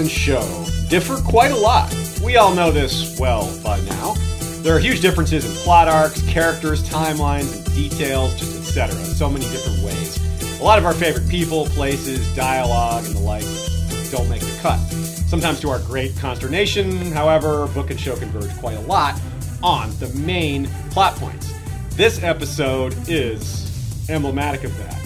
and show differ quite a lot. We all know this well by now. There are huge differences in plot arcs, characters, timelines, and details, just etc. in so many different ways. A lot of our favorite people, places, dialogue, and the like don't make the cut. Sometimes to our great consternation, however, book and show converge quite a lot on the main plot points. This episode is emblematic of that.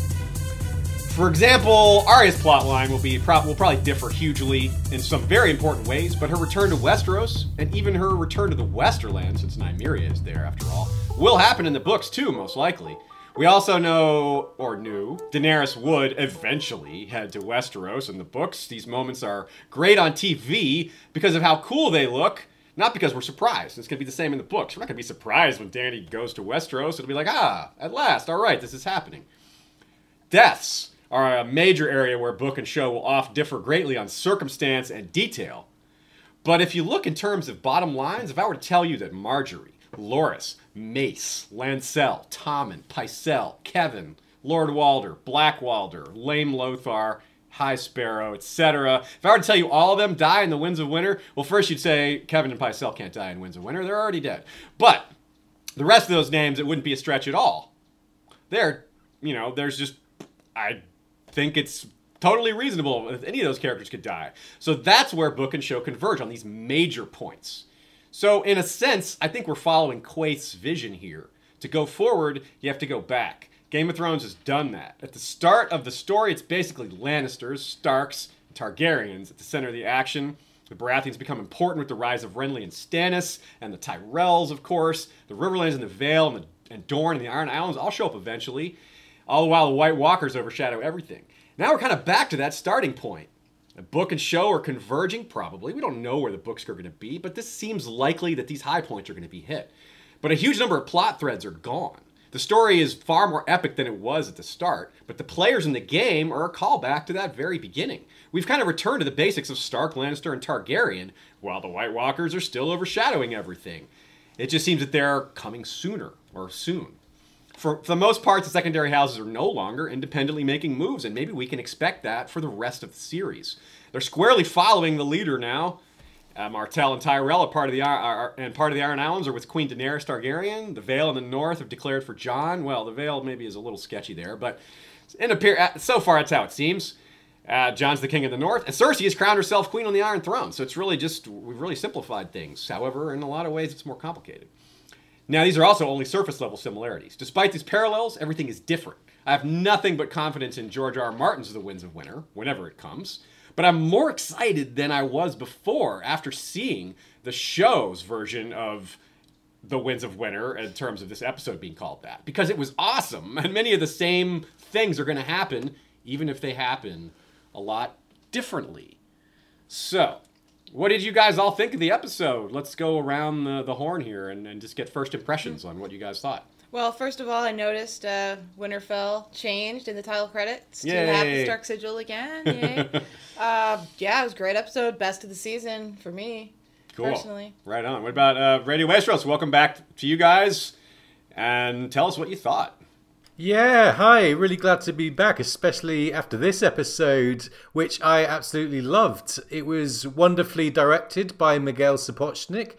For example, Arya's plotline will be pro- will probably differ hugely in some very important ways, but her return to Westeros and even her return to the Westerland, since Nymeria is there after all, will happen in the books too, most likely. We also know, or knew, Daenerys would eventually head to Westeros in the books. These moments are great on TV because of how cool they look, not because we're surprised. It's going to be the same in the books. We're not going to be surprised when Dany goes to Westeros. It'll be like, ah, at last, all right, this is happening. Deaths are a major area where book and show will oft differ greatly on circumstance and detail. But if you look in terms of bottom lines, if I were to tell you that Margaery, Loras, Mace, Lancel, Tommen, Pycelle, Kevan, Lord Walder, Black Walder, Lame Lothar, High Sparrow, etc. If I were to tell you all of them die in the Winds of Winter, well, first you'd say Kevan and Pycelle can't die in Winds of Winter. They're already dead. But the rest of those names, it wouldn't be a stretch at all. They're, you know, there's just, I think it's totally reasonable if any of those characters could die. So that's where book and show converge on these major points. So, in a sense, I think we're following Quaithe's vision here. To go forward, you have to go back. Game of Thrones has done that. At the start of the story, it's basically Lannisters, Starks, Targaryens at the center of the action. The Baratheons become important with the rise of Renly and Stannis, and the Tyrells, of course. The Riverlands and the Vale and, the, and Dorne and the Iron Islands all show up eventually. All the while, the White Walkers overshadow everything. Now we're kind of back to that starting point. The book and show are converging, probably. We don't know where the books are going to be, but this seems likely that these high points are going to be hit. But a huge number of plot threads are gone. The story is far more epic than it was at the start, but the players in the game are a callback to that very beginning. We've kind of returned to the basics of Stark, Lannister, and Targaryen, while the White Walkers are still overshadowing everything. It just seems that they're coming sooner, or soon for, for the most part, the secondary houses are no longer independently making moves, and maybe we can expect that for the rest of the series. They're squarely following the leader now. Uh, Martell and Tyrell are part of the are, and part of the Iron Islands are with Queen Daenerys Targaryen. The Vale in the north have declared for Jon. Well, the Vale maybe is a little sketchy there, but in appear uh, so far that's how it seems. Uh, Jon's the king of the north, and Cersei has crowned herself queen on the Iron Throne. So it's really just we've really simplified things. However, in a lot of ways, it's more complicated. Now, these are also only surface level similarities. Despite these parallels, everything is different. I have nothing but confidence in George R. R. Martin's The Winds of Winter, whenever it comes. But I'm more excited than I was before after seeing the show's version of The Winds of Winter in terms of this episode being called that. Because it was awesome, and many of the same things are going to happen, even if they happen a lot differently. So, what did you guys all think of the episode? Let's go around the, the horn here and, and just get first impressions on what you guys thought. Well, first of all, I noticed uh, Winterfell changed in the title credits Yay. to have the Stark sigil again. Yay. uh, yeah, it was a great episode. Best of the season for me, Cool. personally. Right on. What about uh, Radio Westeros? Welcome back to you guys, and tell us what you thought. Yeah, hi. Really glad to be back, especially after this episode, which I absolutely loved. It was wonderfully directed by Miguel Sapochnik,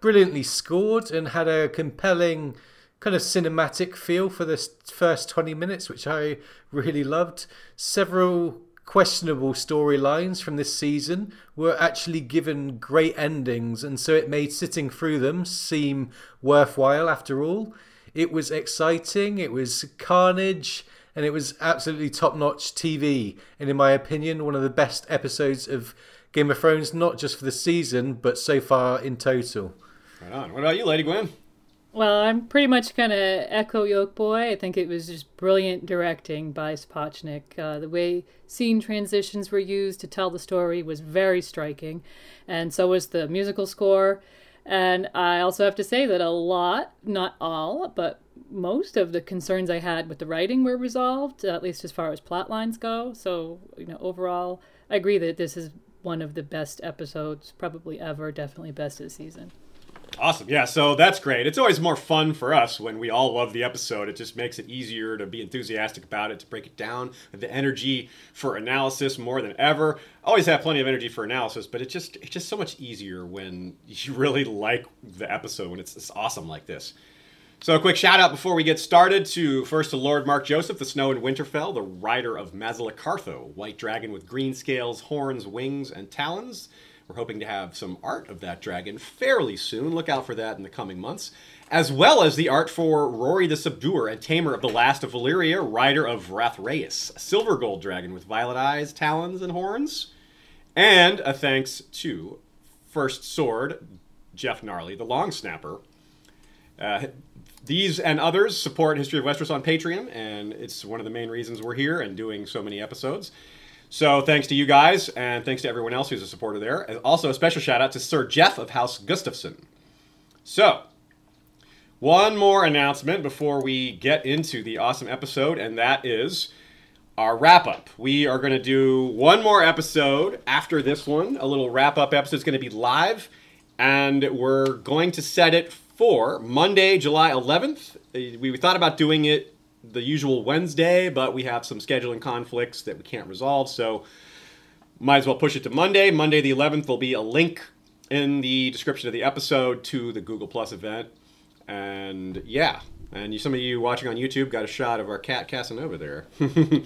brilliantly scored, and had a compelling kind of cinematic feel for the first 20 minutes, which I really loved. Several questionable storylines from this season were actually given great endings, and so it made sitting through them seem worthwhile after all. It was exciting, it was carnage, and it was absolutely top notch TV. And in my opinion, one of the best episodes of Game of Thrones, not just for the season, but so far in total. Right on. What about you, Lady Gwen? Well, I'm pretty much going to echo Yoke Boy. I think it was just brilliant directing by Sapochnik. Uh, the way scene transitions were used to tell the story was very striking, and so was the musical score. And I also have to say that a lot, not all, but most of the concerns I had with the writing were resolved, at least as far as plot lines go. So, you know, overall, I agree that this is one of the best episodes probably ever, definitely best of the season. Awesome. Yeah, so that's great. It's always more fun for us when we all love the episode. It just makes it easier to be enthusiastic about it, to break it down, the energy for analysis more than ever. Always have plenty of energy for analysis, but it just it's just so much easier when you really like the episode when it's, it's awesome like this. So a quick shout out before we get started to first to Lord Mark Joseph, the Snow in Winterfell, the rider of Mazalacartho, white dragon with green scales, horns, wings, and talons. We're hoping to have some art of that dragon fairly soon. Look out for that in the coming months. As well as the art for Rory the Subduer and Tamer of the Last of Valyria, rider of Wrathraeus, a silver gold dragon with violet eyes, talons, and horns. And a thanks to First Sword, Jeff Gnarly, the Long Snapper. Uh, these and others support History of Westeros on Patreon, and it's one of the main reasons we're here and doing so many episodes. So thanks to you guys, and thanks to everyone else who's a supporter there. And also a special shout out to Sir Jeff of House Gustafson. So, one more announcement before we get into the awesome episode, and that is our wrap up. We are going to do one more episode after this one. A little wrap up episode is going to be live, and we're going to set it for Monday, July 11th. Uh, We thought about doing it the usual Wednesday, but we have some scheduling conflicts that we can't resolve, so might as well push it to Monday. Monday the 11th will be a link in the description of the episode to the Google Plus event. And yeah, and you, some of you watching on YouTube got a shot of our cat Casanova there.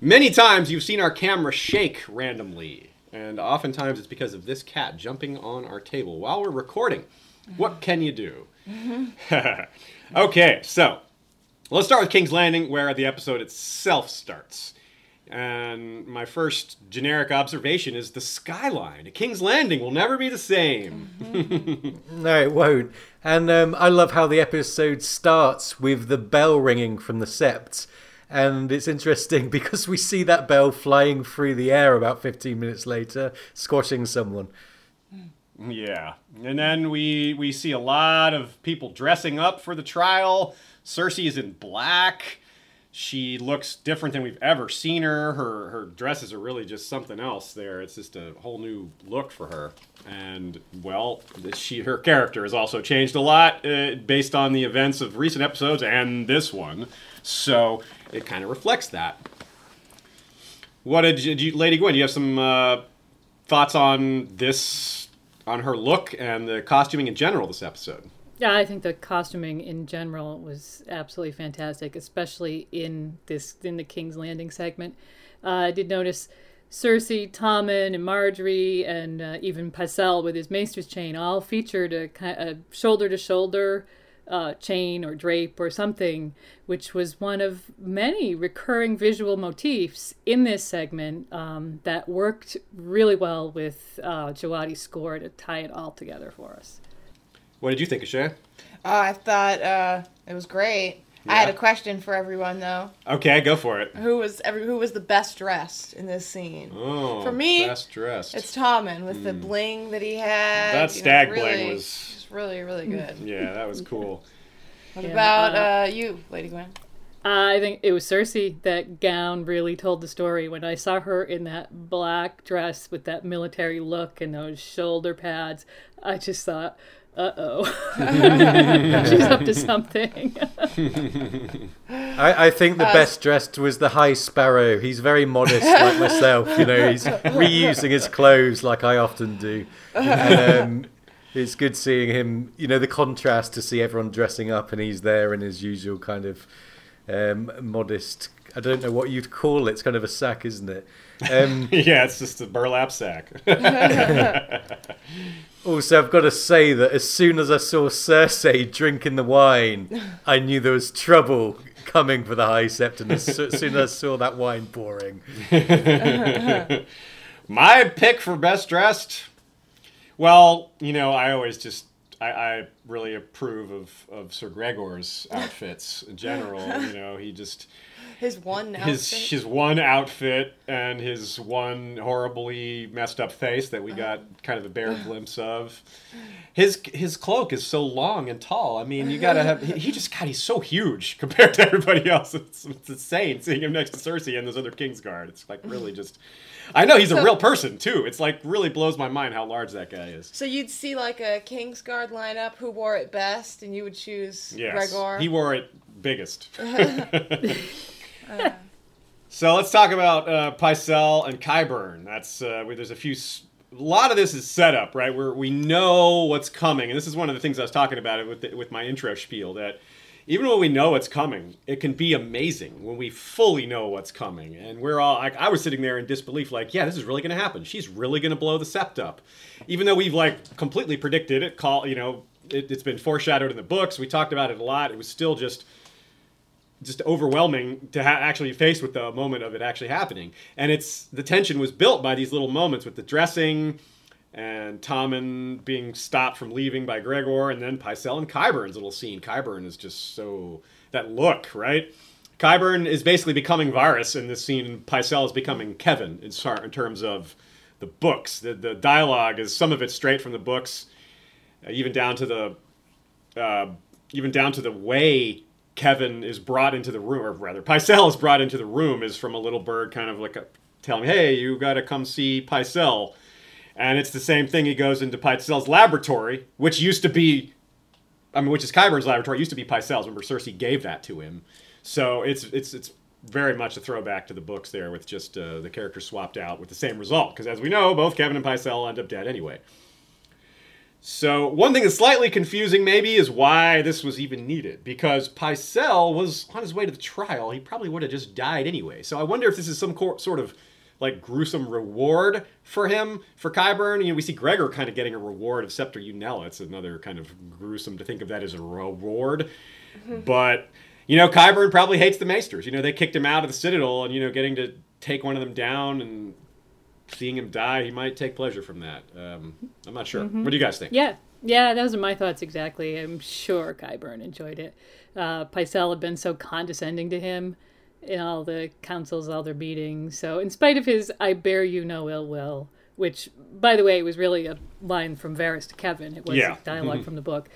Many times you've seen our camera shake randomly, and oftentimes it's because of this cat jumping on our table while we're recording. What can you do? Mm-hmm. okay, so let's start with King's Landing, where the episode itself starts. And my first generic observation is the skyline. King's Landing will never be the same. No, it won't. And um, I love how the episode starts with the bell ringing from the sept. And it's interesting because we see that bell flying through the air about 15 minutes later, squashing someone. Yeah, and then we we see a lot of people dressing up for the trial. Cersei is in black. She looks different than we've ever seen her. Her her dresses are really just something else. There, it's just a whole new look for her. And well, she her character has also changed a lot uh, based on the events of recent episodes and this one. So it kind of reflects that. What did you, did you- Lady Gwen? Do you have some uh, thoughts on this, on her look and the costuming in general this episode? Yeah, I think the costuming in general was absolutely fantastic, especially in this in the King's Landing segment. Uh, I did notice Cersei, Tommen, and Margaery, and uh, even Pycelle with his Maester's chain all featured a, shoulder to shoulder chain or drape or something, which was one of many recurring visual motifs in this segment um, that worked really well with uh, Djawadi's score to tie it all together for us. What did you think, Ashay? Uh, I thought uh, it was great. I had a question for everyone though. Okay, go for it. Who was every who was the best dressed in this scene? Oh, For me, best dressed. It's Tommen with the bling that he had. That you know, stag bling really- was- really really good. yeah, that was cool. What Yeah, about uh, uh, you, Lady Gwen? I think it was Cersei. That gown really told the story. When I saw her in that black dress with that military look and those shoulder pads, I just thought, uh oh. She's up to something. I, I think the best dressed was the High Sparrow. He's very modest, like myself. You know, he's reusing his clothes like I often do. And, um, it's good seeing him. You know, the contrast to see everyone dressing up and he's there in his usual kind of um, modest. I don't know what you'd call it. It's kind of a sack, isn't it? Um, yeah, it's just a burlap sack. Also, I've got to say that as soon as I saw Cersei drinking the wine, I knew there was trouble coming for the High Sept, and as as soon as I saw that wine pouring, My pick for best dressed. Well, you know, I always just I, I really approve of, of Sir Gregor's outfits in general. you know, he just His one outfit. his his one outfit and his one horribly messed up face that we uh-huh. got kind of a bare glimpse of. His his cloak is so long and tall. I mean, you gotta have. He he just God, he's so huge compared to everybody else. It's, it's insane seeing him next to Cersei and those other Kingsguard. It's like really just. I know he's a real person too. It's like really blows my mind how large that guy is. So you'd see like a Kingsguard lineup who wore it best, and you would choose Yes, Gregor. he wore it biggest. so let's talk about uh, Pycelle and Qyburn. That's uh, where there's a few. s- A lot of this is set up, right? Where we know what's coming, and this is one of the things I was talking about it with the, with my intro spiel. That even when we know what's coming, it can be amazing when we fully know what's coming. And we're all like, I was sitting there in disbelief, like, yeah, this is really going to happen. She's really going to blow the sept up, even though we've like completely predicted it. Call, you know, it, it's been foreshadowed in the books. We talked about it a lot. It was still just just overwhelming to ha- actually face with the moment of it actually happening. And it's the tension was built by these little moments with the dressing and Tommen being stopped from leaving by Gregor, and then Pycelle and Qyburn's little scene. Qyburn is just so that look, right? Qyburn is basically becoming Varys in this scene, and Pycelle is becoming Kevan in, in terms of the books. The, the dialogue is some of it straight from the books, uh, even down to the uh, even down to the way Kevan is brought into the room, or rather, Pycelle is brought into the room, is from a little bird kind of like a, telling, "Hey, you got to come see Pycelle," and it's the same thing. He goes into Pycelle's laboratory, which used to be, I mean, which is Qyburn's laboratory, used to be Pycelle's. Remember, Cersei gave that to him, so it's it's it's very much a throwback to the books there, with just uh, the characters swapped out with the same result. Because as we know, both Kevan and Pycelle end up dead anyway. So one thing that's slightly confusing maybe is why this was even needed because Pycelle was on his way to the trial. He probably would have just died anyway. So I wonder if this is some cor- sort of like gruesome reward for him for Qyburn. You know, we see Gregor kind of getting a reward of Septa Unella. It's another kind of gruesome to think of that as a reward. But you know, Qyburn probably hates the Maesters. You know, they kicked him out of the Citadel, and you know, getting to take one of them down and seeing him die, he might take pleasure from that. Um, I'm not sure. What do you guys think? Yeah, yeah, those are my thoughts exactly. I'm sure Qyburn enjoyed it. Uh, had been so condescending to him in all the councils, all their meetings. So, in spite of his "I bear you no ill will," which, by the way, was really a line from Varys to Kevan. It was Yeah. dialog from the book.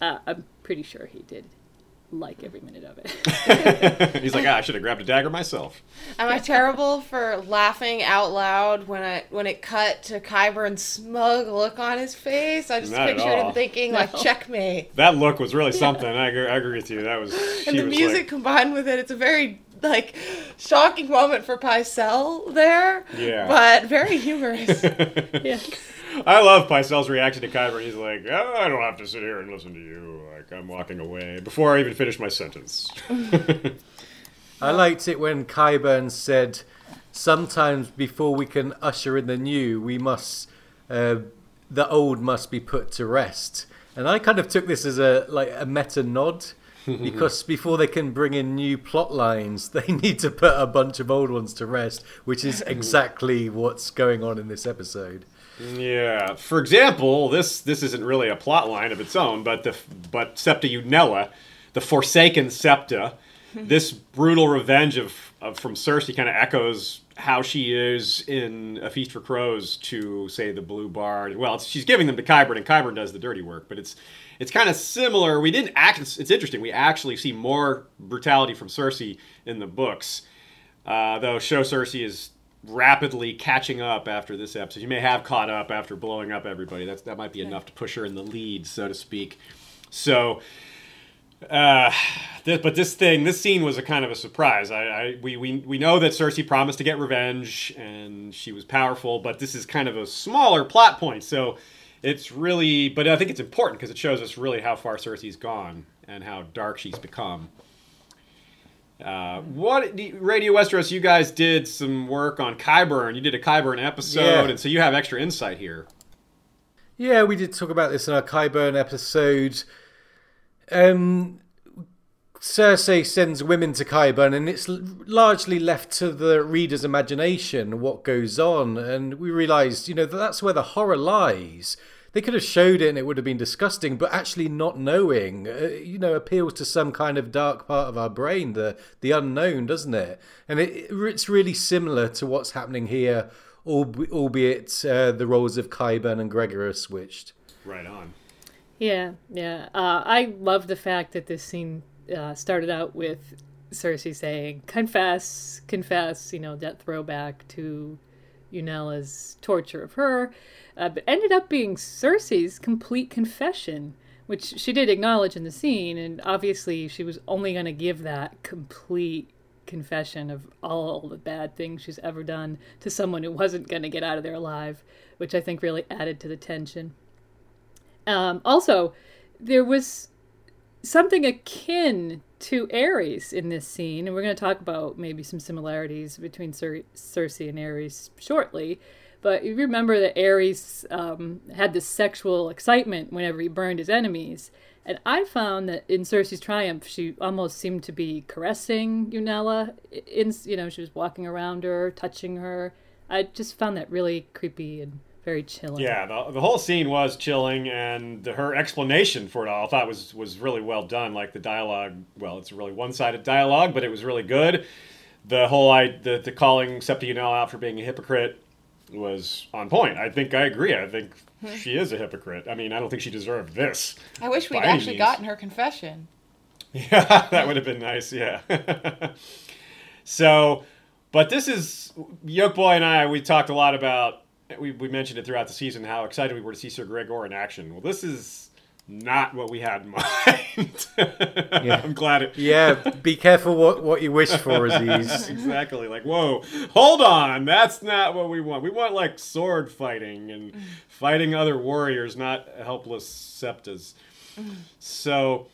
Uh, I'm pretty sure he did like every minute of it. He's like, ah, I should have grabbed a dagger myself. Am I terrible for laughing out loud when I when it cut to Qyburn's smug look on his face? I just Not pictured him thinking like checkmate. That look was really something. I, agree, I agree with you. That was. And the was music Like, combined with it, it's a very like shocking moment for Pycelle there. Yeah. But very humorous. yeah. I love Pycelle's reaction to Qyburn. He's like, oh, I don't have to sit here and listen to you. Like I'm walking away before I even finish my sentence. I liked it when Qyburn said, "Sometimes before we can usher in the new, we must, uh, the old must be put to rest." And I kind of took this as a like a meta nod, because before they can bring in new plot lines, they need to put a bunch of old ones to rest, which is exactly what's going on in this episode. Yeah. For example, this this isn't really a plot line of its own, but the but Septa Unella, the Forsaken Septa, this brutal revenge of, of from Cersei kind of echoes how she is in A Feast for Crows to say the Blue Bard. Well, it's, she's giving them to Qyburn, and Qyburn does the dirty work, but it's it's kind of similar. We didn't act. It's, it's interesting. We actually see more brutality from Cersei in the books, uh, though show Cersei is rapidly catching up after this episode. You may have caught up after blowing up everybody. That's that might be enough to push her in the lead, so to speak. So, uh, this, but this thing, this scene was a kind of a surprise. I, I we, we we know that Cersei promised to get revenge, and she was powerful. But this is kind of a smaller plot point, so it's really. But I think it's important because it shows us really how far Cersei's gone and how dark she's become. Uh, what Radio Westeros? You guys did some work on Qyburn. You did a Qyburn episode, Yeah. and so you have extra insight here. Yeah, we did talk about this in our Qyburn episode. Um, Cersei sends women to Qyburn, and it's largely left to the reader's imagination what goes on. And we realised, you know, that that's where the horror lies. They could have showed it and it would have been disgusting, but actually not knowing, uh, you know, appeals to some kind of dark part of our brain, the the unknown, doesn't it? And it, it's really similar to what's happening here, albeit uh, the roles of Qyburn and Gregor are switched. Right on. Yeah, yeah. Uh, I love the fact that this scene uh, started out with Cersei saying, "Confess, confess." You know that throwback to, Unella's torture of her, uh, but ended up being Cersei's complete confession, which she did acknowledge in the scene, and obviously she was only going to give that complete confession of all the bad things she's ever done to someone who wasn't going to get out of there alive, which I think really added to the tension. Um, also, there was something akin to Aerys in this scene, and we're going to talk about maybe some similarities between Cer- Cersei and Aerys shortly. But you remember that Aerys um, had this sexual excitement whenever he burned his enemies. And I found that in Cersei's triumph, she almost seemed to be caressing Unella. In you know, she was walking around her, touching her. I just found that really creepy and very chilling. Yeah, the, the whole scene was chilling, and the, her explanation for it all I thought was was really well done. Like the dialogue, well, it's a really one sided dialogue, but it was really good. The whole I the, the calling Septa Unella out for being a hypocrite was on point. I think I agree. I think hmm. she is a hypocrite. I mean, I don't think she deserved this. I wish we'd actually means. gotten her confession. Yeah, that would have been nice. Yeah. so, but this is Yoke Boy and I. We talked a lot about. We, we mentioned it throughout the season how excited we were to see Sir Gregor in action. Well, this is not what we had in mind. I'm glad it. Yeah, be careful what, what you wish for, Aziz. Exactly. Like, whoa, hold on. That's not what we want. We want like sword fighting and mm. fighting other warriors, not helpless septas. Mm. So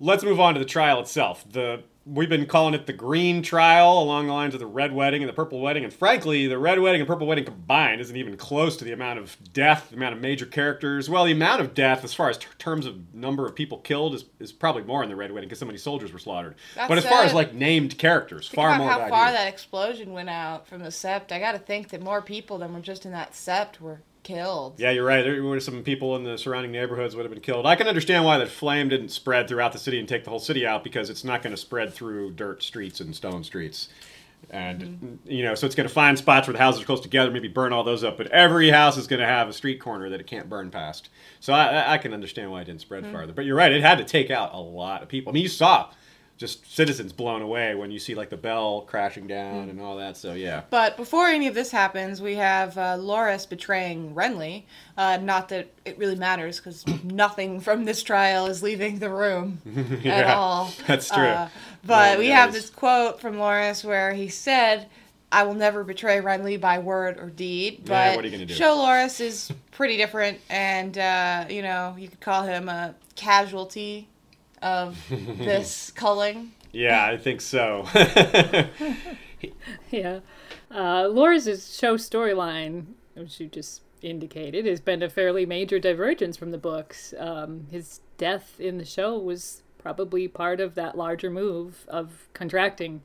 let's move on to the trial itself. The we've been calling it the green trial along the lines of the red wedding and the purple wedding, and frankly, the red wedding and purple wedding combined isn't even close to the amount of death, the amount of major characters. Well, the amount of death, as far as t- terms of number of people killed, is, is probably more in the red wedding because so many soldiers were slaughtered. That but as far as like named characters, Think far about more. how far that explosion went out from the sept. I got to think that more people than were just in that sept were killed. Yeah, you're right. There were some people in the surrounding neighborhoods would have been killed. I can understand why the flame didn't spread throughout the city and take the whole city out because it's not going to spread through dirt streets and stone streets. And mm-hmm. you know, so it's going to find spots where the houses are close together, maybe burn all those up. But every house is going to have a street corner that it can't burn past. So I, I- I can understand why it didn't spread mm-hmm. farther. But you're right; it had to take out a lot of people. I mean, you saw just citizens blown away when you see like the bell crashing down and all that. So yeah, But before any of this happens, we have uh, Loras betraying Renly. Uh, not that it really matters, because nothing from this trial is leaving the room at all. that's true. Uh, but No, we have is- this quote from Loras where he said, "I will never betray Renly by word or deed." But Yeah, what are you gonna do? Show Loras is pretty different, and uh, you know you could call him a casualty of this culling. yeah, I think so. Yeah. Uh, Loras' show storyline, which you just indicated, has been a fairly major divergence from the books. Um, his death in the show was probably part of that larger move of contracting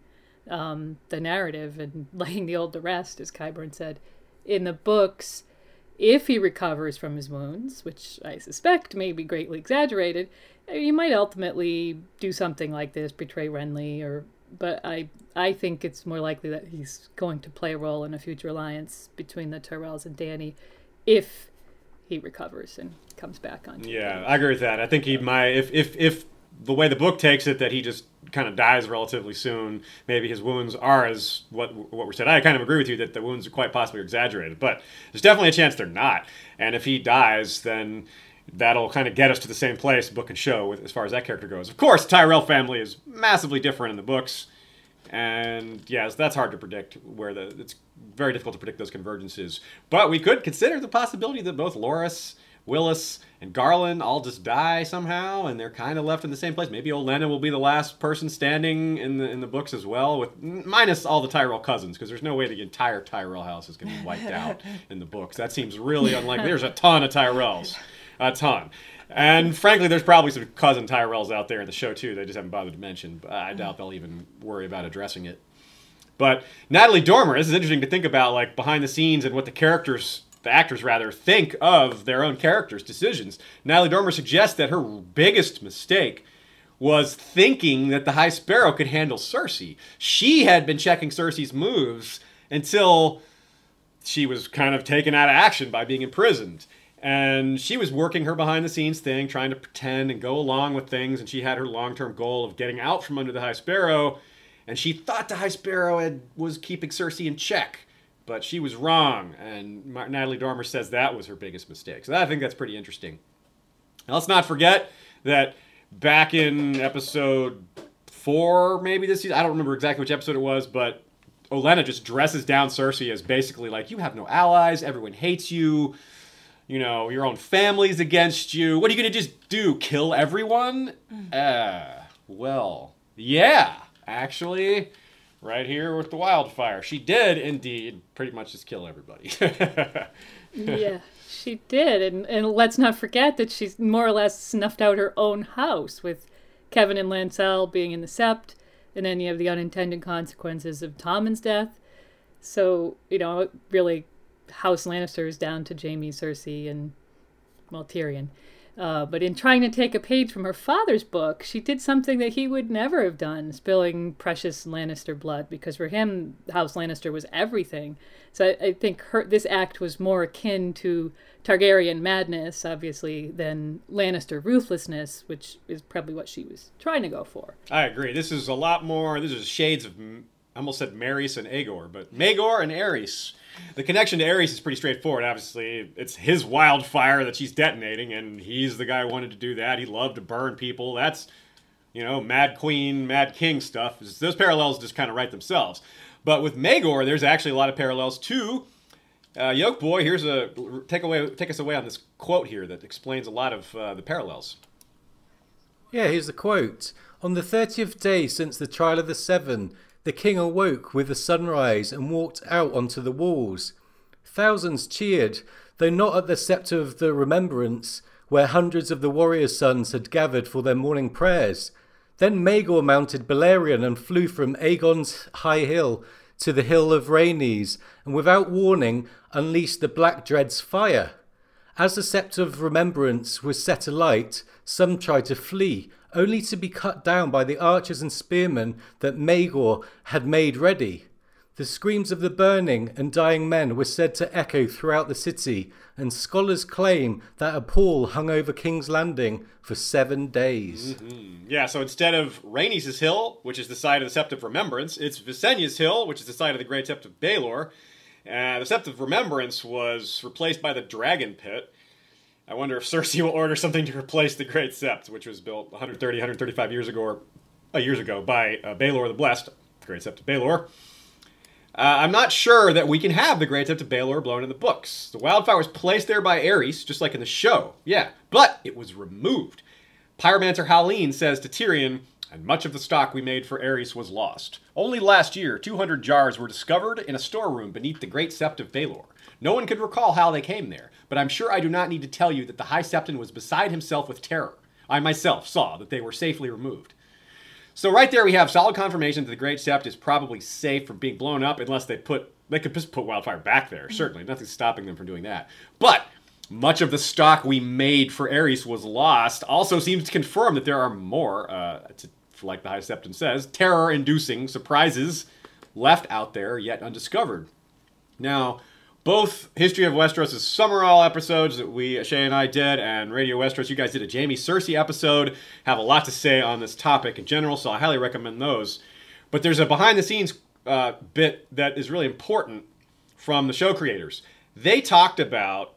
um, the narrative and laying the old to rest, as Qyburn said. In the books, if he recovers from his wounds, which I suspect may be greatly exaggerated, he might ultimately do something like this, betray Renly, or but I I think it's more likely that he's going to play a role in a future alliance between the Tyrells and Dany, if he recovers and comes back on. Yeah, I agree with that. I think he might if if if the way the book takes it that he just kind of dies relatively soon. Maybe his wounds are as what what were said. I kind of agree with you that the wounds are quite possibly exaggerated, but there's definitely a chance they're not. And if he dies, then that'll kind of get us to the same place, book and show, with, as far as that character goes. Of course, Tyrell family is massively different in the books, and yes, that's hard to predict. Where the it's very difficult to predict those convergences. But we could consider the possibility that both Loras, Willas, and Garlan all just die somehow, and they're kind of left in the same place. Maybe Olenna will be the last person standing in the in the books as well, with minus all the Tyrell cousins, because there's no way the entire Tyrell house is going to be wiped out in the books. That seems really unlikely. There's a ton of Tyrells, a ton. And frankly, there's probably some cousin Tyrells out there in the show too. They just haven't bothered to mention. But I mm. doubt they'll even worry about addressing it. But Natalie Dormer, this is interesting to think about, like behind the scenes and what the characters, the actors rather, think of their own characters' decisions. Natalie Dormer suggests that her biggest mistake was thinking that the High Sparrow could handle Cersei. She had been checking Cersei's moves until she was kind of taken out of action by being imprisoned. And she was working her behind the scenes thing, trying to pretend and go along with things. And she had her long term goal of getting out from under the High Sparrow. And she thought the High Sparrow had, was keeping Cersei in check. but she was wrong. And Natalie Dormer says that was her biggest mistake. So I think that's pretty interesting. Now, let's not forget that back in episode four, maybe this season, I don't remember exactly which episode it was, but Olenna just dresses down Cersei as basically like, you have no allies, everyone hates you, you know, your own family's against you. What are you going to just do? Kill everyone? Uh, well, yeah, actually, right here with the wildfire. She did indeed pretty much just kill everybody. yeah, she did. And, and let's not forget that she's more or less snuffed out her own house with Kevan and Lancel being in the Sept, and then you have the unintended consequences of Tommen's death. So, you know, really, House Lannisters down to Jaime, Cersei, and, well, Tyrion. Uh, but in trying to take a page from her father's book, she did something that he would never have done, spilling precious Lannister blood, because for him, House Lannister was everything. So I, I think her this act was more akin to Targaryen madness, obviously, than Lannister ruthlessness, which is probably what she was trying to go for. I agree. This is a lot more. This is shades of. I almost said Maris and Agor, but Maegor and Aerys. The connection to Aerys is pretty straightforward. Obviously, it's his wildfire that she's detonating, and he's the guy who wanted to do that. He loved to burn people. That's, you know, Mad Queen, Mad King stuff. Those parallels just kind of write themselves. But with Maegor, there's actually a lot of parallels too. Uh, Yoke Boy, here's a take away, take us away on this quote here that explains a lot of uh, the parallels. Yeah, here's the quote. On the thirtieth day since the trial of the seven, the king awoke with the sunrise and walked out onto the walls. Thousands cheered, though not at the sceptre of the remembrance, where hundreds of the warriors' sons had gathered for their morning prayers. Then Maegor mounted Balerion and flew from Aegon's high hill to the hill of Rhaenys, and without warning unleashed the Black Dread's fire. As the sceptre of remembrance was set alight, some tried to flee, only to be cut down by the archers and spearmen that Maegor had made ready. The screams of the burning and dying men were said to echo throughout the city, and scholars claim that a pall hung over King's Landing for seven days. Mm-hmm. Yeah, so instead of Rhaenys' Hill, which is the site of the Sept of Remembrance, it's Visenya's Hill, which is the site of the Great Sept of Baelor. Uh, the Sept of Remembrance was replaced by the Dragon Pit. I wonder if Cersei will order something to replace the Great Sept, which was built 130, 135 years ago, or, uh, years ago by uh, Baelor the Blessed, the Great Sept of Baelor. Uh, I'm not sure that we can have the Great Sept of Baelor blown in the books. The wildfire was placed there by Aerys, just like in the show, yeah, but it was removed. Pyromancer Hallyne says to Tyrion, and much of the stock we made for Aerys was lost. Only last year, 200 jars were discovered in a storeroom beneath the Great Sept of Baelor. No one could recall how they came there, but I'm sure I do not need to tell you that the High Septon was beside himself with terror. I myself saw that they were safely removed. So right there we have solid confirmation that the Great Sept is probably safe from being blown up unless they put they could just put wildfire back there. Certainly, nothing's stopping them from doing that. But much of the stock we made for Aerys was lost. Also seems to confirm that there are more, uh, to, like the High Septon says, terror-inducing surprises left out there yet undiscovered. Now, both History of Westeros' Summerhall episodes that we, Shay and I did, and Radio Westeros, you guys did a Jaime Cersei episode, have a lot to say on this topic in general, so I highly recommend those. But there's a behind the scenes uh, bit that is really important from the show creators. They talked about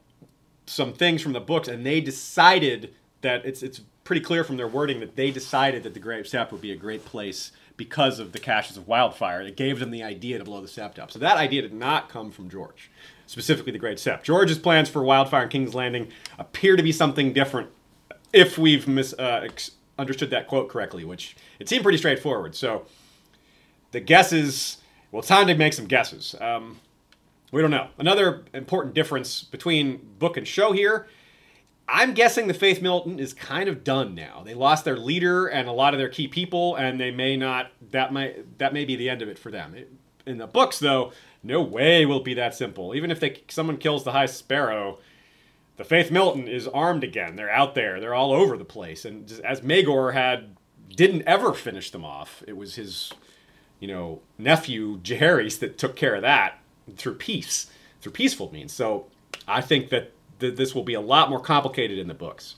some things from the books, and they decided that it's it's pretty clear from their wording that they decided that the Great Sept would be a great place because of the caches of wildfire. It gave them the idea to blow the Sept up. So that idea did not come from George specifically the Great Sept. George's plans for Wildfire and King's Landing appear to be something different if we've mis- uh, that quote correctly, which it seemed pretty straightforward. So the guesses, well, time to make some guesses. Um, we don't know. Another important difference between book and show here. I'm guessing the Faith Militant is kind of done now. They lost their leader and a lot of their key people, and they may not. That might that may be the end of it for them. In the books, though, no way will it be that simple. Even if they someone kills the High Sparrow, the Faith Militant is armed again. They're out there. They're all over the place. And just, as Maegor had didn't ever finish them off. It was his, you know, nephew Jaehaerys that took care of that through peace, through peaceful means. So I think that th- this will be a lot more complicated in the books.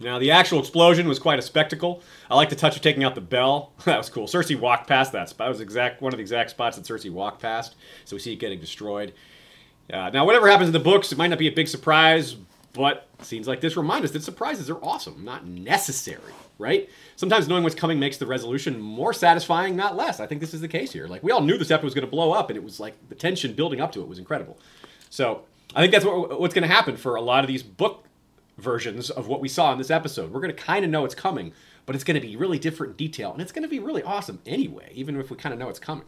Now, the actual explosion was quite a spectacle. I like the touch of taking out the bell. that was cool. Cersei walked past that spot. That was exact one of the exact spots that Cersei walked past. So we see it getting destroyed. Uh, now, whatever happens in the books, it might not be a big surprise, but scenes like this remind us that surprises are awesome, not necessary, right? Sometimes knowing what's coming makes the resolution more satisfying, not less. I think this is the case here. Like, we all knew this episode was going to blow up, and it was like the tension building up to it was incredible. So, I think that's what, what's going to happen for a lot of these book versions of what we saw in this episode. We're going to kind of know it's coming, but it's going to be really different in detail, and it's going to be really awesome anyway, even if we kind of know it's coming.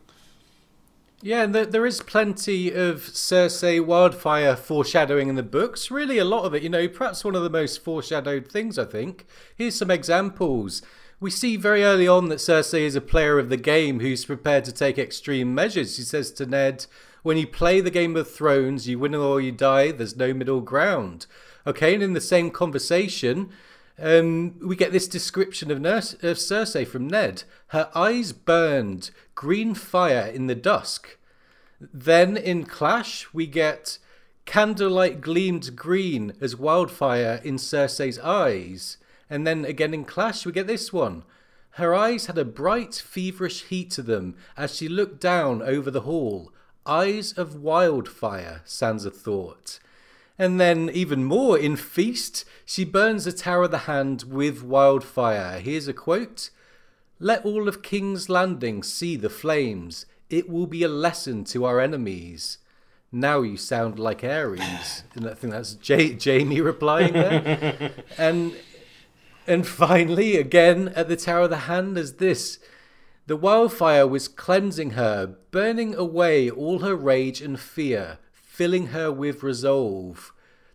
Yeah, and there is plenty of Cersei wildfire foreshadowing in the books. Really, a lot of it, you know, perhaps one of the most foreshadowed things, I think. Here's some examples. We see very early on that Cersei is a player of the game who's prepared to take extreme measures. She says to Ned, When you play the Game of Thrones, you win or you die, there's no middle ground. Okay, and in the same conversation, um, we get this description of, Nurse, of Cersei from Ned. Her eyes burned, green fire in the dusk. Then in Clash, we get candlelight gleamed green as wildfire in Cersei's eyes. And then again in Clash, we get this one. Her eyes had a bright, feverish heat to them as she looked down over the hall. Eyes of wildfire, Sansa thought. And then, even more, in Feast, she burns the Tower of the Hand with wildfire. Here's a quote Let all of King's Landing see the flames. It will be a lesson to our enemies. Now you sound like Aerys. and I think that's J- Jaime replying there. and and finally, again at the Tower of the Hand, is this. The wildfire was cleansing her, burning away all her rage and fear, filling her with resolve.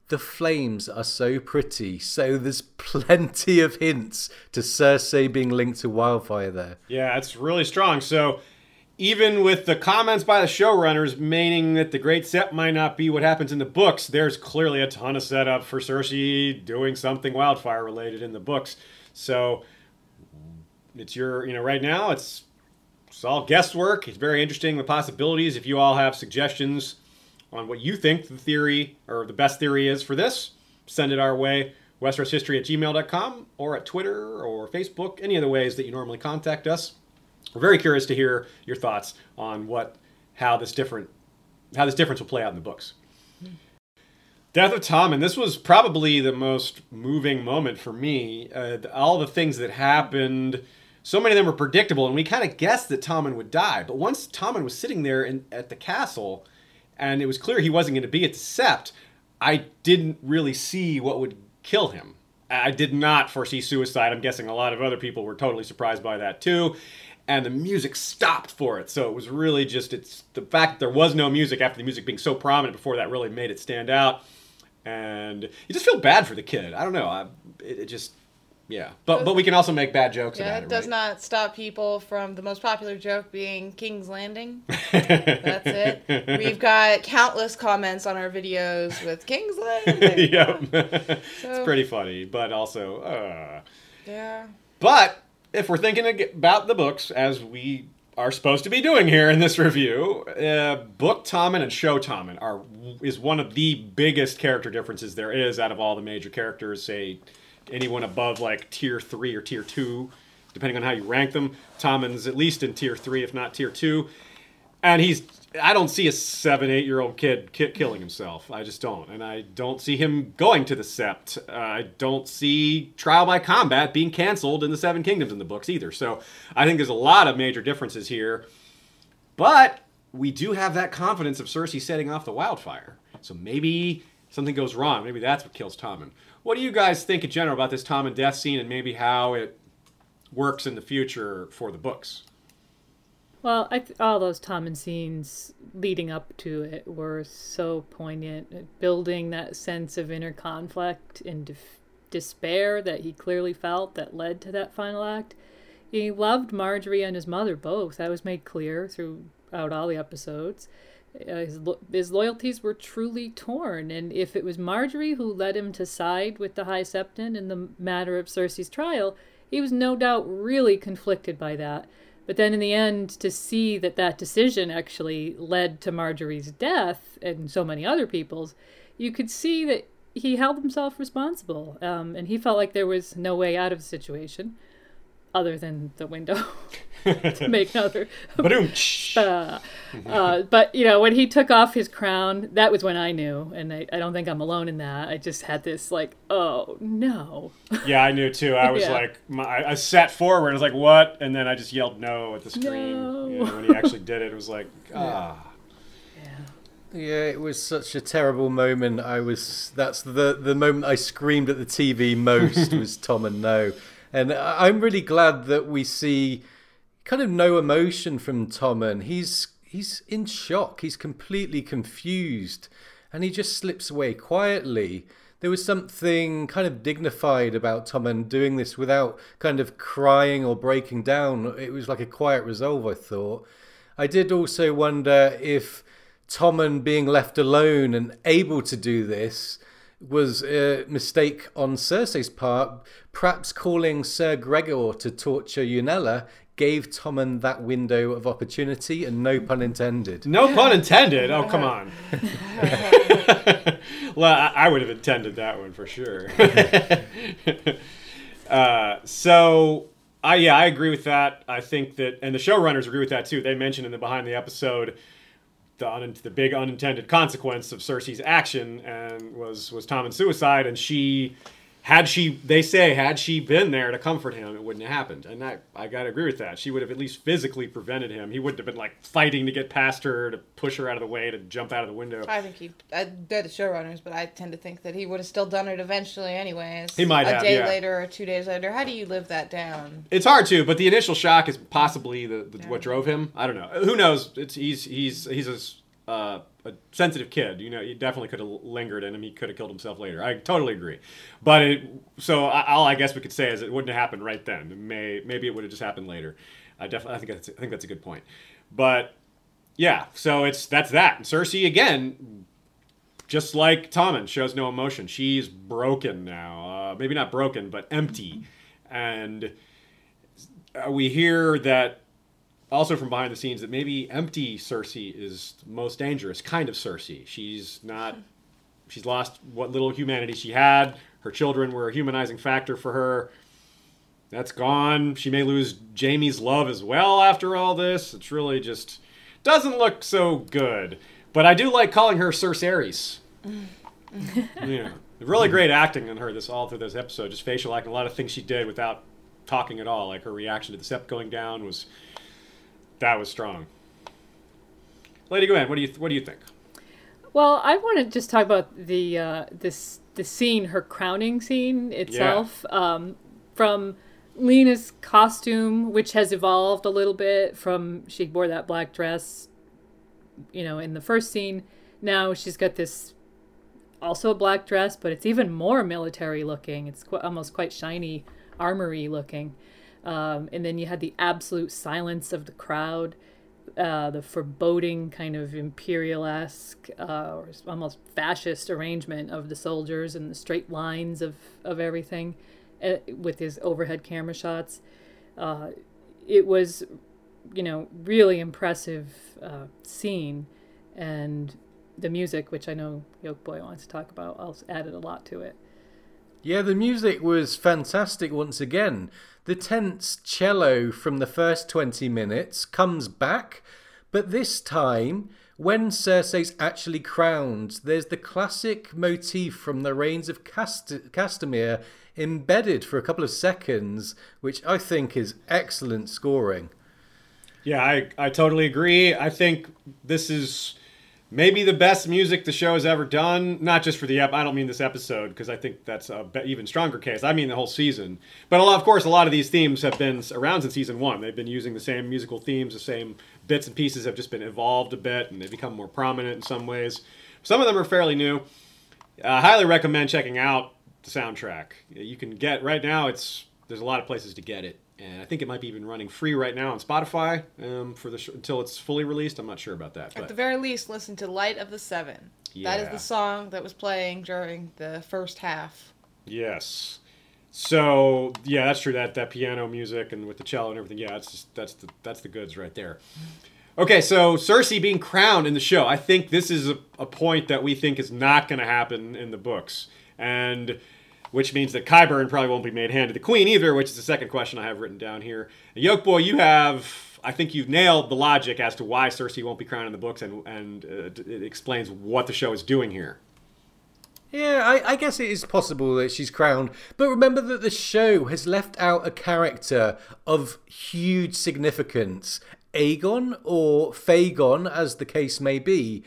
The flames are so pretty, so there's plenty of hints to Cersei being linked to wildfire there. Yeah, it's really strong. So even with the comments by the showrunners meaning that the Great Sept might not be what happens in the books, there's clearly a ton of setup for Cersei doing something wildfire related in the books. So it's your, you know, right now it's it's all guesswork. It's very interesting the possibilities. If you all have suggestions on what you think the theory or the best theory is for this, send it our way. WesterosHistory at gmail.com or at Twitter or Facebook, any of the ways that you normally contact us. We're very curious to hear your thoughts on what how this different how this difference will play out in the books. Death of Tommen. This was probably the most moving moment for me. Uh, all the things that happened, so many of them were predictable, and we kind of guessed that Tommen would die. But once Tommen was sitting there in, at the castle, and it was clear he wasn't going to be at the Sept, I didn't really see what would kill him. I did not foresee suicide. I'm guessing a lot of other people were totally surprised by that too. And the music stopped for it. So it was really just it's the fact that there was no music after the music being so prominent before that really made it stand out. And you just feel bad for the kid. I don't know. I, it, it just yeah, but but we can also make bad jokes Yeah, about it it. does right? not stop people from the most popular joke being King's Landing. That's it. We've got countless comments on our videos with King's Landing. yep. So- it's pretty funny, but also, uh. Yeah. but if we're thinking about the books as we are supposed to be doing here in this review, uh, book Tommen and show Tommen are is one of the biggest character differences there is out of all the major characters. Say anyone above like tier three or tier two, depending on how you rank them. Tommen's at least in tier three, if not tier two and he's I don't see a seven, eight year old kid ki- killing himself. I just don't, and I don't see him going to the Sept. Uh, I don't see trial by combat being canceled in the Seven Kingdoms in the books either. So I think there's a lot of major differences here, but we do have that confidence of Cersei setting off the wildfire. So maybe something goes wrong. Maybe that's what kills Tommen. What do you guys think in general about this Tommen death scene and maybe how it works in the future for the books? Well, th- all those Tommen scenes leading up to it were so poignant, building that sense of inner conflict and def- despair that he clearly felt that led to that final act. He loved Margaery and his mother both. That was made clear throughout all the episodes. Uh, his, lo- his loyalties were truly torn, and if it was Margaery who led him to side with the High Septon in the matter of Cersei's trial, he was no doubt really conflicted by that. But then in the end, to see that that decision actually led to Margaery's death and so many other people's, you could see that he held himself responsible, um, and he felt like there was no way out of the situation other than the window to make another. Uh, uh, but you know, when he took off his crown, that was when I knew, and I, I don't think I'm alone in that. I just had this like, oh no. Yeah, I knew too. I was Yeah. like, my, I sat forward. I was like, "What?" And then I just yelled "No" at the screen. No. You know, when he actually did it, it was like, ah. Yeah, it was such a terrible moment. I was that's the the moment I screamed at the TV most was Tommen No. And I'm really glad that we see kind of no emotion from Tommen. He's he's in shock. He's completely confused and he just slips away quietly. There was something kind of dignified about Tommen doing this without kind of crying or breaking down. It was like a quiet resolve, I thought. I did also wonder if Tommen being left alone and able to do this was a mistake on Cersei's part. Perhaps calling Sir Gregor to torture Unella gave Tommen that window of opportunity, and no pun intended. No pun intended. Oh, come on. well, I, I would have intended that one for sure. uh, so, I yeah, I agree with that. I think that, and the showrunners agree with that too. They mentioned in the behind the episode the un, the big unintended consequence of Cersei's action and was was Tommen's suicide, and she. Had she, they say, had she been there to comfort him, it wouldn't have happened. And I, I gotta agree with that. She would have at least physically prevented him. He wouldn't have been like fighting to get past her, to push her out of the way, to jump out of the window. I think he. I, they're the showrunners, but I tend to think that he would have still done it eventually, anyways. He might a have, day yeah. later or two days later. How do you live that down? It's hard to, but the initial shock is possibly the, the what drove him. I don't know. Who knows? It's he's he's he's a, uh, a sensitive kid. You know, he definitely could have lingered in him. He could have killed himself later. I totally agree. But it, so all I guess we could say is it wouldn't have happened right then. May maybe it would have just happened later. I definitely I think that's I think that's a good point. But yeah, so it's that's that. And Cersei again, just like Tommen, shows no emotion. She's broken now. Uh, maybe not broken, but empty. And uh, we hear that also from behind the scenes that maybe empty Cersei is the most dangerous kind of Cersei. She's not. She's lost what little humanity she had. Her children were a humanizing factor for her. That's gone. She may lose Jaime's love as well after all this. It's really just doesn't look so good. But I do like calling her Cerceres. yeah, really great acting on her this all through this episode. Just facial acting, a lot of things she did without talking at all. Like her reaction to the sept going down was that was strong. Lady Gwen, what do you what do you think? Well, I want to just talk about the uh, this the scene, her crowning scene itself, um, from Lena's costume, which has evolved a little bit from she wore that black dress, you know, in the first scene. Now she's got this also a black dress, but it's even more military looking. It's qu- almost quite shiny, armory looking. Um, and then you had the absolute silence of the crowd, uh, the foreboding kind of imperial esque uh, or almost fascist arrangement of the soldiers and the straight lines of, of everything uh, with his overhead camera shots. Uh, it was, you know, really impressive uh, scene. And the music, which I know Yoke Boy wants to talk about, also added a lot to it. Yeah, the music was fantastic once again. The tense cello from the first 20 minutes comes back, but this time, when Cersei's actually crowned, there's the classic motif from the Rains of Cast- Castamere embedded for a couple of seconds, which I think is excellent scoring. Yeah, I, I totally agree. I think this is maybe the best music the show has ever done. Not just for the ep. I don't mean this episode because I think that's a be- even stronger case. I mean the whole season. But a lot, of course, a lot of these themes have been around since season one. They've been using the same musical themes, the same bits and pieces have just been evolved a bit, and they've become more prominent in some ways. Some of them are fairly new. I highly recommend checking out the soundtrack. You can get right now. It's there's a lot of places to get it, and I think it might be even running free right now on Spotify um, for the sh- until it's fully released. I'm not sure about that, But. At the very least, listen to "Light of the Seven. That is the song that was playing during the first half. yes. So yeah, that's true. That that piano music and with the cello and everything. Yeah, that's just, that's the that's the goods right there. Okay, so Cersei being crowned in the show, I think this is a, a point that we think is not going to happen in the books. and which means that Qyburn probably won't be made hand to the queen either, which is the second question I have written down here. Yoke boy, you have, I think you've nailed the logic as to why Cersei won't be crowned in the books, and and uh, it explains what the show is doing here. Yeah, I, I, guess it is possible that she's crowned. But remember that the show has left out a character of huge significance. Aegon, or Fagon, as the case may be,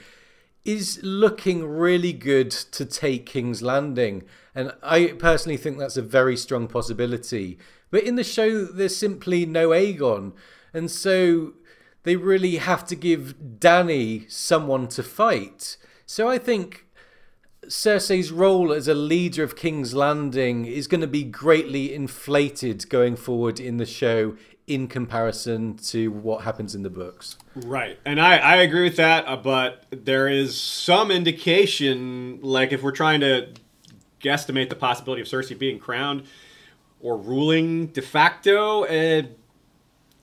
is looking really good to take King's Landing. And I personally think that's a very strong possibility. But in the show, there's simply no Aegon. And so they really have to give Dany someone to fight. So I think Cersei's role as a leader of King's Landing is going to be greatly inflated going forward in the show in comparison to what happens in the books. Right. And I, I agree with that, uh, but there is some indication, like if we're trying to guesstimate the possibility of Cersei being crowned or ruling de facto, uh,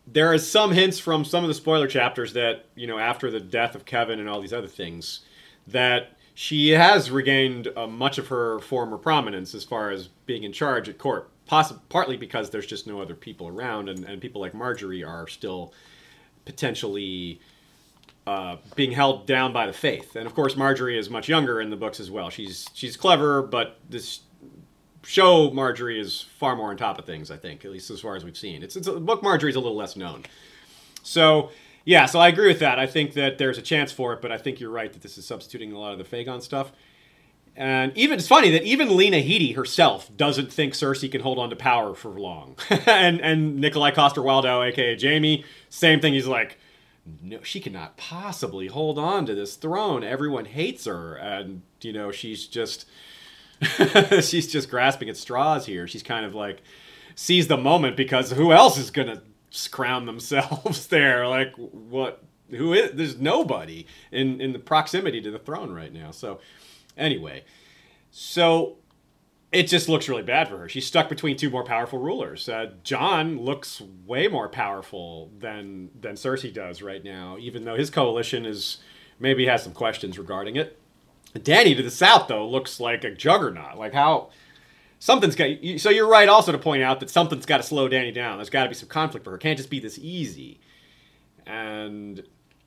there is some hints from some of the spoiler chapters that, you know, after the death of Kevan and all these other things, that she has regained uh, much of her former prominence as far as being in charge at court. Poss- partly because there's just no other people around, and, and people like Margaery are still potentially uh, being held down by the faith. And of course, Margaery is much younger in the books as well. She's she's clever, but this show Margaery is far more on top of things. I think, at least as far as we've seen. It's, it's a, book Margaery is a little less known. So yeah, so I agree with that. I think that there's a chance for it, but I think you're right that this is substituting a lot of the Fagon stuff. And even it's funny that even Lena Headey herself doesn't think Cersei can hold on to power for long. and and Nikolaj Coster-Waldau, aka Jaime, same thing. He's like, no, she cannot possibly hold on to this throne. Everyone hates her, and you know she's just she's just grasping at straws here. She's kind of like sees the moment because who else is gonna crown themselves there. Like what? Who is? There's nobody in in the proximity to the throne right now. So anyway, so it just looks really bad for her. She's stuck between two more powerful rulers. Uh, Jon looks way more powerful than than Cersei does right now, even though his coalition is maybe has some questions regarding it. Dany to the south though looks like a juggernaut. Like how something's got. So you're right also to point out that something's got to slow Dany down. There's got to be some conflict for her. Can't just be this easy. And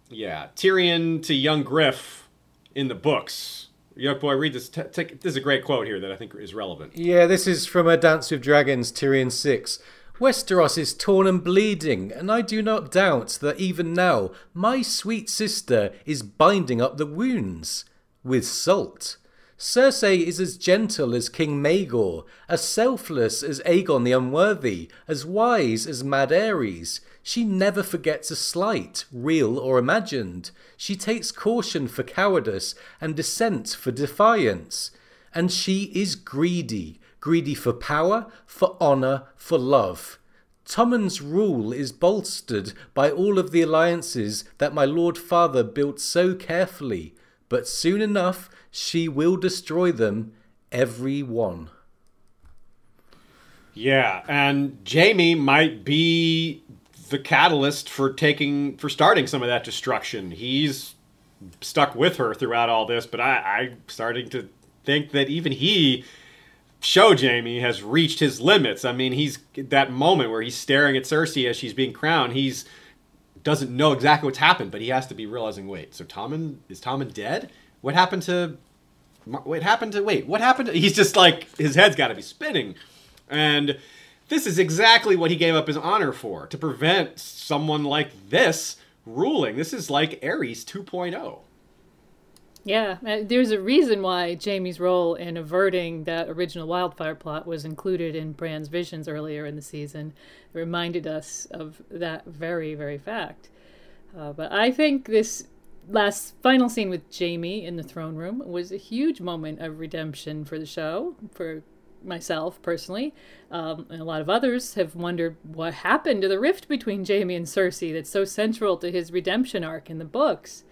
yeah, Tyrion to young Griff in the books. Young boy, read this. T- t- this is a great quote here that I think is relevant. Yeah, this is from A Dance with Dragons, Tyrion 6. Westeros is torn and bleeding, and I do not doubt that even now my sweet sister is binding up the wounds with salt. Cersei is as gentle as King Maegor, as selfless as Aegon the Unworthy, as wise as Mad Aerys. She never forgets a slight, real or imagined. She takes caution for cowardice and dissent for defiance. And she is greedy, greedy for power, for honour, for love. Tommen's rule is bolstered by all of the alliances that my lord father built so carefully, but soon enough she will destroy them, every one. Yeah, and Jaime might be the catalyst for taking for starting some of that destruction. He's stuck with her throughout all this, but I, I'm starting to think that even he show Jaime has reached his limits. I mean, he's that moment where he's staring at Cersei as she's being crowned. He's doesn't know exactly what's happened, but he has to be realizing, wait, so Tommen is Tommen dead? What happened to? What happened to? Wait, what happened? To, he's just like his head's got to be spinning, and this is exactly what he gave up his honor for to prevent someone like this ruling. This is like Aerys 2.0. Yeah, uh, there's a reason why Jaime's role in averting that original wildfire plot was included in Bran's visions earlier in the season. It reminded us of that very, very fact. Uh, but I think this last final scene with Jaime in the throne room was a huge moment of redemption for the show, for myself personally, um, and a lot of others have wondered what happened to the rift between Jaime and Cersei that's so central to his redemption arc in the books.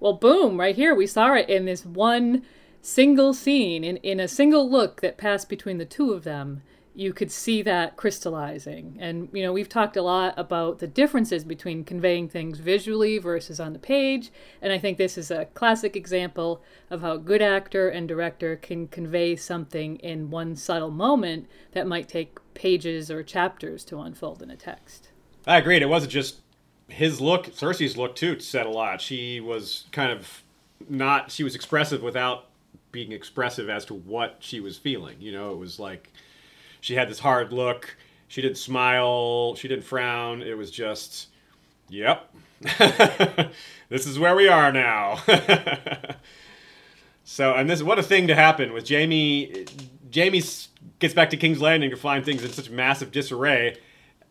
Well, boom, right here, we saw it in this one single scene, in, in a single look that passed between the two of them. You could see that crystallizing. And, you know, we've talked a lot about the differences between conveying things visually versus on the page. And I think this is a classic example of how a good actor and director can convey something in one subtle moment that might take pages or chapters to unfold in a text. I agreed. It wasn't just his look, Cersei's look too said a lot. She was kind of not, she was expressive without being expressive as to what she was feeling. You know, it was like she had this hard look. She didn't smile. She didn't frown. It was just, yep, this is where we are now. so, and this what a thing to happen with Jaime. Jaime gets back to King's Landing to find things in such massive disarray.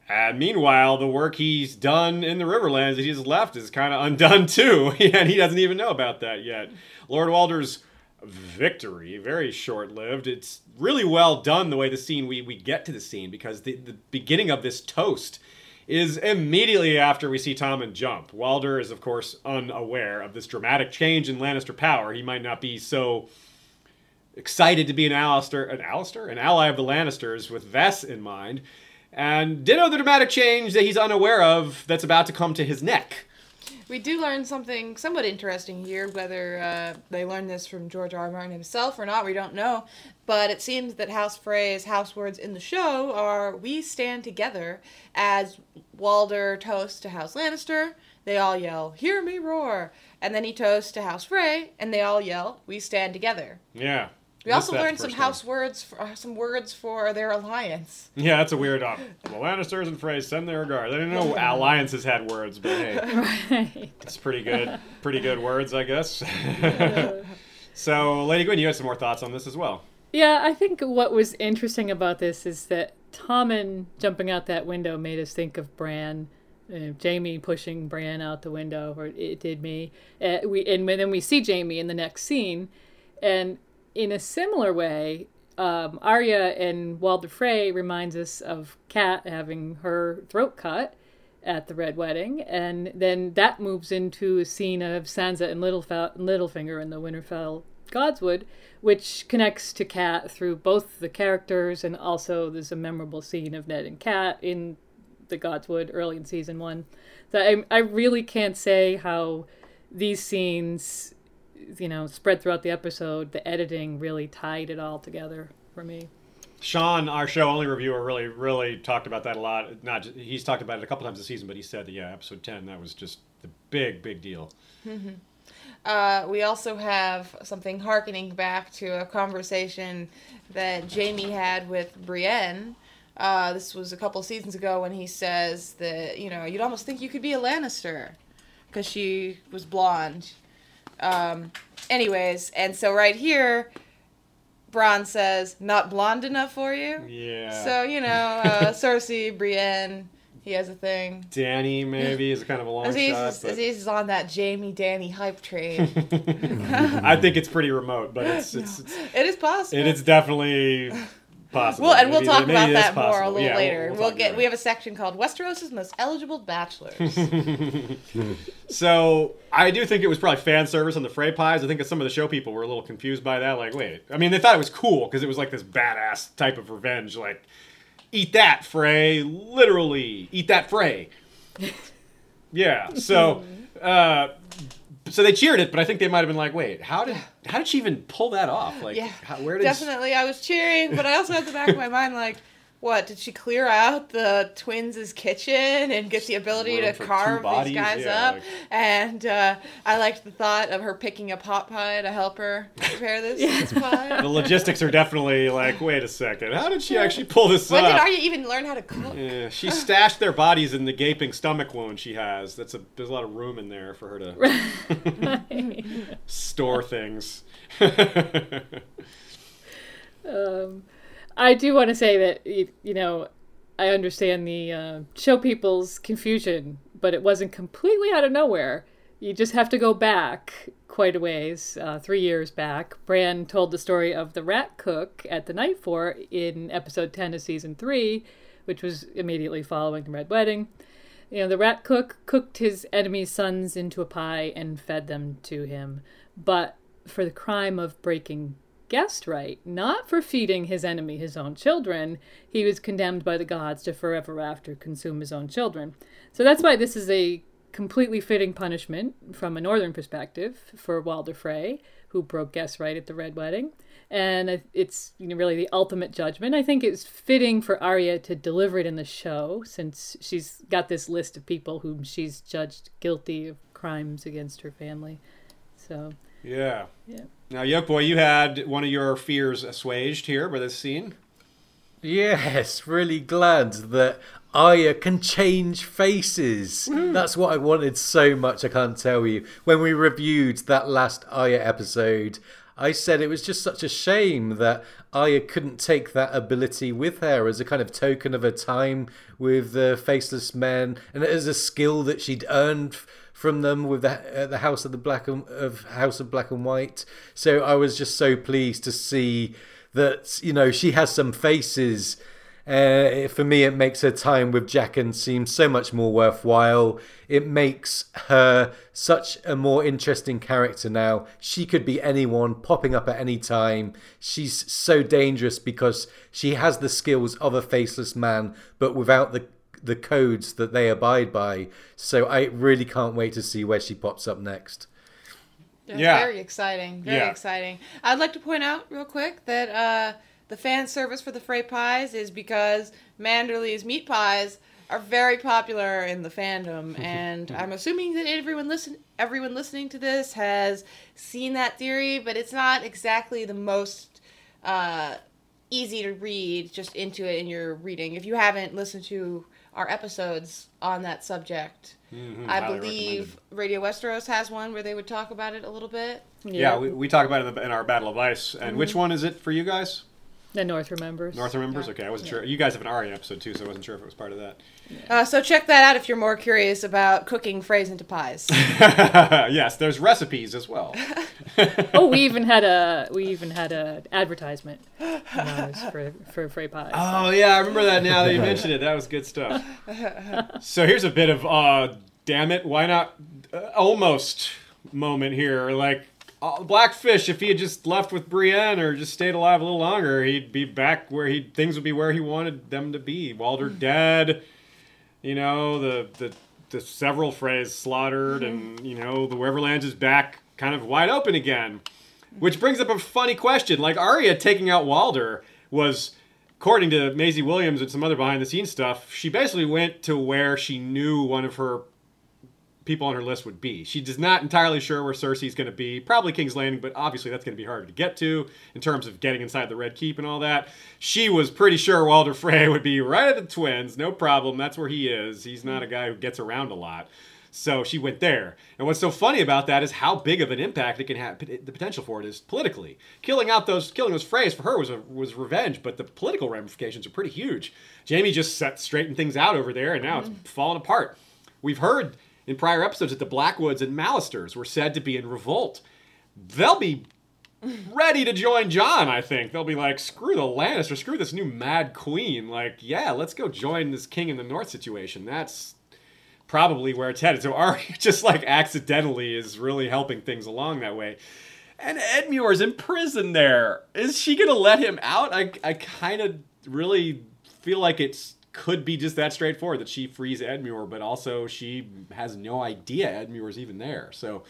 And meanwhile, the work he's done in the Riverlands that he's left is kind of undone too, and he doesn't even know about that yet. Lord Walder's victory, very short lived. It's really well done the way the scene we, we get to the scene because the, the beginning of this toast is immediately after we see Tommen jump. Walder is, of course, unaware of this dramatic change in Lannister power. He might not be so excited to be an Alistair, an Alistair, an ally of the Lannisters with Vess in mind, and ditto the dramatic change that he's unaware of that's about to come to his neck. We do learn something somewhat interesting here. Whether uh, they learned this from George R. R. Martin himself or not, we don't know. But it seems that House Frey's house words in the show are "We stand together." As Walder toasts to House Lannister, they all yell "Hear me roar!" And then he toasts to House Frey, and they all yell "We stand together." Yeah. We also learned some house words, for, uh, some words for their alliance. Yeah, that's a weird. Uh, the Lannisters and Frey send their regards. I didn't know alliances had words, but hey, right. it's pretty good. Pretty good words, I guess. so, Lady Gwyn, you had some more thoughts on this as well. Yeah, I think what was interesting about this is that Tommen jumping out that window made us think of Bran. Uh, Jaime pushing Bran out the window, or it did me. Uh, we and then we see Jaime in the next scene, and in a similar way, um, Arya and Walder Frey reminds us of Cat having her throat cut at the Red Wedding, and then that moves into a scene of Sansa and Littlef- Littlefinger in the Winterfell Godswood, which connects to Cat through both the characters and also there's a memorable scene of Ned and Cat in the Godswood early in season one. So I, I really can't say how these scenes you know, spread throughout the episode, the editing really tied it all together for me. Sean, our show only reviewer, really, really talked about that a lot. Not just, he's talked about it a couple times this season, but he said that yeah, episode ten that was just the big, big deal. Mm-hmm. Uh, we also have something harkening back to a conversation that Jaime had with Brienne. Uh, this was a couple seasons ago when he says that you know you'd almost think you could be a Lannister because she was blonde. Um, anyways, and so right here, Bronn says, "Not blonde enough for you." Yeah. So you know, uh, Cersei, Brienne, he has a thing. Dany maybe is kind of a long Aziz shot. Is, but... Aziz is on that Jaime Dany hype train. I think it's pretty remote, but it's it's, it's it is possible. It is definitely Possible. Well, and we'll talk about that more a little yeah, later. We'll, we'll, we'll get. We have a section called Westeros' most eligible bachelors. so I do think it was probably fan service on the Frey pies. I think that some of the show people were a little confused by that. Like, wait, I mean, they thought it was cool because it was like this badass type of revenge. Like, eat that, Frey. Literally, eat that, Frey. yeah. So. Uh, so they cheered it, but I think they might have been like, "Wait, how did how did she even pull that off? Like, yeah, how, where did definitely she... I was cheering, but I also had the back of my mind like, what did she clear out the twins' kitchen and get the ability to carve these guys yeah, up? Like... And uh, I liked the thought of her picking a pot pie to help her prepare this, this pie. The logistics are definitely like, wait a second, how did she actually pull this when up? When did Arya even learn how to cook? Yeah, she stashed their bodies in the gaping stomach wound she has. That's a there's a lot of room in there for her to store things. um. I do want to say that you know I understand the uh, show people's confusion, but it wasn't completely out of nowhere. You just have to go back quite a ways, uh, three years back. Bran told the story of the rat cook at the Nightfort in episode 10 of season 3, which was immediately following the Red Wedding. You know, the rat cook cooked his enemy's sons into a pie and fed them to him, but for the crime of breaking guest right, not for feeding his enemy his own children. He was condemned by the gods to forever after consume his own children. So that's why this is a completely fitting punishment from a northern perspective for Walder Frey, who broke guest right at the Red Wedding. And it's you know, really the ultimate judgment. I think it's fitting for Arya to deliver it in the show since she's got this list of people whom she's judged guilty of crimes against her family. So yeah. Yeah. Now, Yoke Boy, you had one of your fears assuaged here by this scene. Yes, really glad that Arya can change faces. That's what I wanted so much, I can't tell you. When we reviewed that last Arya episode, I said it was just such a shame that Arya couldn't take that ability with her as a kind of token of her time with the Faceless Men and as a skill that she'd earned from them with the uh, the House of the Black and, of House of Black and White. So I was just so pleased to see that you know she has some faces. Uh, for me, it makes her time with Jaqen seem so much more worthwhile. It makes her such a more interesting character now. She could be anyone, popping up at any time. She's so dangerous because she has the skills of a faceless man, but without the the codes that they abide by. So I really can't wait to see where she pops up next. That's Yeah. very exciting. Very Yeah. exciting. I'd like to point out real quick that uh, the fan service for the Frey pies is because Manderley's meat pies are very popular in the fandom, and I'm assuming that everyone listen everyone listening to this has seen that theory, but it's not exactly the most uh, easy to read just into it in your reading. If you haven't listened to our episodes on that subject, I Mm-hmm. highly believe Radio Westeros has one where they would talk about it a little bit. Yeah, we, we talk about it in, in our Battle of Ice. And Mm-hmm. which one is it for you guys? The North remembers. North remembers? Okay, I wasn't sure. You guys have an Arya episode too, so I wasn't sure if it was part of that. Uh, so check that out if you're more curious about cooking Freys into pies. yes, there's recipes as well. oh, we even had a we even had a advertisement for for Frey pies. Oh yeah, I remember that now that you mentioned it. That was good stuff. So here's a bit of uh damn it, why not uh, almost moment here. Like uh, Blackfish, if he had just left with Brienne or just stayed alive a little longer, he'd be back where he things would be where he wanted them to be. Walder dead, you know, the the the several Freys slaughtered, and you know the Riverlands is back, kind of wide open again. Which brings up a funny question. Like Arya taking out Walder was, according to Maisie Williams and some other behind the scenes stuff, she basically went to where she knew one of her people on her list would be. She's not entirely sure where Cersei's going to be. Probably King's Landing, but obviously that's going to be harder to get to in terms of getting inside the Red Keep and all that. She was pretty sure Walder Frey would be right at the Twins, no problem. That's where he is. He's not a guy who gets around a lot. So she went there. And what's so funny about that is how big of an impact it can have. The potential for it is politically. Killing out those, killing those Freys for her was a, was revenge, but the political ramifications are pretty huge. Jaime just set straightened things out over there, and now it's mm-hmm. falling apart. We've heard in prior episodes that the Blackwoods and Mallisters were said to be in revolt. They'll be ready to join Jon, I think. They'll be like, screw the Lannister, screw this new mad queen. Like, yeah, let's go join this king in the north situation. That's probably where it's headed. So Arya just like accidentally is really helping things along that way. And Edmure's in prison there. Is she gonna let him out? I I kind of really feel like it's could be just that straightforward that she frees Edmure, but also she has no idea Edmure's even there. So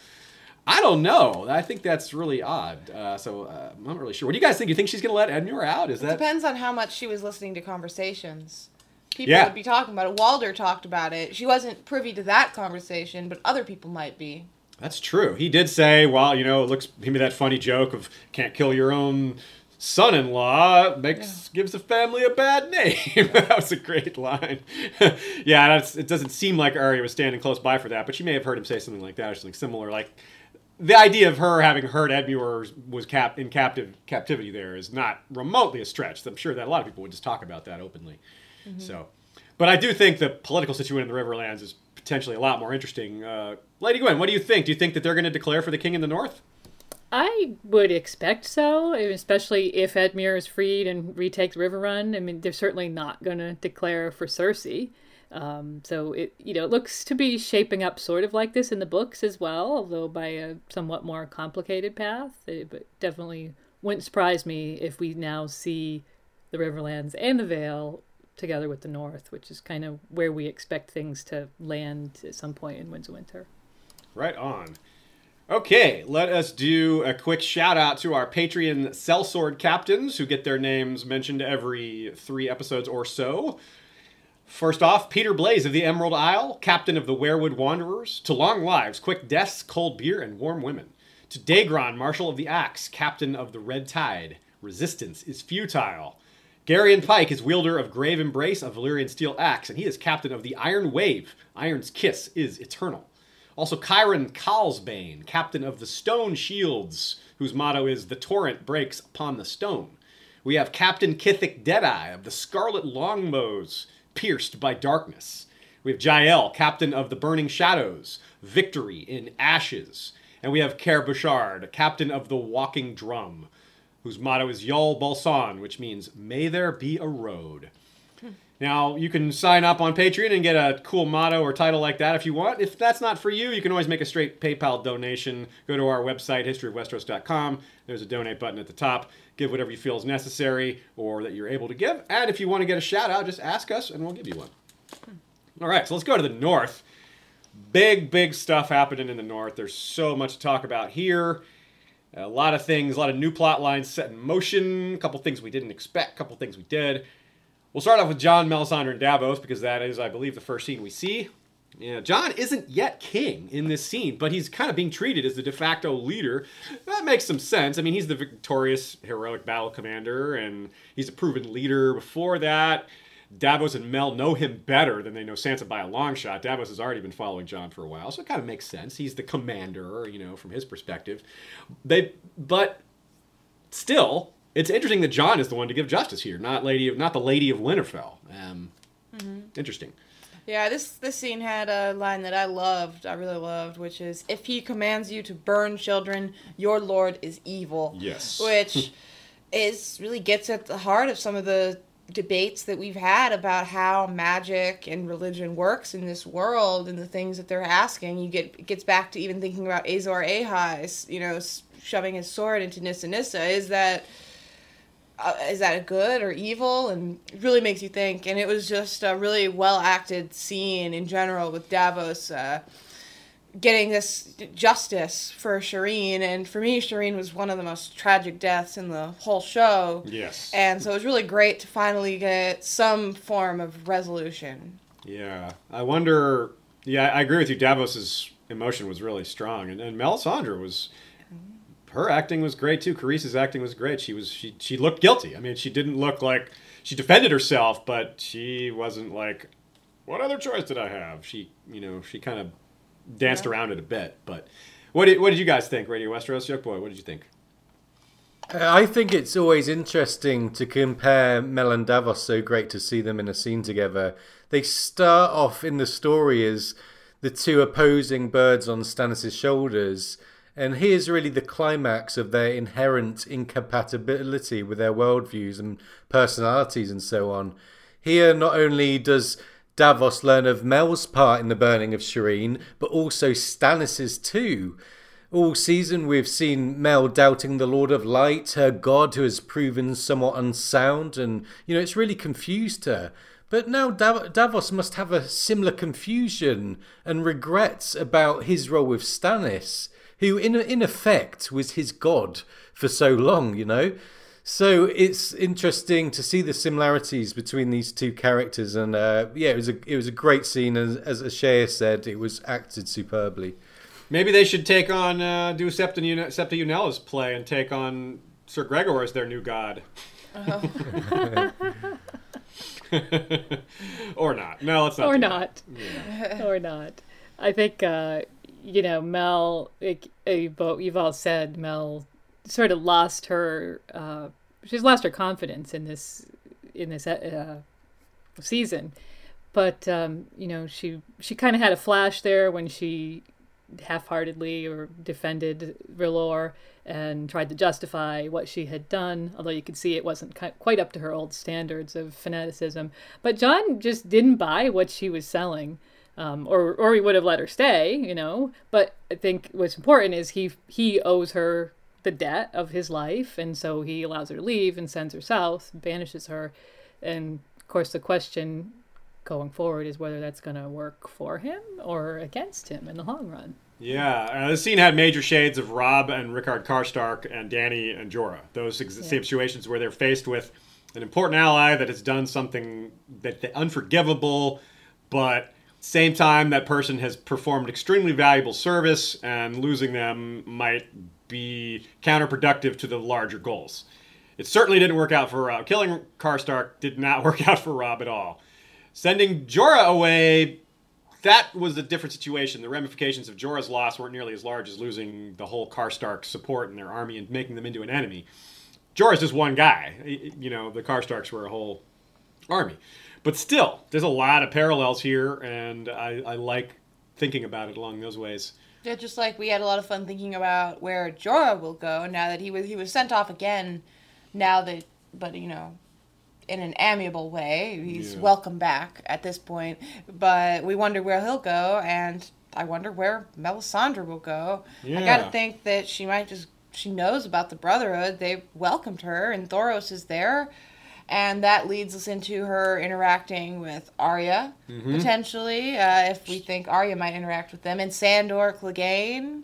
I don't know. I think that's really odd. Uh, so uh, I'm not really sure. What do you guys think? You think she's gonna let Edmure out? Is that Depends on how much she was listening to conversations. People Yeah. would be talking about it. Walder talked about it. She wasn't privy to that conversation, but other people might be. That's true. He did say, well, you know, it looks he made that funny joke of can't kill your own son-in-law makes gives the family a bad name. that was a great line. yeah, that's it doesn't seem like Arya was standing close by for that, but she may have heard him say something like that or something similar like the idea of her having heard Edmure was cap in captive captivity there is not remotely a stretch. I'm sure that a lot of people would just talk about that openly. So, but I do think the political situation in the Riverlands is potentially a lot more interesting. Uh, Lady Gwen, what do you think? Do you think that they're going to declare for the king in the north? I would expect so, especially if Edmure is freed and retakes Riverrun. I mean, they're certainly not going to declare for Cersei. Um, so it you know it looks to be shaping up sort of like this in the books as well, although by a somewhat more complicated path. eh, But definitely wouldn't surprise me if we now see the Riverlands and the Vale together with the North, which is kind of where we expect things to land at some point in Winds of Winter. Right on. Okay, let us do a quick shout out to our Patreon sellsword captains who get their names mentioned every three episodes or so. First off, Peter Blaze of the Emerald Isle, captain of the Werewood Wanderers, to long lives, quick deaths, cold beer, and warm women. To Dagron, Marshal of the Axe, captain of the Red Tide, resistance is futile. Garion Pike is wielder of Grave Embrace of Valyrian Steel Axe, and he is captain of the Iron Wave. Iron's kiss is eternal. Also, Chiron Calsbane, captain of the Stone Shields, whose motto is The Torrent Breaks Upon the Stone. We have Captain Kithik Deadeye of the Scarlet Longbows, pierced by darkness. We have Jael, captain of the Burning Shadows, Victory in Ashes. And we have Ker Bouchard, captain of the Walking Drum, whose motto is Yol Balsan, which means May there be a road. Now, you can sign up on Patreon and get a cool motto or title like that if you want. If that's not for you, you can always make a straight PayPal donation. Go to our website, historyofwesteros.com. There's a donate button at the top. Give whatever you feel is necessary or that you're able to give. And if you want to get a shout out, just ask us and we'll give you one. Hmm. All right, so let's go to the north. Big, big stuff happening in the north. There's so much to talk about here. A lot of things, a lot of new plot lines set in motion, a couple things we didn't expect, a couple things we did. We'll start off with Jon, Melisandre, and Davos because that is, I believe, the first scene we see. Yeah, Jon isn't yet king in this scene, but he's kind of being treated as the de facto leader. That makes some sense. I mean, he's the victorious, heroic battle commander, and he's a proven leader before that. Davos and Mel know him better than they know Sansa by a long shot. Davos has already been following Jon for a while, so it kind of makes sense. He's the commander, you know, from his perspective. They, but still, it's interesting that Jon is the one to give justice here, not lady, of, not the Lady of Winterfell. Um, Interesting. Yeah, this this scene had a line that I loved. I really loved, which is, "If he commands you to burn children, your lord is evil." Yes. Which is really gets at the heart of some of the debates that we've had about how magic and religion works in this world and the things that they're asking. You get it gets back to even thinking about Azor Ahai's, you know, shoving his sword into Nissa Nissa. Is that uh, is that a good or evil and it really makes you think and it was just a really well acted scene in general with davos uh, getting this justice for shireen and for me shireen was one of the most tragic deaths in the whole show Yes. and so it was really great to finally get some form of resolution Yeah, I wonder. Yeah, I agree with you. Davos's emotion was really strong, and, and Melisandre was. Her acting was great too. Carice's acting was great. She was she she looked guilty. I mean, she didn't look like she defended herself, but she wasn't like, what other choice did I have? She you know she kind of danced Yeah. around it a bit. But what did what did you guys think, Radio Westeros? Young boy, what did you think? I think it's always interesting to compare Mel and Davos. So great to see them in a scene together. They start off in the story as the two opposing birds on Stannis' shoulders, and here's really the climax of their inherent incompatibility with their worldviews and personalities and so on. Here, not only does Davos learn of Mel's part in the burning of Shireen, but also Stannis's too. All season, we've seen Mel doubting the Lord of Light, her god who has proven somewhat unsound, and you know, it's really confused her. But now Dav- Davos must have a similar confusion and regrets about his role with Stannis, who, in, in effect, was his god for so long, you know? So it's interesting to see the similarities between these two characters, and uh, yeah, it was a it was a great scene. As as Ashea said, it was acted superbly. Maybe they should take on uh, do Septa Un- Septa Unella's play and take on Sir Gregor as their new god. or not. No, let's not. or do not, or not. I think uh, you know Mel. Like, uh, you've all- said Mel sort of lost her. Uh, she's lost her confidence in this in this uh, season, but um, you know she she kind of had a flash there when she half-heartedly or defended R'hllor and tried to justify what she had done, although you could see it wasn't quite up to her old standards of fanaticism. But Jon just didn't buy what she was selling, um, or or he would have let her stay, you know. But I think what's important is he he owes her the debt of his life, and so he allows her to leave and sends her south, banishes her. And of course, the question going forward is whether that's going to work for him or against him in the long run. Yeah, uh, this scene had major shades of Robb and Rickard Karstark and Dany and Jorah. Those ex- situations where they're faced with an important ally that has done something that, that unforgivable, but same time that person has performed extremely valuable service, and losing them might be counterproductive to the larger goals. It certainly didn't work out for Robb. Killing Karstark did not work out for Robb at all. Sending Jorah away that was a different situation. The ramifications of Jorah's loss weren't nearly as large as losing the whole Karstark support in their army and making them into an enemy. Jorah's just one guy. You know, the Karstarks were a whole army. But still, there's a lot of parallels here, and I, I like thinking about it along those ways. Yeah, just like we had a lot of fun thinking about where Jorah will go now that he was he was sent off again. Now that, but you know, in an amiable way. He's yeah. welcome back at this point, but we wonder where he'll go, and I wonder where Melisandre will go. Yeah. I gotta think that she might just she knows about the Brotherhood. They welcomed her, and Thoros is there, and that leads us into her interacting with Arya mm-hmm. potentially. Uh, if we think Arya might interact with them, and Sandor Clegane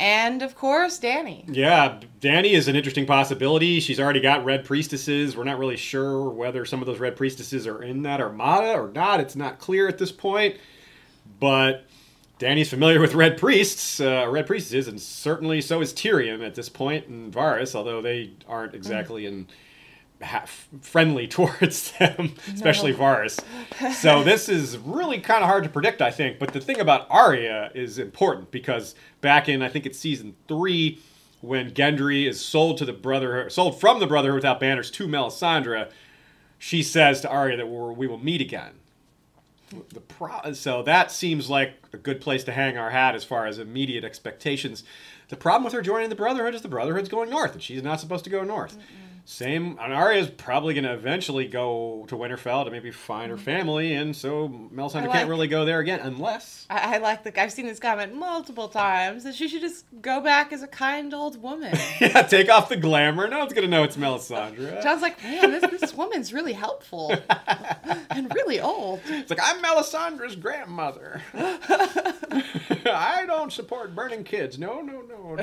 and of course Dany. Yeah, Dany is an interesting possibility. She's already got red priestesses. We're not really sure whether some of those red priestesses are in that armada or not. It's not clear at this point. But Dany's familiar with red priests, uh, red priestesses, and certainly so is Tyrion at this point and Varys, although they aren't exactly in friendly towards them, especially no. Varys. So this is really kind of hard to predict, I think. But the thing about Arya is important because back in I think it's season three, when Gendry is sold to the Brotherhood, sold from the Brotherhood without banners to Melisandre, she says to Arya that we will meet again. The pro- so that seems like a good place to hang our hat as far as immediate expectations. The problem with her joining the Brotherhood is the Brotherhood's going north, and she's not supposed to go north. Mm-mm. Same, Arya is probably going to eventually go to Winterfell to maybe find her mm-hmm. family, and so Melisandre like, can't really go there again unless. I, I, like the. I've seen this comment multiple times that she should just go back as a kind old woman. yeah, take off the glamour. No one's going to know it's Melisandre. Jon's like, man, this, this woman's really helpful and really old. It's like I'm Melisandre's grandmother. I don't support burning kids. No, no, no.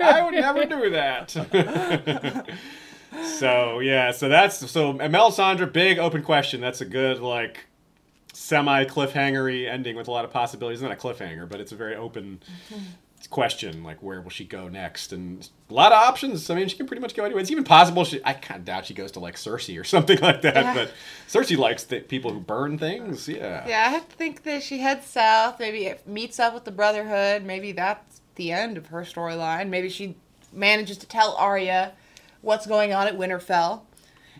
I would never do that. so yeah, so that's so Melisandre, big open question. That's a good like semi cliffhangery ending with a lot of possibilities. It's not a cliffhanger, but it's a very open mm-hmm. question. Like where will she go next? And a lot of options. I mean, she can pretty much go anywhere. It's even possible she. I kind of doubt she goes to like Cersei or something like that. Yeah. But Cersei likes the people who burn things. Yeah. Yeah, I have to think that she heads south. Maybe it meets up with the Brotherhood. Maybe that's the end of her storyline. Maybe she manages to tell Arya what's going on at Winterfell.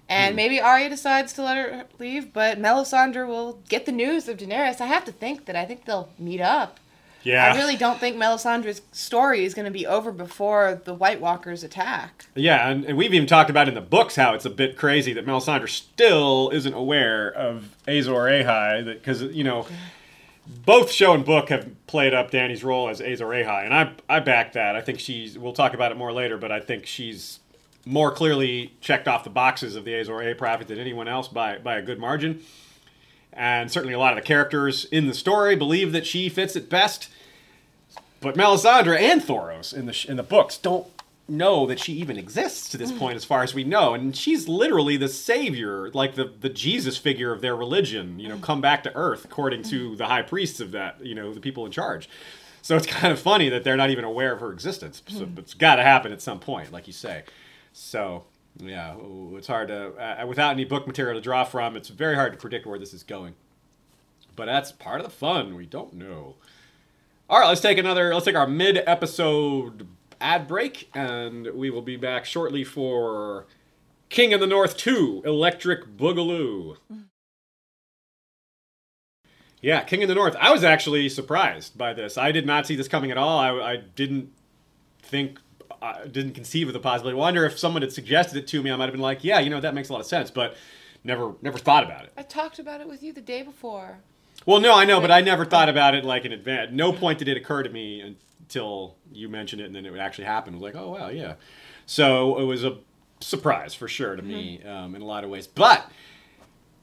And mm. maybe Arya decides to let her leave, but Melisandre will get the news of Daenerys. I have to think that I think they'll meet up. Yeah. I really don't think Melisandre's story is going to be over before the White Walkers attack. Yeah, and, and we've even talked about in the books how it's a bit crazy that Melisandre still isn't aware of Azor Ahai, because, you know, both show and book have played up Dany's role as Azor Ahai, and I I back that. I think she's. We'll talk about it more later, but I think she's more clearly checked off the boxes of the Azor Ahai prophet than anyone else by by a good margin. And certainly, a lot of the characters in the story believe that she fits it best. But Melisandre and Thoros in the in the books don't know that she even exists to this mm. point as far as we know. And she's literally the savior like the the jesus figure of their religion you know come back to earth according to the high priests of that you know the people in charge. So it's kind of funny that they're not even aware of her existence. So mm. it's got to happen at some point like you say. So yeah it's hard to uh, without any book material to draw from it's very hard to predict where this is going. But that's part of the fun we don't know. All right let's take another let's take our mid episode ad break, and we will be back shortly for King of the North 2 Electric Boogaloo. Yeah, King of the North. I was actually surprised by this. I did not see this coming at all. I, I didn't think, I didn't conceive of the possibility. I wonder if someone had suggested it to me, I might have been like, yeah, you know, that makes a lot of sense, but never, never thought about it. I talked about it with you the day before. Well, no, I know, but I never thought about it like in advance. No point did it occur to me until you mentioned it, and then it would actually happen. I was like, oh wow, yeah. So it was a surprise for sure to me um, in a lot of ways, but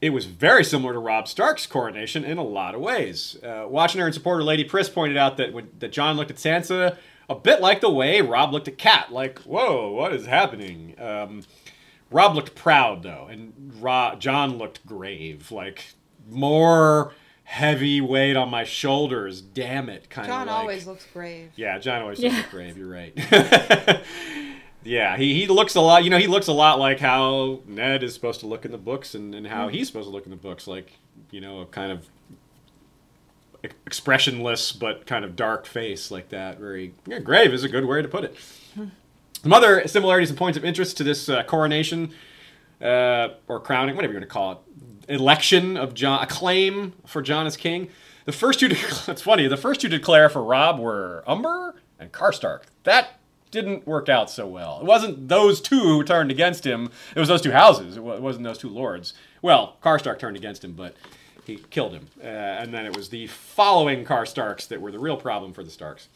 it was very similar to Robb Stark's coronation in a lot of ways. Uh, watching her and supporter Lady Pris pointed out that when that Jon looked at Sansa a bit like the way Robb looked at Cat, like, whoa, what is happening? Um, Robb looked proud though, and Jon looked grave, like more heavy weight on my shoulders. Damn it, kind of. Jon like, always looks brave. Yeah, Jon always Yeah. looks brave. You're right. yeah, he, he looks a lot. You know, he looks a lot like how Ned is supposed to look in the books, and, and how he's supposed to look in the books, like you know, a kind of expressionless but kind of dark face like that. Very yeah, grave is a good way to put it. Some other similarities and points of interest to this uh, coronation uh, or crowning, whatever you want to call it, election of Jon, a claim for Jon as king. The first two, it's funny, the first two to declare for Robb were Umber and Karstark. That didn't work out so well. It wasn't those two who turned against him. It was those two houses. It it wasn't those two lords. Well, Karstark turned against him, but he killed him. Uh, and then it was the following Karstarks that were the real problem for the Starks.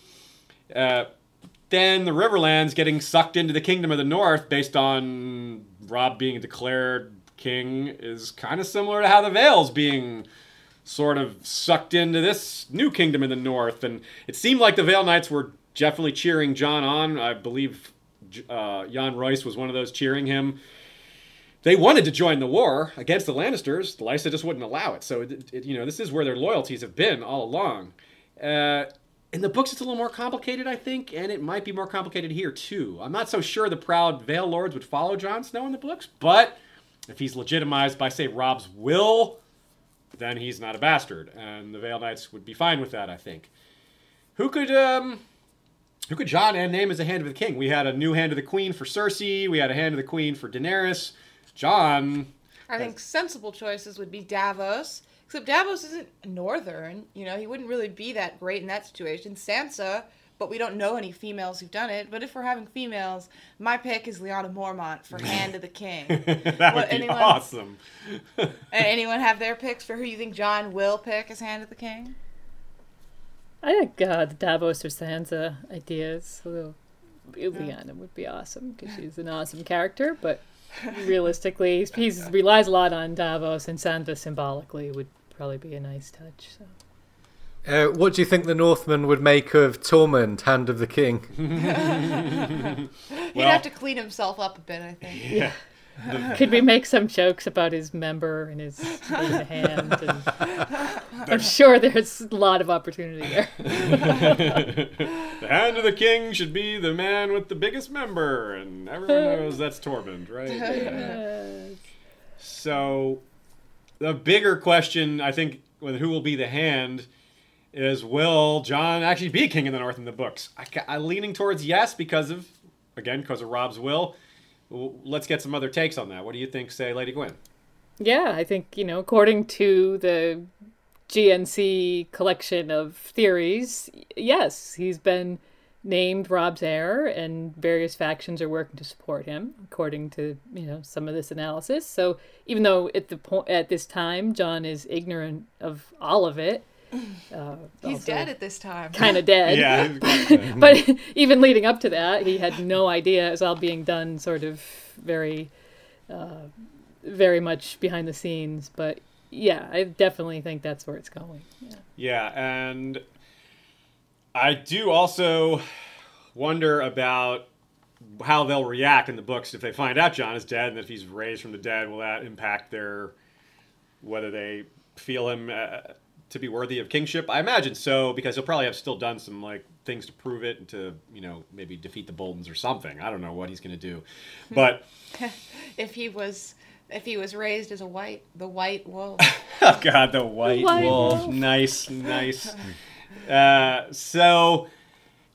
Uh, then the Riverlands getting sucked into the Kingdom of the North based on Robb being declared king is kind of similar to how the Vales being sort of sucked into this new kingdom in the North. And it seemed like the Vale Knights were definitely cheering Jon on. I believe uh, Yohn Royce was one of those cheering him. They wanted to join the war against the Lannisters. Lysa just wouldn't allow it. So, it, it- you know, this is where their loyalties have been all along. Uh, in the books, it's a little more complicated, I think, and it might be more complicated here too. I'm not so sure the proud Vale Lords would follow Jon Snow in the books, but if he's legitimized by, say, Robb's will, then he's not a bastard, and the Vale Knights would be fine with that, I think. Who could um, who could Jon and name as a Hand of the King? We had a new Hand of the Queen for Cersei. We had a Hand of the Queen for Daenerys. Jon. I think sensible choices would be Davos. Except Davos isn't northern. You know, he wouldn't really be that great in that situation. Sansa, but we don't know any females who've done it. But if we're having females, my pick is Lyanna Mormont for Hand of the King. that would What, be anyone- awesome. Anyone have their picks for who you think Jon will pick as Hand of the King? I think uh, the Davos or Sansa ideas, although Lyanna would be awesome because she's an awesome character, but realistically, he relies a lot on Davos, and Sansa symbolically would probably be a nice touch. So. Uh, what do you think the Northmen would make of Tormund, Hand of the King? He'd have to clean himself up a bit, I think. Yeah. Could we make some jokes about his member and his his hand? And I'm sure there's a lot of opportunity there. the Hand of the King should be the man with the biggest member, and everyone knows that's Tormund, right? Yeah. So, the bigger question, I think, with who will be the hand is will Jon actually be king of the North in the books? I, I'm leaning towards yes because of, again, because of Robb's will. Let's get some other takes on that. What do you think, say, Lady Gwyn? Yeah, I think, you know, according to the GNC collection of theories, yes, he's been named Robb's heir, and various factions are working to support him, according to you know some of this analysis. So even though at the point at this time Jon is ignorant of all of it, uh, He's dead at this time. kind of dead. Yeah. he's got that. But even leading up to that, he had no idea it was all being done sort of very, uh, very much behind the scenes. But yeah, I definitely think that's where it's going. Yeah. Yeah, and I do also wonder about how they'll react in the books if they find out Jon is dead and if he's raised from the dead. Will that impact their whether they feel him uh, to be worthy of kingship? I imagine so because he'll probably have still done some like things to prove it and to you know maybe defeat the Boltons or something. I don't know what he's going to do, but if he was if he was raised as a white the white wolf. Oh God, the white, white wolf. wolf. Nice, nice. Uh, so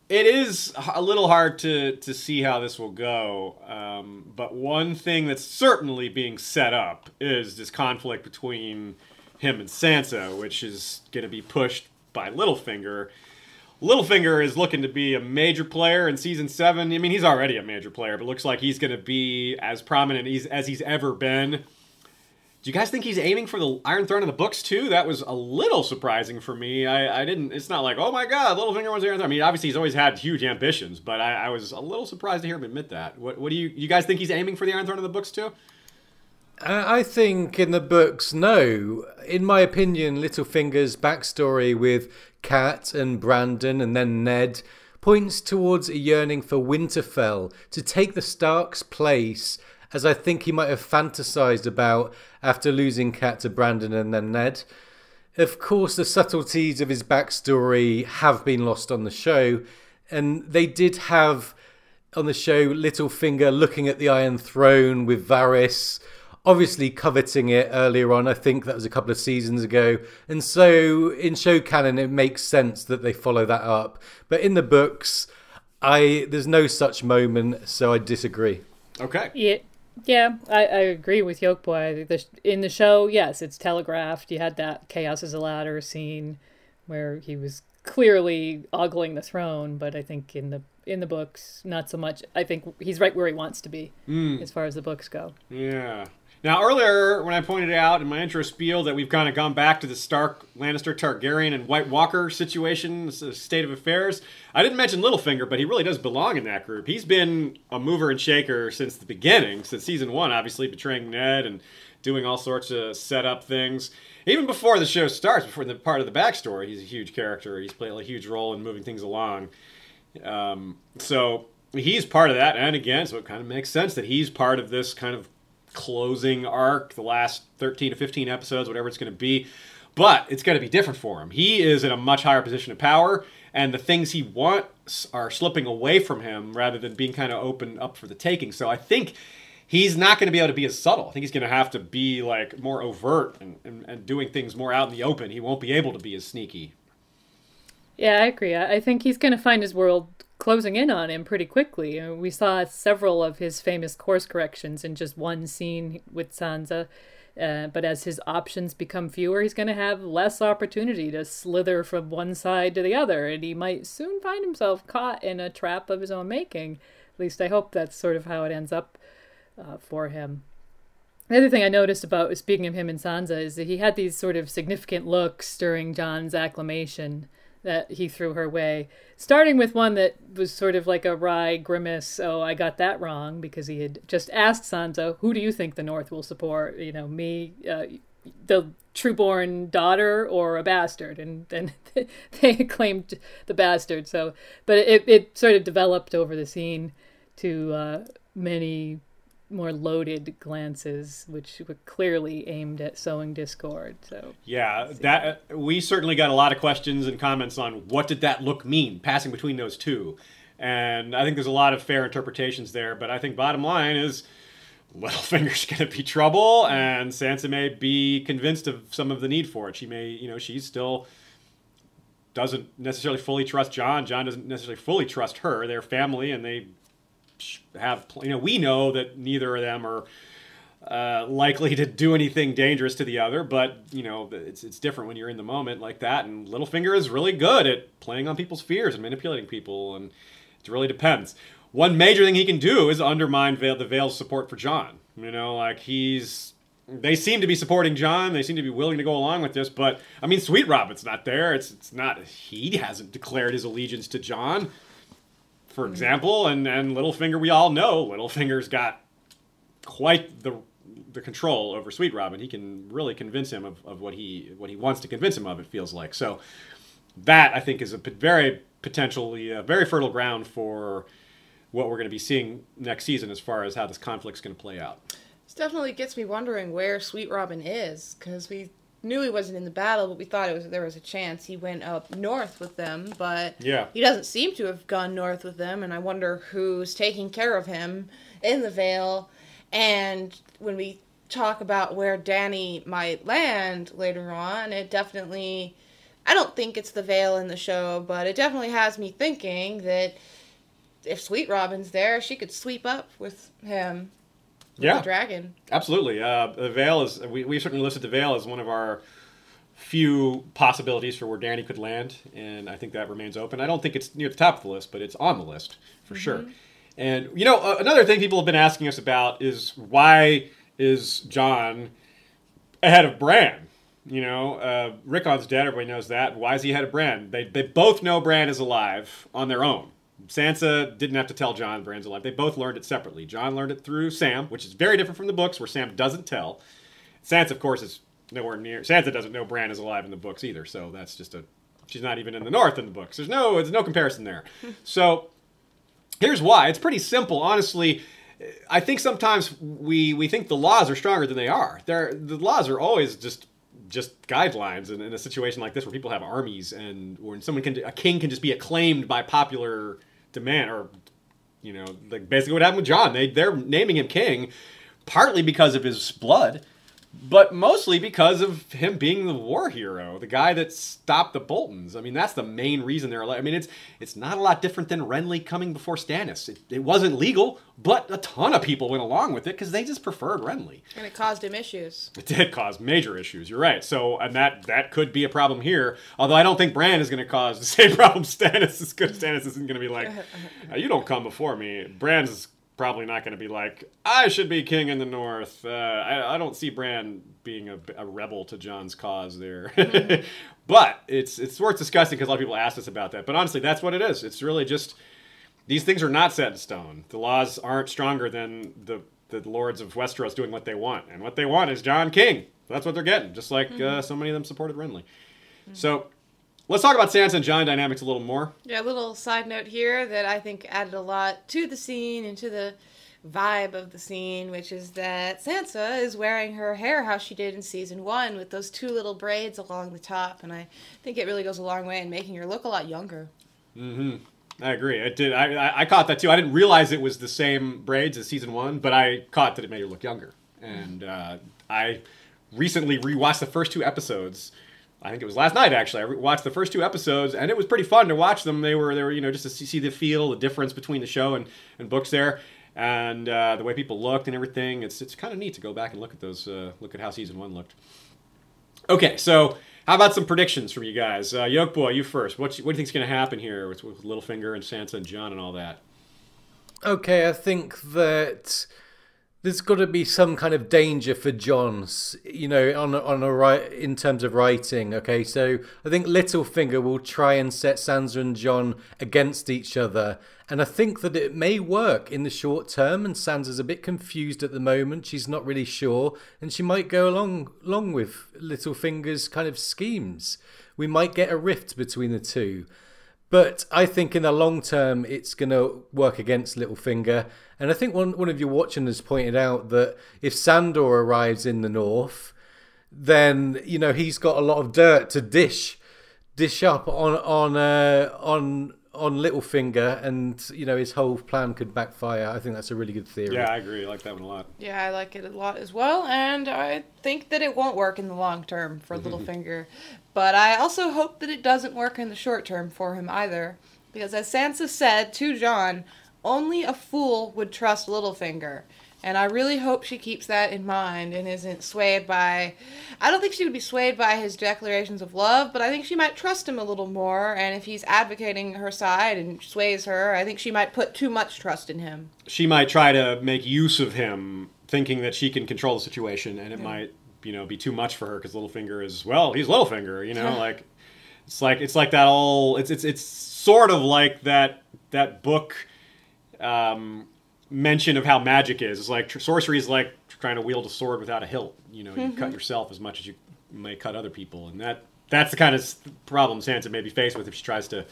it is a little hard to to see how this will go. Um, but one thing that's certainly being set up is this conflict between him and Sansa, which is going to be pushed by Littlefinger. Littlefinger is looking to be a major player in season seven. I mean, he's already a major player, but looks like he's going to be as prominent as- he's ever been Do you guys think he's aiming for the Iron Throne in the books too? That was a little surprising for me. I, I didn't. It's not like, oh my god, Littlefinger wants the Iron Throne. I mean, obviously he's always had huge ambitions, but I, I was a little surprised to hear him admit that. What, what do you you guys think he's aiming for the Iron Throne in the books too? Uh, I think in the books, no. In my opinion, Littlefinger's backstory with Cat and Brandon and then Ned points towards a yearning for Winterfell to take the Stark's place, as I think he might have fantasized about after losing Cat to Brandon and then Ned. Of course, the subtleties of his backstory have been lost on the show, and they did have on the show Littlefinger looking at the Iron Throne with Varys obviously coveting it earlier on. I think that was a couple of seasons ago. And so in show canon, it makes sense that they follow that up. But in the books, I there's no such moment, so I disagree. Okay. Yeah. Yeah, I, I agree with Yolkboy. The, in the show, yes, it's telegraphed. You had that chaos is a ladder scene where he was clearly ogling the throne, but I think in the in the books, not so much. I think he's right where he wants to be Mm. as far as the books go. Yeah. Now, earlier, when I pointed out in my intro spiel that we've kind of gone back to the Stark, Lannister, Targaryen, and White Walker situation, state of affairs, I didn't mention Littlefinger, but he really does belong in that group. He's been a mover and shaker since the beginning, since season one, obviously, betraying Ned and doing all sorts of setup things. Even before the show starts, before the part of the backstory, he's a huge character. He's played a huge role in moving things along. Um, so he's part of that, and again, so it kind of makes sense that he's part of this kind of closing arc, the last 13 to 15 episodes, whatever it's going to be. But it's going to be different for him. He is in a much higher position of power, and the things he wants are slipping away from him rather than being kind of open up for the taking. So I think he's not going to be able to be as subtle. I think he's going to have to be like more overt and, and, and doing things more out in the open. He won't be able to be as sneaky. Yeah, I agree. I I think he's going to find his world closing in on him pretty quickly. Uh, We saw several of his famous course corrections in just one scene with Sansa. Uh, but as his options become fewer, he's going to have less opportunity to slither from one side to the other, and he might soon find himself caught in a trap of his own making. At least I hope that's sort of how it ends up uh, for him. The other thing I noticed about speaking of him and Sansa is that he had these sort of significant looks during Jon's acclamation that he threw her way. Starting with one that was sort of like a wry grimace, oh, I got that wrong, because he had just asked Sansa, who do you think the North will support? You know, me, uh, the trueborn daughter, or a bastard? And then they claimed the bastard. So, but it, it sort of developed over the scene to uh, many more loaded glances, which were clearly aimed at sowing discord. So Yeah, that uh, we certainly got a lot of questions and comments on what did that look mean, passing between those two, and I think there's a lot of fair interpretations there. But I think bottom line is, Littlefinger's going to be trouble, and Sansa may be convinced of some of the need for it. She may, you know, she's still doesn't necessarily fully trust Jon. Jon doesn't necessarily fully trust her. They're family, and they have, you know, we know that neither of them are uh, likely to do anything dangerous to the other, but you know it's it's different when you're in the moment like that. And Littlefinger is really good at playing on people's fears and manipulating people, and it really depends. One major thing he can do is undermine Vale, the Vale's support for Jon. You know, like he's they seem to be supporting Jon. They seem to be willing to go along with this, but I mean, Sweet Robin's not there. It's it's not he hasn't declared his allegiance to Jon, for example. And and Littlefinger, we all know Littlefinger's got quite the the control over Sweet Robin. He can really convince him of, of what he what he wants to convince him of. It feels like so. That I think is a very potentially a very fertile ground for what we're going to be seeing next season as far as how this conflict's going to play out. This definitely gets me wondering where Sweet Robin is, because we knew he wasn't in the battle, but we thought it was there was a chance he went up north with them, but Yeah. he doesn't seem to have gone north with them, and I wonder who's taking care of him in the Vale. And when we talk about where Dany might land later on, it definitely I don't think it's the Vale in the show, but it definitely has me thinking that if Sweet Robin's there, she could sweep up with him. Yeah. the dragon. Absolutely. Uh, the Vale is, we, we certainly listed the Vale as one of our few possibilities for where Dany could land, and I think that remains open. I don't think it's near the top of the list, but it's on the list for sure. And, you know, uh, another thing people have been asking us about is why is Jon ahead of Bran. You know, uh, Rickon's dead. Everybody knows that. Why is he ahead of Bran? They they both know Bran is alive on their own. Sansa didn't have to tell Jon Bran's alive. They both learned it separately. Jon learned it through Sam, which is very different from the books, where Sam doesn't tell. Sansa, of course, is nowhere near. Sansa doesn't know Bran is alive in the books either, so that's just a. She's not even in the North in the books. There's no, there's no comparison there. so, here's why. It's pretty simple, honestly. I think sometimes we we think the laws are stronger than they are. They're, the laws are always just just guidelines in, in a situation like this where people have armies and when someone can a king can just be acclaimed by popular demand or you know like basically what happened with Jon. They they're naming him king partly because of his blood but mostly because of him being the war hero, the guy that stopped the Boltons. I mean, that's the main reason they're. I mean, it's it's not a lot different than Renly coming before Stannis. It, it wasn't legal, but a ton of people went along with it because they just preferred Renly. And it caused him issues. It did cause major issues. You're right. So, and that that could be a problem here. Although I don't think Bran is going to cause the same problem Stannis is. Good. Stannis isn't going to be like, you don't come before me. Bran's probably not going to be like, I should be king in the north. Uh, I, I, don't see Bran being a, a, rebel to Jon's cause there. Mm-hmm. but it's it's worth discussing because a lot of people asked us about that. But honestly, that's what it is. It's really just these things are not set in stone. The laws aren't stronger than the the lords of Westeros doing what they want, and what they want is Jon King. That's what they're getting. Just like mm-hmm. uh, so many of them supported Renly. Mm-hmm. So Let's talk about Sansa and Jon dynamics a little more. Yeah, a little side note here that I think added a lot to the scene and to the vibe of the scene, which is that Sansa is wearing her hair how she did in season one with those two little braids along the top, and I think it really goes a long way in making her look a lot younger. Mm-hmm. I agree. It did. I, I, I caught that too. I didn't realize it was the same braids as season one, but I caught that it made her look younger. And uh, I recently rewatched the first two episodes I think it was last night actually. I watched the first two episodes, and it was pretty fun to watch them. They were they were you know just to see the feel, the difference between the show and, and books there, and uh, the way people looked and everything. It's it's kind of neat to go back and look at those uh, look at how season one looked. Okay, so how about some predictions from you guys? Uh, Yoke boy, you first. What what do you think's going to happen here with, with Littlefinger and Sansa and Jon and all that? Okay, I think that there's got to be some kind of danger for Jon's, you know, on on a right in terms of writing. Okay, so I think Littlefinger will try and set Sansa and Jon against each other, and I think that it may work in the short term. And Sansa's a bit confused at the moment; she's not really sure, and she might go along along with Littlefinger's kind of schemes. We might get a rift between the two. But I think in the long term, it's going to work against Littlefinger. And I think one, one of your watching has pointed out that if Sandor arrives in the north, then you know he's got a lot of dirt to dish dish up on on uh, on on Littlefinger, and you know his whole plan could backfire. I think that's a really good theory. Yeah, I agree. I like that one a lot. Yeah, I like it a lot as well, and I think that it won't work in the long term for mm-hmm. Littlefinger. But I also hope that it doesn't work in the short term for him either, because as Sansa said to Jon, only a fool would trust Littlefinger. And I really hope she keeps that in mind and isn't swayed by. I don't think she would be swayed by his declarations of love, but I think she might trust him a little more. And if he's advocating her side and sways her, I think she might put too much trust in him. She might try to make use of him, thinking that she can control the situation, and it yeah. might, you know, be too much for her because Littlefinger is well, he's Littlefinger, you know, like it's like it's like that all. It's it's it's sort of like that that book. Um, mention of how magic is. It's like sorcery is like trying to wield a sword without a hilt. You know, you mm-hmm. cut yourself as much as you may cut other people, and that that's the kind of problem Sansa may be faced with if she tries to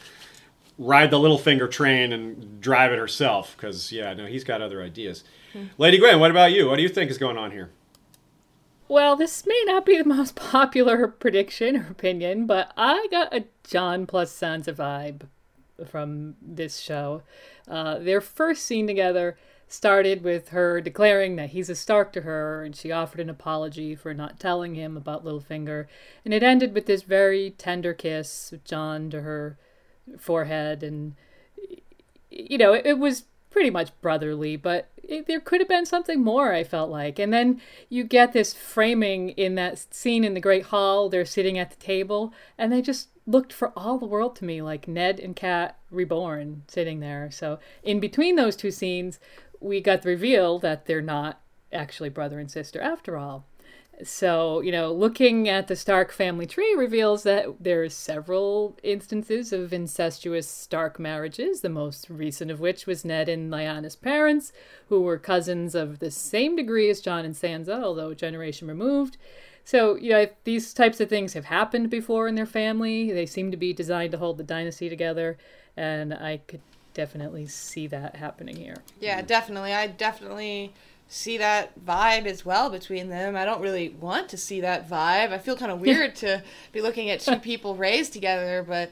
ride the Littlefinger train and drive it herself. Because yeah, no, he's got other ideas. Mm-hmm. Lady Gwen, what about you? What do you think is going on here? Well, this may not be the most popular prediction or opinion, but I got a Jon plus Sansa vibe from this show. Uh, their first scene together started with her declaring that he's a Stark to her, and she offered an apology for not telling him about Littlefinger. And it ended with this very tender kiss of Jon to her forehead, and you know, it, it was pretty much brotherly, but it, there could have been something more, I felt like. And then you get this framing in that scene in the Great Hall. They're sitting at the table, and they just looked for all the world to me like Ned and Cat reborn sitting there. So, in between those two scenes, we got the reveal that they're not actually brother and sister after all. So, you know, looking at the Stark family tree reveals that there are several instances of incestuous Stark marriages, the most recent of which was Ned and Lyanna's parents, who were cousins of the same degree as Jon and Sansa, although a generation removed. So, you know, these types of things have happened before in their family. They seem to be designed to hold the dynasty together, and I could definitely see that happening here. Yeah, definitely. I definitely see that vibe as well between them. I don't really want to see that vibe. I feel kind of weird to be looking at two people raised together, but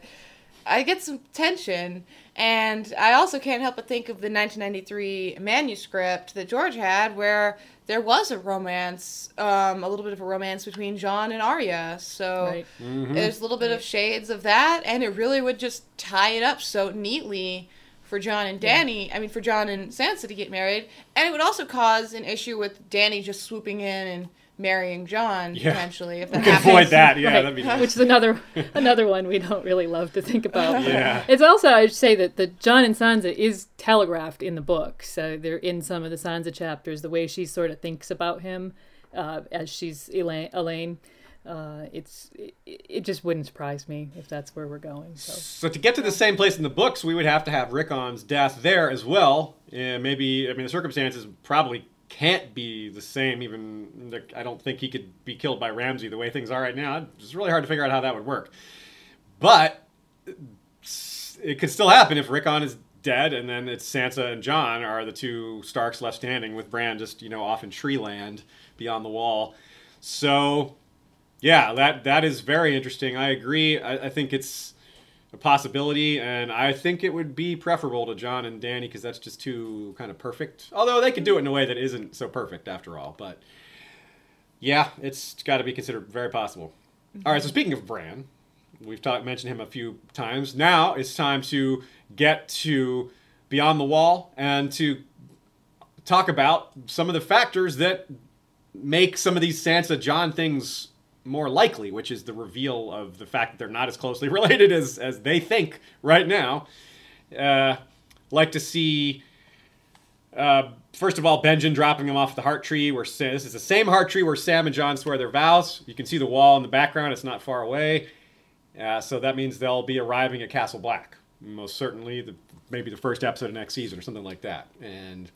I get some tension. And I also can't help but think of the 1993 manuscript that George had, where there was a romance, um, a little bit of a romance between Jon and Arya. So Right. there's a little bit of shades of that, and it really would just tie it up so neatly for Jon and Dany. I mean, for Jon and Sansa to get married, and it would also cause an issue with Dany just swooping in and marrying Jon Yeah. eventually. If We that can happens. avoid that. Yeah, Right. that'd be nice. Which is another another one we don't really love to think about. Yeah. It's also I should say that the Jon and Sansa is telegraphed in the book. So they're in some of the Sansa chapters, the way she sort of thinks about him uh, as she's Alayne. Alayne. Uh, it's it, it just wouldn't surprise me if that's where we're going. So So to get to the same place in the books, we would have to have Rickon's death there as well. And maybe I mean the circumstances probably can't be the same. Even I don't think he could be killed by Ramsay the way things are right now. It's really hard to figure out how that would work. But it could still happen if Rickon is dead, and then it's Sansa and Jon are the two Starks left standing, with Bran just you know off in tree land beyond the wall. So yeah, that that is very interesting. I agree. I, I think it's a possibility, and I think it would be preferable to Jon and Dany because that's just too kind of perfect. Although they could do it in a way that isn't so perfect after all. But yeah, it's got to be considered very possible. Mm-hmm. All right. So speaking of Bran, we've talked mentioned him a few times. Now it's time to get to Beyond the Wall and to talk about some of the factors that make some of these Sansa Jon things more likely, which is the reveal of the fact that they're not as closely related as, as they think right now. Uh, like to see, uh, first of all, Benjen dropping them off the heart tree. Where this is the same heart tree where Sam and Jon swear their vows. You can see the wall in the background; it's not far away. Uh, so that means they'll be arriving at Castle Black, most certainly. The, maybe the first episode of next season or something like that. And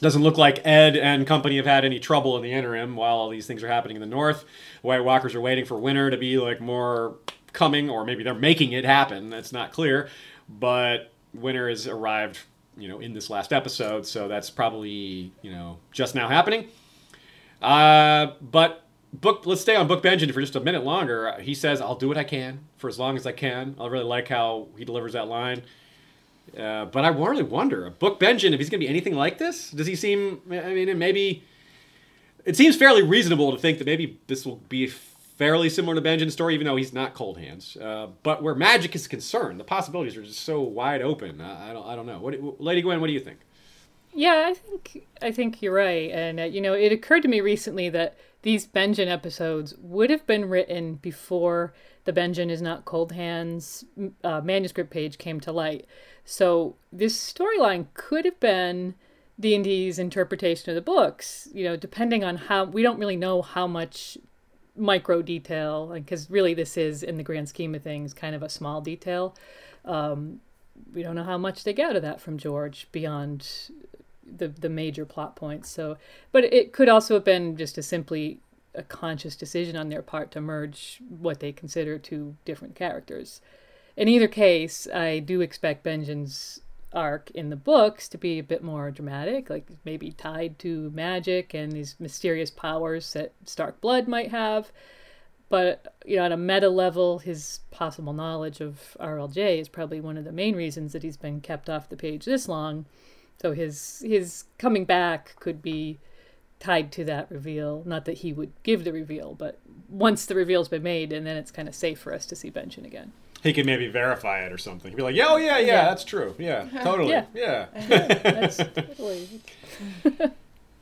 doesn't look like Edd and company have had any trouble in the interim while all these things are happening in the north. White Walkers are waiting for winter to be like more coming, or maybe they're making it happen. That's not clear, but winter has arrived, you know, in this last episode, so that's probably you know just now happening. Uh, but book, let's stay on Book Benjen for just a minute longer. He says, "I'll do what I can for as long as I can." I really like how he delivers that line. Uh, but I really wonder, a Book Benjen, if he's going to be anything like this, does he seem? I mean, maybe it seems fairly reasonable to think that maybe this will be fairly similar to Benjen's story, even though he's not Cold Hands. Uh, but where magic is concerned, the possibilities are just so wide open. I, I don't, I don't know. What, Lady Gwen, what do you think? Yeah, I think I think you're right, and uh, you know, it occurred to me recently that these Benjen episodes would have been written before the Benjen is not cold hands uh, manuscript page came to light. So this storyline could have been D and D's interpretation of the books. You know, depending on how we don't really know how much micro detail, because really this is, in the grand scheme of things, kind of a small detail. Um, we don't know how much they get out of that from George beyond the the major plot points. So, but it could also have been just a simply a conscious decision on their part to merge what they consider two different characters. In either case, I do expect Benjen's arc in the books to be a bit more dramatic, like maybe tied to magic and these mysterious powers that Stark blood might have. But you know, at a meta level, his possible knowledge of RLJ is probably one of the main reasons that he's been kept off the page this long. So his his coming back could be tied to that reveal. Not that he would give the reveal, but once the reveal's been made, and then it's kind of safe for us to see Benjen again. He could maybe verify it or something. He'd be like, "Yeah, oh yeah, yeah, Yeah. that's true. Yeah, totally. Yeah. yeah. That's totally.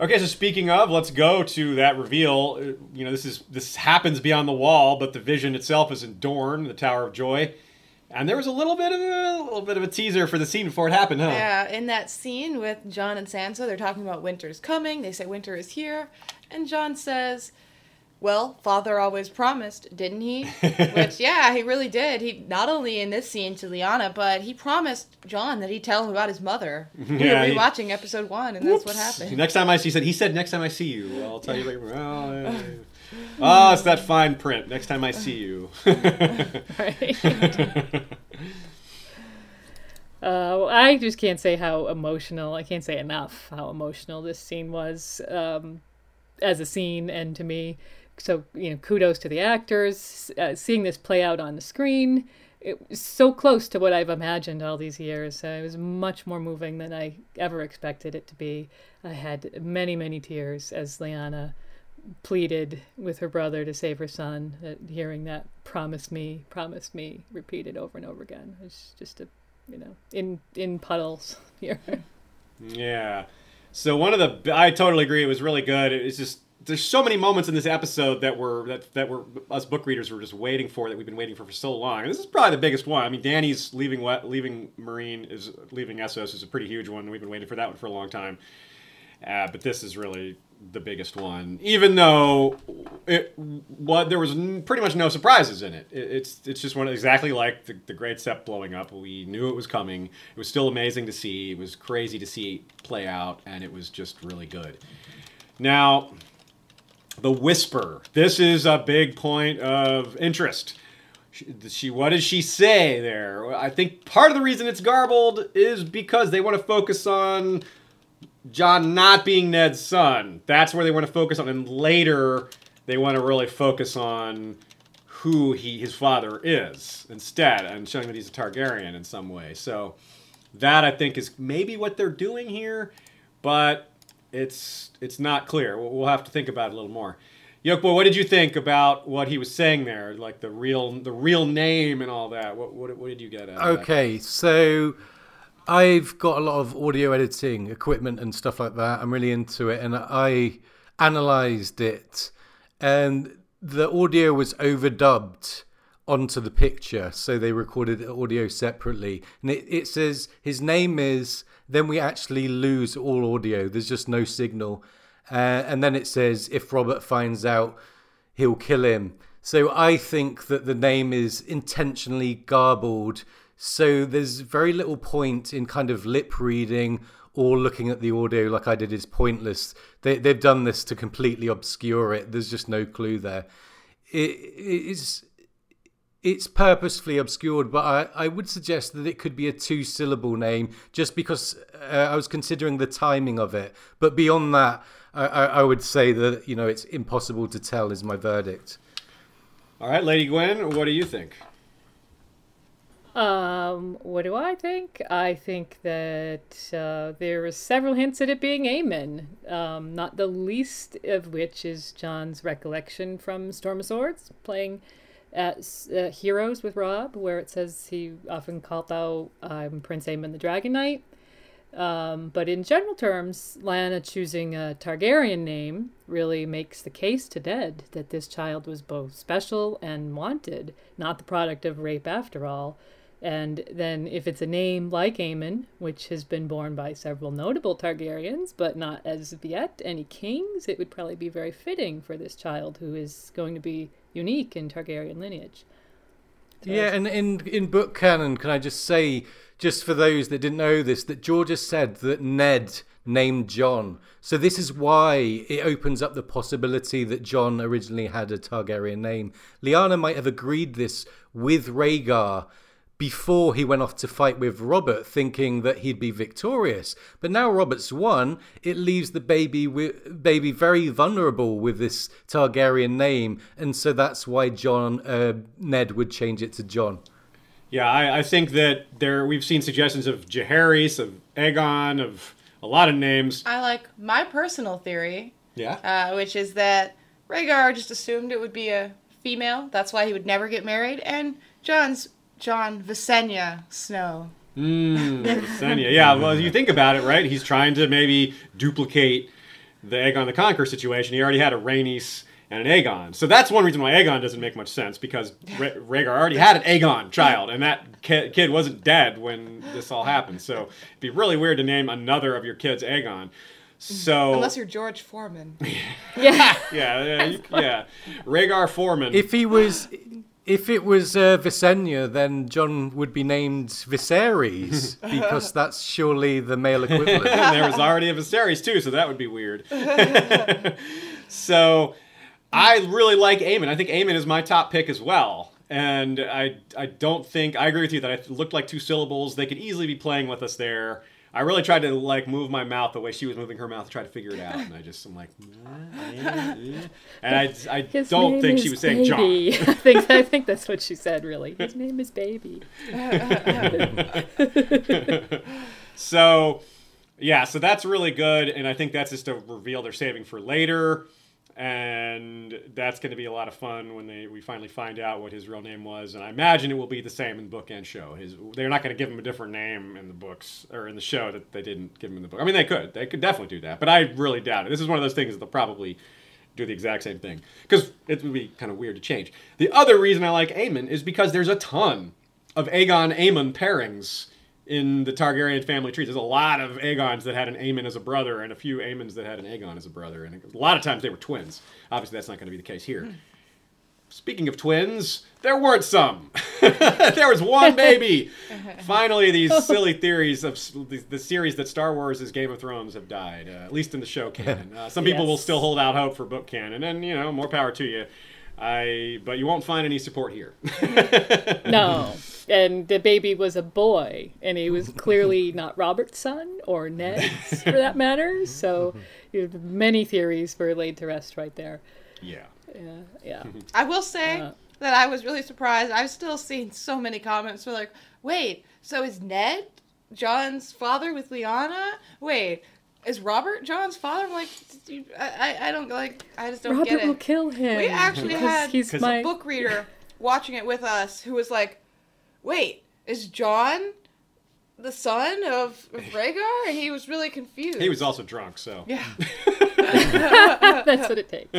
Okay, so speaking of, let's go to that reveal. Uh, You know, this is this happens beyond the wall, but the vision itself is in Dorne, the Tower of Joy. And there was a little bit of a, little bit of a teaser for the scene before it happened, huh? Yeah, in that scene with Jon and Sansa, they're talking about winter's coming. They say winter is here, and Jon says, well, father always promised, didn't he? Which, yeah, he really did. He not only in this scene to Lyanna, but he promised Jon that he'd tell him about his mother. we Yeah, were he- rewatching episode one, and that's what happened. Next time I see, he said, he said, next time I see you, I'll tell you later. Oh, yeah, yeah. Oh, it's that fine print. Next time I see you. Right. Uh, well, I just can't say how emotional. I can't say enough how emotional this scene was um, as a scene, and to me. So you know, kudos to the actors. Uh, seeing this play out on the screen, it was so close to what I've imagined all these years. Uh, it was much more moving than I ever expected it to be. I had many, many tears as Lyanna pleaded with her brother to save her son. Uh, hearing that "promise me, promise me" repeated over and over again. It's just a, you know, in in puddles here. Yeah. So one of the I totally agree. It was really good. It's just there's so many moments in this episode that were that that were us book readers were just waiting for that we've been waiting for for so long. And this is probably the biggest one. I mean, Dany's leaving what leaving Meereen is leaving Essos is a pretty huge one. We've been waiting for that one for a long time. Uh, but this is really the biggest one, even though it what there was pretty much no surprises in it. it it's it's just one exactly like the, the Great Sept blowing up. We knew it was coming. It was still amazing to see. It was crazy to see play out, and it was just really good. Now, the whisper. This is a big point of interest. She, she, what does she say there? I think part of the reason it's garbled is because they want to focus on Jon not being Ned's son. That's where they want to focus on, and later they want to really focus on who he his father is instead, and showing that he's a Targaryen in some way. So that I think is maybe what they're doing here, but it's it's not clear. We'll, have to think about it a little more. Yokeboy, what did you think about what he was saying there, like the real the real name and all that? What what, what did you get? Out of that? Okay, so I've got a lot of audio editing equipment and stuff like that. I'm really into it, and I analyzed it, and the audio was overdubbed onto the picture, so they recorded the audio separately. And it, it says his name is. Then we actually lose all audio. There's just no signal, uh, and then it says if Robert finds out, he'll kill him. So I think that the name is intentionally garbled. So there's very little point in kind of lip reading or looking at the audio like I did is pointless. They, they've done this to completely obscure it. There's just no clue there. It, it's it's purposefully obscured, but I, I would suggest that it could be a two syllable name just because uh, I was considering the timing of it. But beyond that, I, I, I would say that you know it's impossible to tell is my verdict. All right, Lady Gwen, what do you think? Um, what do I think? I think that uh, there are several hints at it being Aemon, um, not the least of which is Jon's recollection from Storm of Swords, playing at uh, Heroes with Robb, where it says he often called out um, Prince Aemon the Dragon Knight. Um, but in general terms, Lyanna choosing a Targaryen name really makes the case to Dead that this child was both special and wanted, not the product of rape after all. And then, if it's a name like Aemon, which has been borne by several notable Targaryens, but not as yet any kings, it would probably be very fitting for this child who is going to be unique in Targaryen lineage. So Yeah, and in in book canon, can I just say, just for those that didn't know this, that Georgia said that Ned named Jon. So this is why it opens up the possibility that Jon originally had a Targaryen name. Lyanna might have agreed this with Rhaegar before he went off to fight with Robert, thinking that he'd be victorious. But now Robert's won, it leaves the baby wi- baby very vulnerable with this Targaryen name, and so that's why Jon uh, Ned would change it to Jon. Yeah, I, I think that there we've seen suggestions of Jaehaerys, of Aegon, of a lot of names. I like my personal theory, Yeah. uh, which is that Rhaegar just assumed it would be a female. That's why he would never get married. And Jon's Jon Visenya Snow. Mm, Visenya. Yeah, well, you think about it, right? He's trying to maybe duplicate the Aegon the Conqueror situation. He already had a Rhaenys and an Aegon. So that's one reason why Aegon doesn't make much sense, because Rha- Rhaegar already had an Aegon child, and that ki- kid wasn't dead when this all happened. So it'd be really weird to name another of your kids Aegon. So Unless you're George Foreman. Yeah. yeah, yeah, you- yeah, Rhaegar Foreman. If he was, if it was uh, Visenya, then Jon would be named Viserys because that's surely the male equivalent. and there was already a Viserys too, so that would be weird. so I really like Aemon. I think Aemon is my top pick as well. And I I don't think I agree with you that it looked like two syllables. They could easily be playing with us there. I really tried to like move my mouth the way she was moving her mouth to try to figure it out, and I just I'm like, eh, eh. and I I His don't think she was saying Jon. I think I think that's what she said. Really, his name is Baby. so yeah so that's really good and i think that's just a reveal they're saving for later and that's going to be a lot of fun when they we finally find out what his real name was. And i imagine it will be the same in the book and show. His they're not going to give him a different name in the books or in the show that they didn't give him in the book. I mean they could they could definitely do that but i really doubt it. This is one of those things that they'll probably do the exact same thing because it would be kind of weird to change. The other reason i like Aemon is because there's a ton of aegon Aemon pairings in the Targaryen family tree. There's a lot of Aegons that had an Aemon as a brother, and a few Aemons that had an Aegon as a brother, and a lot of times they were twins. Obviously, that's not going to be the case here. Speaking of twins, there weren't some. there was one baby. Finally, these silly theories of the, the series that Star Wars is Game of Thrones have died, uh, at least in the show canon. Uh, some people will still hold out hope for book canon, and you know, more power to you. I, but you won't find any support here. No, and the baby was a boy, and he was clearly not Robert's son or Ned's, for that matter. So, you know, many theories were laid to rest right there. yeah. Yeah, yeah. I will say Uh. that I was really surprised. I've still seen so many comments were like, wait, so is Ned Jon's father with Lyanna? Wait, is Robert Jon's father? I'm like, you- I, I, I don't like, I just don't Robert get it. will kill him. We actually had he's 'Cause- my a book reader watching it with us who was like, wait, is Jon the son of, of Rhaegar? And he was really confused. He was also drunk, so. Yeah. That's what it takes.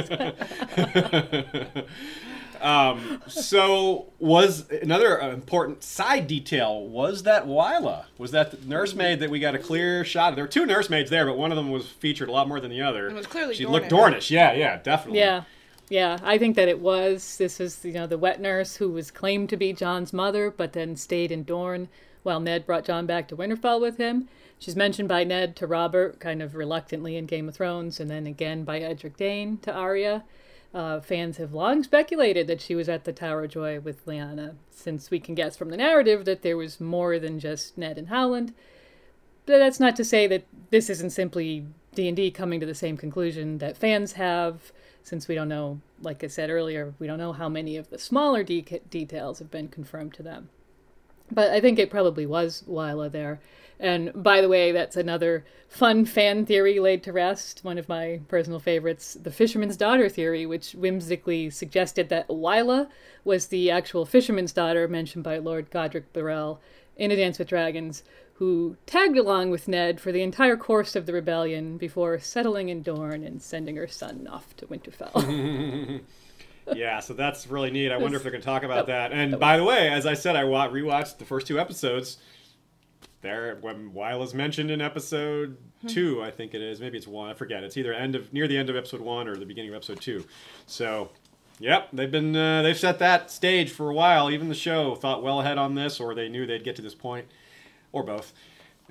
um, so was another uh, important side detail was that Wylla was that the nursemaid that we got a clear shot. of. There were two nursemaids there, but one of them was featured a lot more than the other. It was clearly she Dornish. looked Dornish. Yeah, yeah, definitely. Yeah. Yeah, I think that it was. This is, you know, the wet nurse who was claimed to be Jon's mother, but then stayed in Dorne while Ned brought Jon back to Winterfell with him. She's mentioned by Ned to Robert, kind of reluctantly in Game of Thrones, and then again by Edric Dayne to Arya. Uh, fans have long speculated that she was at the Tower of Joy with Lyanna, since we can guess from the narrative that there was more than just Ned and Howland. But that's not to say that this isn't simply D&D coming to the same conclusion that fans have, since we don't know, like I said earlier, we don't know how many of the smaller de- details have been confirmed to them. But I think it probably was Wylla there. And by the way, that's another fun fan theory laid to rest. One of my personal favorites, the fisherman's daughter theory, which whimsically suggested that Wylla was the actual fisherman's daughter mentioned by Lord Godric Borrell in A Dance with Dragons, who tagged along with Ned for the entire course of the rebellion before settling in Dorne and sending her son off to Winterfell. yeah, so that's really neat. I wonder if they're going to talk about that- that. And by the way, as I said, I rewatched the first two episodes. There, when Wylla's mentioned in episode two, I think it is. Maybe it's one. I forget. It's either end of near the end of episode one or the beginning of episode two. So, yep, they've been uh, they've set that stage for a while. Even the show thought well ahead on this, or they knew they'd get to this point, or both.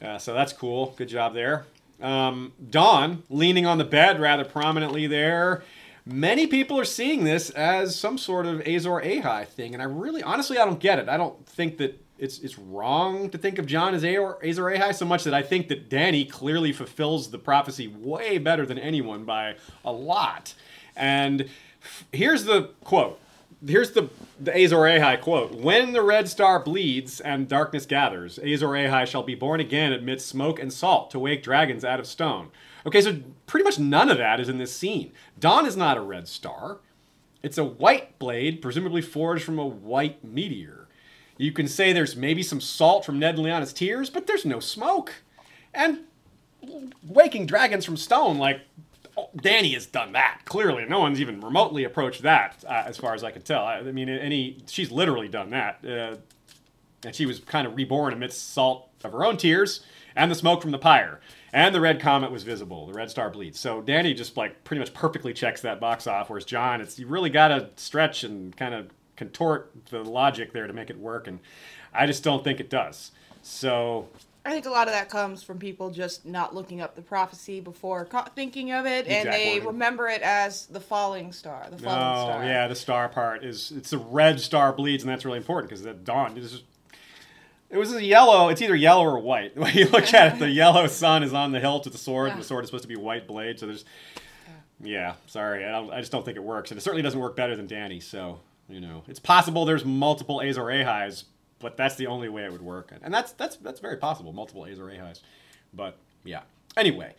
Uh, so that's cool. Good job there. Um, Dawn leaning on the bed rather prominently there. Many people are seeing this as some sort of Azor Ahai thing, and I really, honestly, I don't get it. I don't think that it's it's wrong to think of Jon as Azor, Azor Ahai so much that I think that Dany clearly fulfills the prophecy way better than anyone by a lot. And here's the quote. Here's the the Azor Ahai quote: "When the red star bleeds and darkness gathers, Azor Ahai shall be born again amidst smoke and salt to wake dragons out of stone." Okay, so pretty much none of that is in this scene. Dawn is not a red star; it's a white blade, presumably forged from a white meteor. You can say there's maybe some salt from Ned and tears, but there's no smoke. And waking dragons from stone, like Dany has done that. Clearly, no one's even remotely approached that, uh, as far as I can tell. I, I mean, any she's literally done that. Uh, and she was kind of reborn amidst salt of her own tears and the smoke from the pyre. And the red comet was visible. The red star bleeds. So Dany just like pretty much perfectly checks that box off. Whereas Jon, it's you really got to stretch and kind of contort the logic there to make it work. And I just don't think it does. So I think a lot of that comes from people just not looking up the prophecy before co- thinking of it, and they Exactly. remember it as the falling star. The falling Oh star. yeah, the star part is it's the red star bleeds, and that's really important because the dawn is. It was a yellow. It's either yellow or white. When you look at it, the yellow sun is on the hilt of the sword, and the sword is supposed to be white blade. So there's, yeah, sorry, I, don't, I just don't think it works, and it certainly doesn't work better than Dany. So you know, it's possible there's multiple Azor Ahais, but that's the only way it would work, and that's that's that's very possible, multiple Azor Ahais. But yeah, anyway,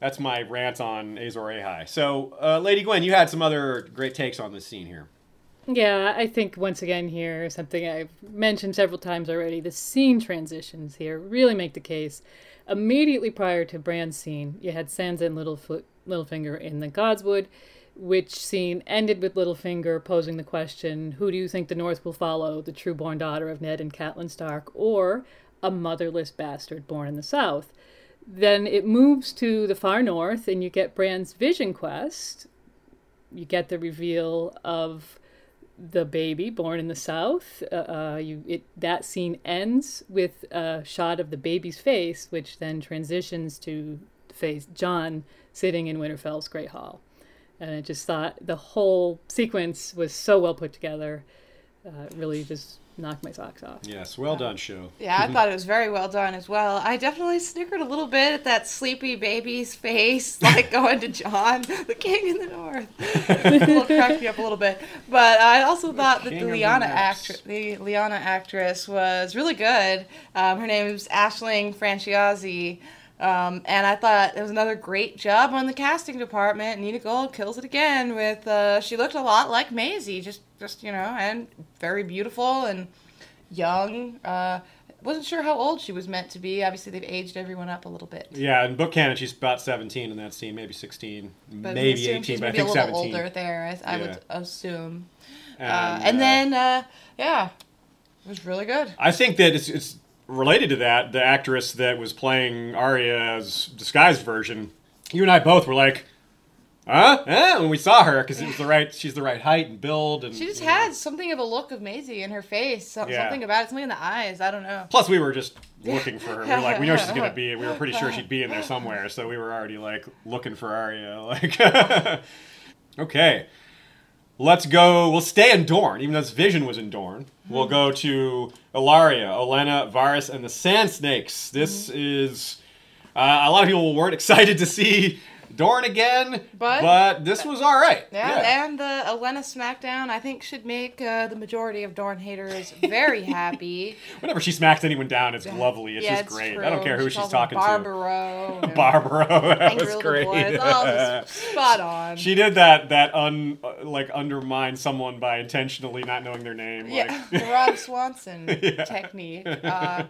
that's my rant on Azor Ahai. So, uh, Lady Gwen, you had some other great takes on this scene here. Yeah, I think once again here, something I've mentioned several times already, the scene transitions here really make the case. Immediately prior to Bran's scene, you had Sansa and Littlefoot, Littlefinger in the Godswood, which scene ended with Littlefinger posing the question, who do you think the North will follow, the true-born daughter of Ned and Catelyn Stark, or a motherless bastard born in the South? Then it moves to the far north, and you get Bran's vision quest. You get the reveal of the baby born in the south. Uh, uh, you it that scene ends with a shot of the baby's face, which then transitions to face Jon sitting in Winterfell's Great Hall. And I just thought the whole sequence was so well put together. Uh, it really just knocked my socks off. Yes, well done, show. Yeah, I thought it was very well done as well. I definitely snickered a little bit at that sleepy baby's face, like going to Jon, the king in the north. it little cracked me up a little bit. But I also thought that the of the Lyanna Norths. actress, the Lyanna actress, was really good. Um, her name is Aisling Franciosi. Um, and I thought it was another great job on the casting department. Nina Gold kills it again with uh, she looked a lot like Maisie, just just you know, and very beautiful and young. Uh, wasn't sure how old she was meant to be. Obviously, they've aged everyone up a little bit. Yeah, in book canon, she's about 17 in that scene, maybe 16, But maybe 18, she's but I maybe a think little 17. older there. I, I Yeah. would assume. And, uh, and uh, then, uh, yeah, it was really good. I think that it's, it's related to that. The actress that was playing Arya's disguised version, you and I both were like, huh? Eh? When we saw her, because it was the right, she's the right height and build. and She just you know. had something of a look of Maisie in her face. So, Yeah. Something about it, something in the eyes. I don't know. Plus, we were just looking for her. We were like, we know she's gonna be. We were pretty sure she'd be in there somewhere, so we were already like looking for Arya. Like, okay, let's go. We'll stay in Dorne, even though this vision was in Dorne. We'll go to Ellaria, Olenna, Varys, and the Sand Snakes. This is uh, a lot of people weren't excited to see Dorne again, But- this was all right. Yeah, and the Olenna SmackDown, I think, should make uh, the majority of Dorne haters very happy. Whenever she smacks anyone down, it's lovely. It's yeah, just great. True. I don't care who She she's talking to. Barbaro. Barbaro, that Angry was great. Boy. It's all spot on. She did that that un uh, like undermine someone by intentionally not knowing their name. Yeah, Like, Ron Swanson Yeah. technique. Uh,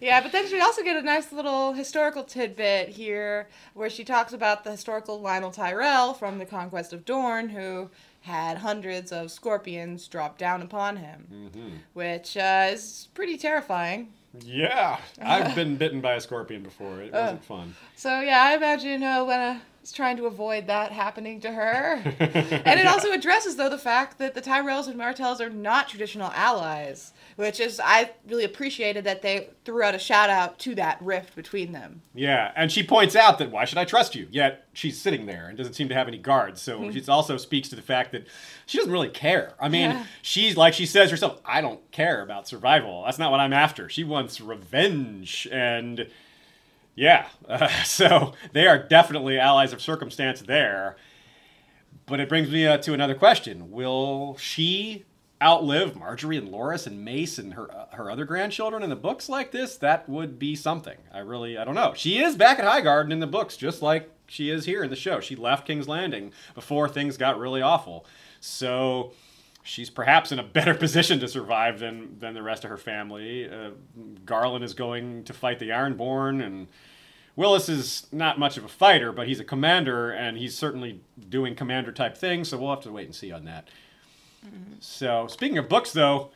yeah, but then we also get a nice little historical tidbit here where she talks about the historical Lyonel Tyrell from the Conquest of Dorne, who had hundreds of scorpions drop down upon him, Mm-hmm. which uh, is pretty terrifying. yeah, I've been bitten by a scorpion before. It wasn't fun. So yeah, I imagine uh, Lena is trying to avoid that happening to her. and it also addresses though the fact that the Tyrells and Martells are not traditional allies, which is I really appreciated that they threw out a shout out to that rift between them. Yeah, and she points out that why should I trust you? Yet she's sitting there and doesn't seem to have any guards. So Hmm. it also speaks to the fact that she doesn't really care. I mean, Yeah. she's like she says herself, I don't care about survival. That's not what I'm after. She wants revenge and yeah. Uh, so they are definitely allies of circumstance there. But it brings me uh, to another question: Will she outlive Margaery and Loras and Mace and her uh, her other grandchildren in the books like this? That would be something. I really I don't know. She is back at Highgarden in the books, just like she is here in the show. She left King's Landing before things got really awful, so she's perhaps in a better position to survive than than the rest of her family. Uh, Garlan is going to fight the Ironborn and. Willas is not much of a fighter, but he's a commander, and he's certainly doing commander type things. So we'll have to wait and see on that. So speaking of books, though,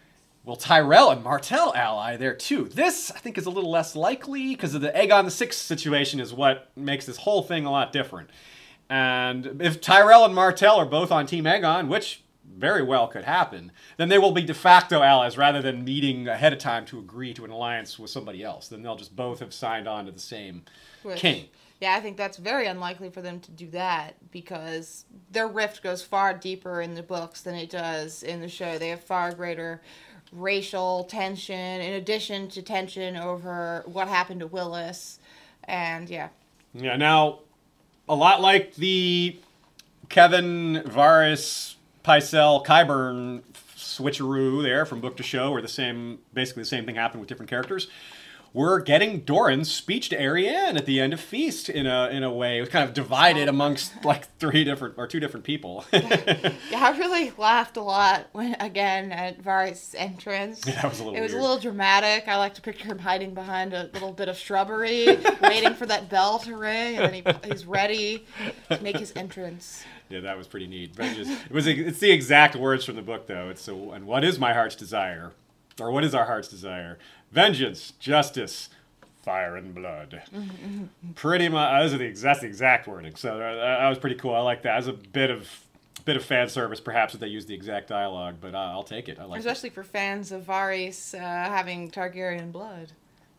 Will Tyrell and Martell ally there too. This I think is a little less likely because of the Aegon the Sixth situation is what makes this whole thing a lot different. And if Tyrell and Martell are both on Team Aegon, which very well could happen, then they will be de facto allies rather than meeting ahead of time to agree to an alliance with somebody else. Then they'll just both have signed on to the same Which- king. Yeah, I think that's very unlikely for them to do that because their rift goes far deeper in the books than it does in the show. They have far greater racial tension in addition to tension over what happened to Willas. And yeah. Yeah, now, a lot like the Kevan, Varys, Pycelle, Qyburn switcheroo there from book to show, where the same, basically the same thing happened with different characters. We're getting Doran's speech to Arianne at the end of Feast in a in a way. It was kind of divided amongst like three different or two different people. Yeah, I really laughed a lot when again at Varys' entrance. Yeah, that was a little It was weird. a little dramatic. I like to picture him hiding behind a little bit of shrubbery, waiting for that bell to ring, and then he, he's ready to make his entrance. Yeah, that was pretty neat. But it, just, it was it's the exact words from the book though. It's so and what is my heart's desire, or what is our heart's desire? Vengeance, justice, fire and blood. pretty much. Those are the exact exact wording. So uh, that, was pretty cool. I like that. As a bit of bit of fan service, perhaps that they use the exact dialogue, but uh, I'll take it. I like it. Especially for fans of Varys uh, having Targaryen blood.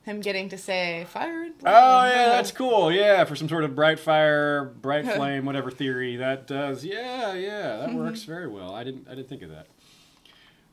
Him getting to say fire and. Oh yeah, that's cool. Yeah, for some sort of bright fire, bright flame, whatever theory that does. Yeah, yeah, that mm-hmm. works very well. I didn't, I didn't think of that.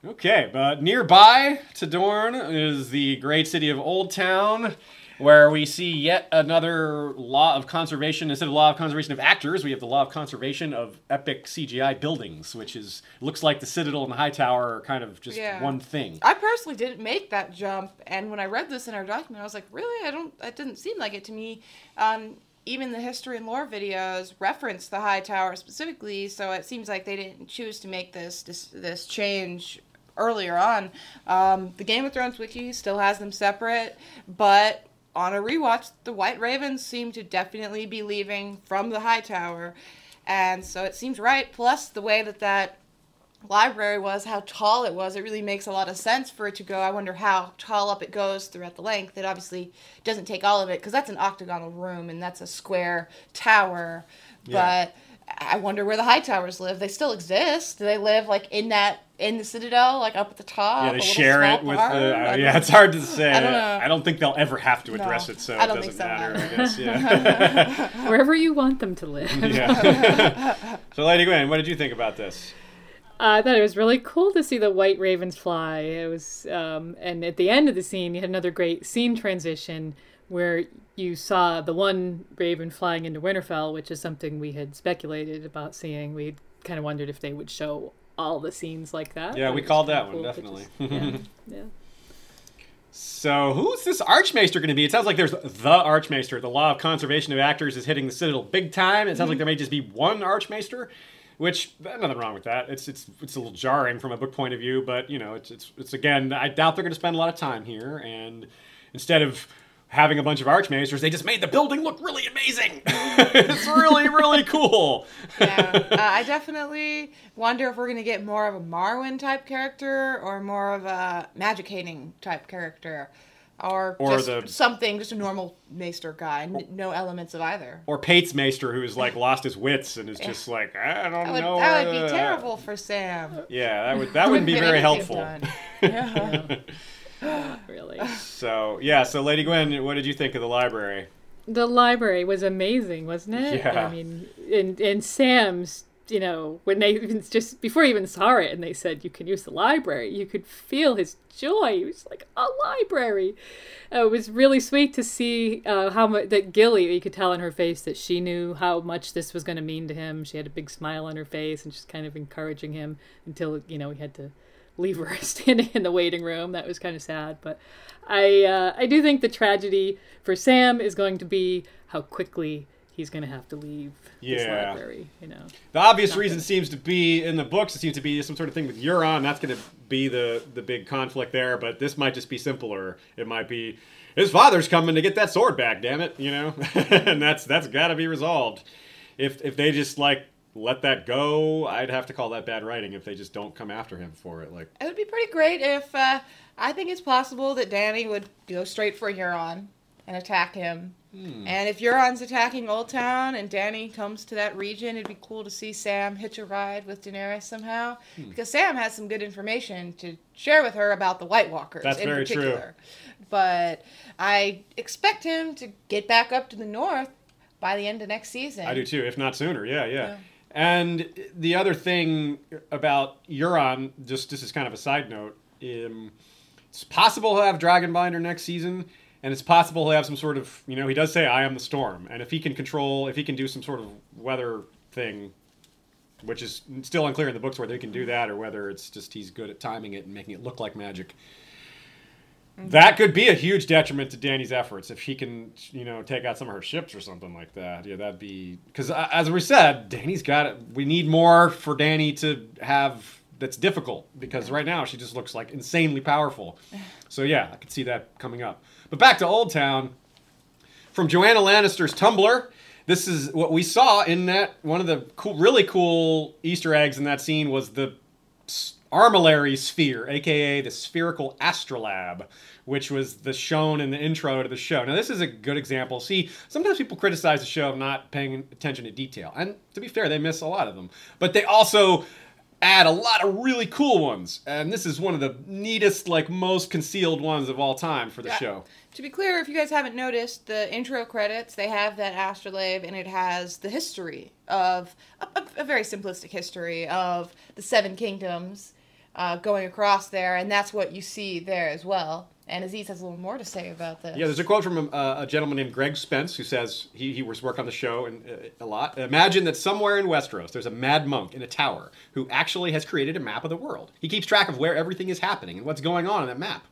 Okay, but nearby to Dorne is the great city of Oldtown, where we see yet another law of conservation. Instead of law of conservation of actors, we have the law of conservation of epic CGI buildings, which is looks like the Citadel and the High Tower are kind of just Yeah. one thing. I personally didn't make that jump, and when I read this in our document, I was like, really? I don't. It didn't seem like it to me. Um, even the history and lore videos reference the High Tower specifically, so it seems like they didn't choose to make this this, this change earlier on. Um, the Game of Thrones wiki still has them separate, but on a rewatch, the White Ravens seem to definitely be leaving from the High Tower, and so it seems right. Plus, the way that that library was, how tall it was, it really makes a lot of sense for it to go. I wonder how tall up it goes throughout the length. It obviously doesn't take all of it because that's an octagonal room and that's a square tower. Yeah. But I wonder where the high towers live. They still exist. Do they live like in that in the citadel, like up at the top? Yeah, they share it with part? the. Uh, yeah, it's hard to say. I don't know. I don't think they'll ever have to address No, it, so it doesn't so matter. I guess. Yeah. Wherever you want them to live. yeah. so, Lady Gwen, what did you think about this? I thought it was really cool to see the white ravens fly. It was, um, and at the end of the scene, you had another great scene transition where you saw the one raven flying into Winterfell, which is something we had speculated about seeing. We kind of wondered if they would show all the scenes like that. Yeah, we called that one, cool to definitely. just- yeah, yeah. So, who's this Archmaester going to be? It sounds like there's the Archmaester. The law of conservation of actors is hitting the Citadel big time. It sounds like there may just be one Archmaester, which eh, nothing wrong with that. It's it's it's a little jarring from a book point of view, but you know, it's it's it's again. I doubt they're going to spend a lot of time here, and instead of having a bunch of Archmaesters, they just made the building look really amazing. it's really really cool. yeah, uh, I definitely wonder if we're gonna get more of a Marwyn type character or more of a magic hating type character, or, Or just the- something, just a normal maester guy, n- no elements of either. or Pates Maester, who's like lost his wits and is just like I don't That would, know. that would be uh, terrible for Sam. Yeah, that would that wouldn't be very helpful. done. Yeah. really. So yeah, so Lady Gwen, what did you think of the library? The library was amazing, wasn't it? Yeah. I mean, and and Sam's, you know, when they even just before he even saw it, and they said you can use the library, you could feel his joy. He was like a library. Uh, it was really sweet to see uh, how much that Gilly. You could tell in her face that she knew how much this was going to mean to him. She had a big smile on her face, and just kind of encouraging him until you know he had to leave her standing in the waiting room. That was kind of sad, but I uh, I do think the tragedy for Sam is going to be how quickly he's going to have to leave this Yeah. library. You know, The obvious reason seems to be in the books. It seems to be some sort of thing with Euron. That's going to be the the big conflict there. But this might just be simpler. It might be his father's coming to get that sword back. Damn it, you know, and that's that's got to be resolved. If if they just like let that go, I'd have to call that bad writing if they just don't come after him for it. Like, It would be pretty great if uh, I think it's possible that Dany would go straight for Euron and attack him. And if Euron's attacking Oldtown and Dany comes to that region, it'd be cool to see Sam hitch a ride with Daenerys somehow. Because Sam has some good information to share with her about the White Walkers That's in very true. particular. But I expect him to get back up to the north by the end of next season. I do too, if not sooner. Yeah, yeah. Yeah. And the other thing about Euron, just this is kind of a side note, um, it's possible he'll have Dragonbinder next season, and it's possible he'll have some sort of, you know, he does say, I am the storm. And if he can control, if he can do some sort of weather thing, which is still unclear in the books whether he can do that or whether it's just he's good at timing it and making it look like magic. Mm-hmm. That could be a huge detriment to Dany's efforts if he can, you know, take out some of her ships or something like that. Yeah, that'd be because, as we said, Dany's got it. We need more for Dany to have that's difficult because right now she just looks like insanely powerful. So yeah, I could see that coming up. But back to Oldtown from Joanna Lannister's Tumblr. This is what we saw in that one of the cool, really cool Easter eggs in that scene was the Armillary Sphere, aka the Spherical Astrolabe, which was the shown in the intro to the show. Now, this is a good example. See, sometimes people criticize the show of not paying attention to detail, and to be fair, they miss a lot of them. But they also add a lot of really cool ones, and this is one of the neatest, like most concealed ones of all time for the Yeah. show. To be clear, if you guys haven't noticed, the intro credits, they have that astrolabe and it has the history of a, a, a very simplistic history of the Seven Kingdoms uh, going across there, and that's what you see there as well. And Aziz has a little more to say about this. Yeah, there's a quote from a, a gentleman named Greg Spence who says he, he was work on the show and uh, a lot. Imagine that somewhere in Westeros there's a mad monk in a tower who actually has created a map of the world. He keeps track of where everything is happening and what's going on in that map.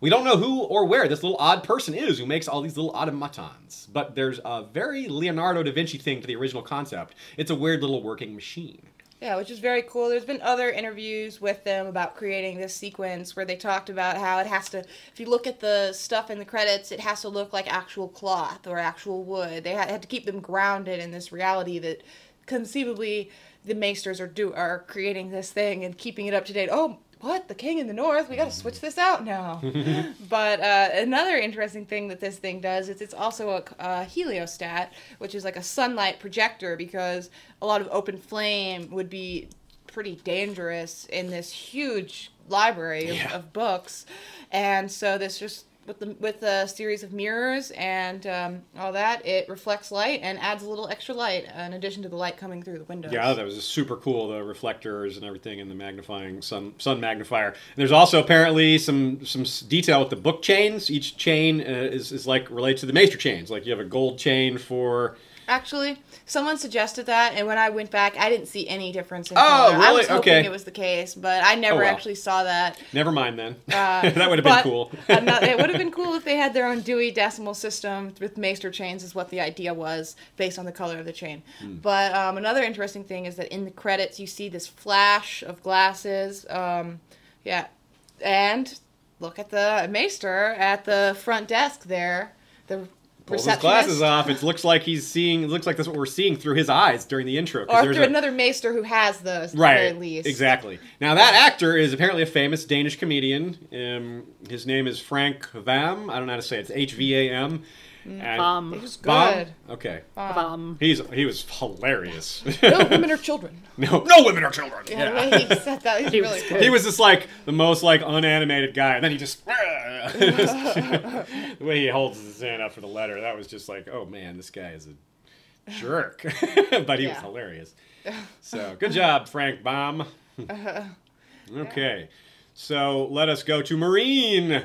We don't know who or where this little odd person is who makes all these little automatons, but there's a very Leonardo da Vinci thing to the original concept. It's a weird little working machine. Yeah, which is very cool. There's been other interviews with them about creating this sequence where they talked about how it has to, if you look at the stuff in the credits, it has to look like actual cloth or actual wood. They had, to keep them grounded in this reality that conceivably the maesters are do are creating this thing and keeping it up to date. Oh, what? The king in the north? We got to switch this out now. but uh, another interesting thing that this thing does is it's also a, a heliostat, which is like a sunlight projector because a lot of open flame would be pretty dangerous in this huge library of, Yeah. of books. And so this just with the with a series of mirrors and um, all that, it reflects light and adds a little extra light in addition to the light coming through the windows. Yeah, that was super cool. The reflectors and everything, and the magnifying sun sun magnifier. And there's also apparently some some detail with the book chains. Each chain uh, is is like relates to the maester chains. Like you have a gold chain for. Actually, someone suggested that, and when I went back, I didn't see any difference in Oh, color. I was hoping Okay. it was the case, but I never Oh, well. actually saw that. Never mind then. Uh, that would have been cool. it would have been cool if they had their own Dewey Decimal System with Maester chains, is what the idea was, based on the color of the chain. Hmm. But um, another interesting thing is that in the credits, you see this flash of glasses. Um, yeah. And look at the Maester at the front desk there. The Pulls his glasses off. It looks like he's seeing. It looks like that's what we're seeing through his eyes during the intro. Or through a- another Maester who has those, Right. very least. Exactly. Now that actor is apparently a famous Danish comedian. Um, his name is Frank Hvam. I don't know how to say it. It's H V A M. Mm. And- Vom. He was Vam? good. Okay. Vom. He's he was hilarious. No women or children. no, no women are children. Yeah, Yeah. the way he said that was He really was good. He was just like the most like unanimated guy, and then he just the way he holds his hand up for the letter. That was just like, oh man, this guy is a jerk, but he was hilarious. So good job, Frank Baum. Okay, so let us go to Meereen.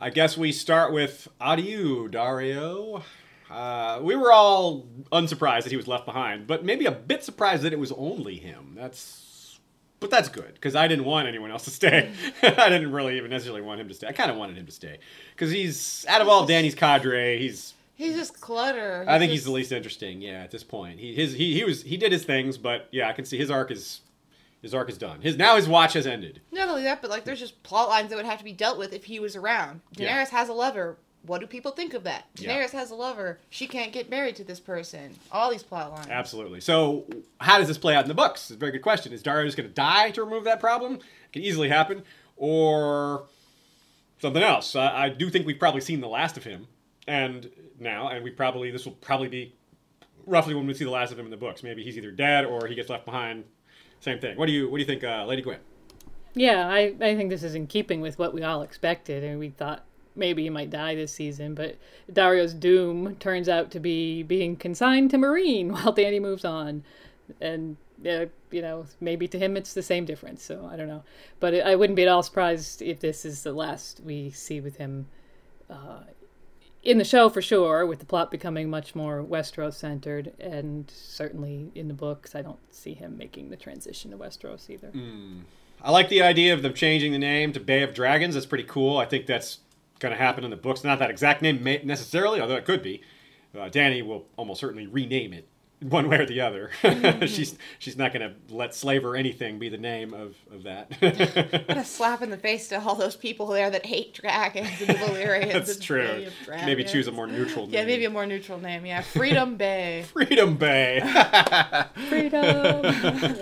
I guess we start with Adieu, Daario. Uh, we were all unsurprised that he was left behind, but maybe a bit surprised that it was only him. That's, but that's good because I didn't want anyone else to stay. I didn't really even necessarily want him to stay. I kind of wanted him to stay because he's out of all Dany's cadre, he's. He's just clutter. I think he's the least interesting. Yeah, at this point, he his he, he was he did his things, but yeah, I can see his arc is his arc is done. His now his watch has ended. Not only that, but like there's just plot lines that would have to be dealt with if he was around. Daenerys Yeah. has a lover. what do people think of that? Yeah. Daenerys has a lover. She can't get married to this person. All these plot lines. Absolutely. So, how does this play out in the books? It's a very good question. Is Daario just going to die to remove that problem? It can easily happen. Or something else. I, I do think we've probably seen the last of him, and now, and we probably this will probably be roughly when we see the last of him in the books. Maybe he's either dead or he gets left behind. Same thing. What do you What do you think, uh, Lady Gwen? Yeah, I, I think this is in keeping with what we all expected, and we thought maybe he might die this season, but Daario's doom turns out to be being consigned to Meereen while Dany moves on, and uh, you know maybe to him it's the same difference. So I don't know, but I wouldn't be at all surprised if this is the last we see with him. Uh, in the show, for sure, with the plot becoming much more Westeros centered, and certainly in the books, I don't see him making the transition to Westeros either. I like the idea of them changing the name to Bay of Dragons. That's pretty cool. I think that's going to happen in the books. Not that exact name necessarily, although it could be. Uh, Dany will almost certainly rename it one way or the other. she's she's not going to let slave or anything be the name of, of that. What a slap in the face to all those people there that hate dragons and the Valyrians. That's true. Maybe choose a more neutral name. Yeah, maybe a more neutral name. Yeah, Freedom Bay. Freedom Bay. Freedom!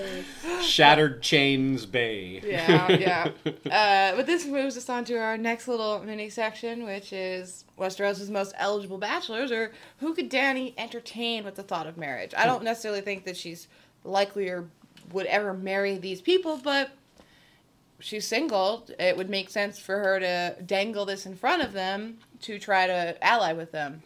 Shattered Chains Bay. Yeah, yeah. Uh, but this moves us on to our next little mini section, which is Westeros' most eligible bachelors, or who could Dany entertain with the thought of marriage? I don't necessarily think that she's likely or would ever marry these people, but she's single. It would make sense for her to dangle this in front of them to try to ally with them.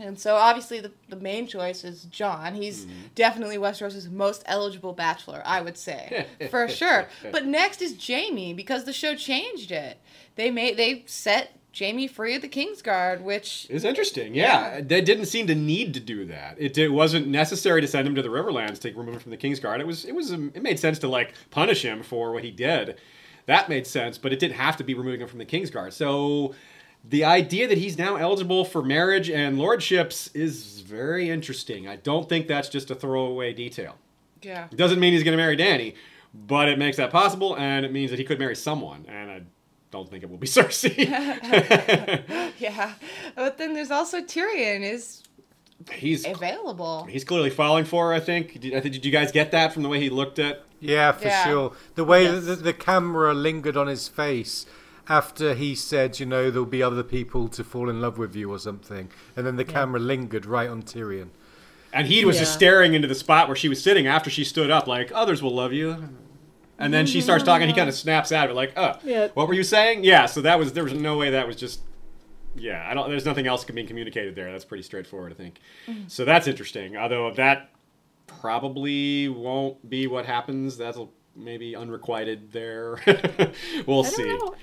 And so obviously the, the main choice is Jon. He's mm-hmm. definitely Westeros' most eligible bachelor, I would say. for sure. But next is Jaime because the show changed it. They made they set Jaime free of the Kingsguard, which is interesting, yeah. They didn't seem to need to do that. It, it wasn't necessary to send him to the Riverlands to remove him from the Kingsguard. It was it was um, it made sense to like punish him for what he did. That made sense, but it didn't have to be removing him from the Kingsguard. So the idea that he's now eligible for marriage and lordships is very interesting. I don't think that's just a throwaway detail. yeah. It doesn't mean he's going to marry Dany, but it makes that possible, and it means that he could marry someone. And I don't think it will be Cersei. Yeah. But then there's also Tyrion is he's available. He's clearly falling for her, I think. Did, I think- did you guys get that from the way he looked at? Yeah, for Yeah. sure. The way Yes. that the, the camera lingered on his face after he said, you know, there'll be other people to fall in love with you or something, and then the camera lingered right on Tyrion. And he was just staring into the spot where she was sitting after she stood up, like, others will love you. And then she starts talking, he kind of snaps out of it, like, uh, Yeah. what were you saying? Yeah, so that was, there was no way that was just, yeah, I don't, there's nothing else being communicated there. That's pretty straightforward, I think. So that's interesting. Although that probably won't be what happens. That'll maybe unrequited there. we'll I see. know.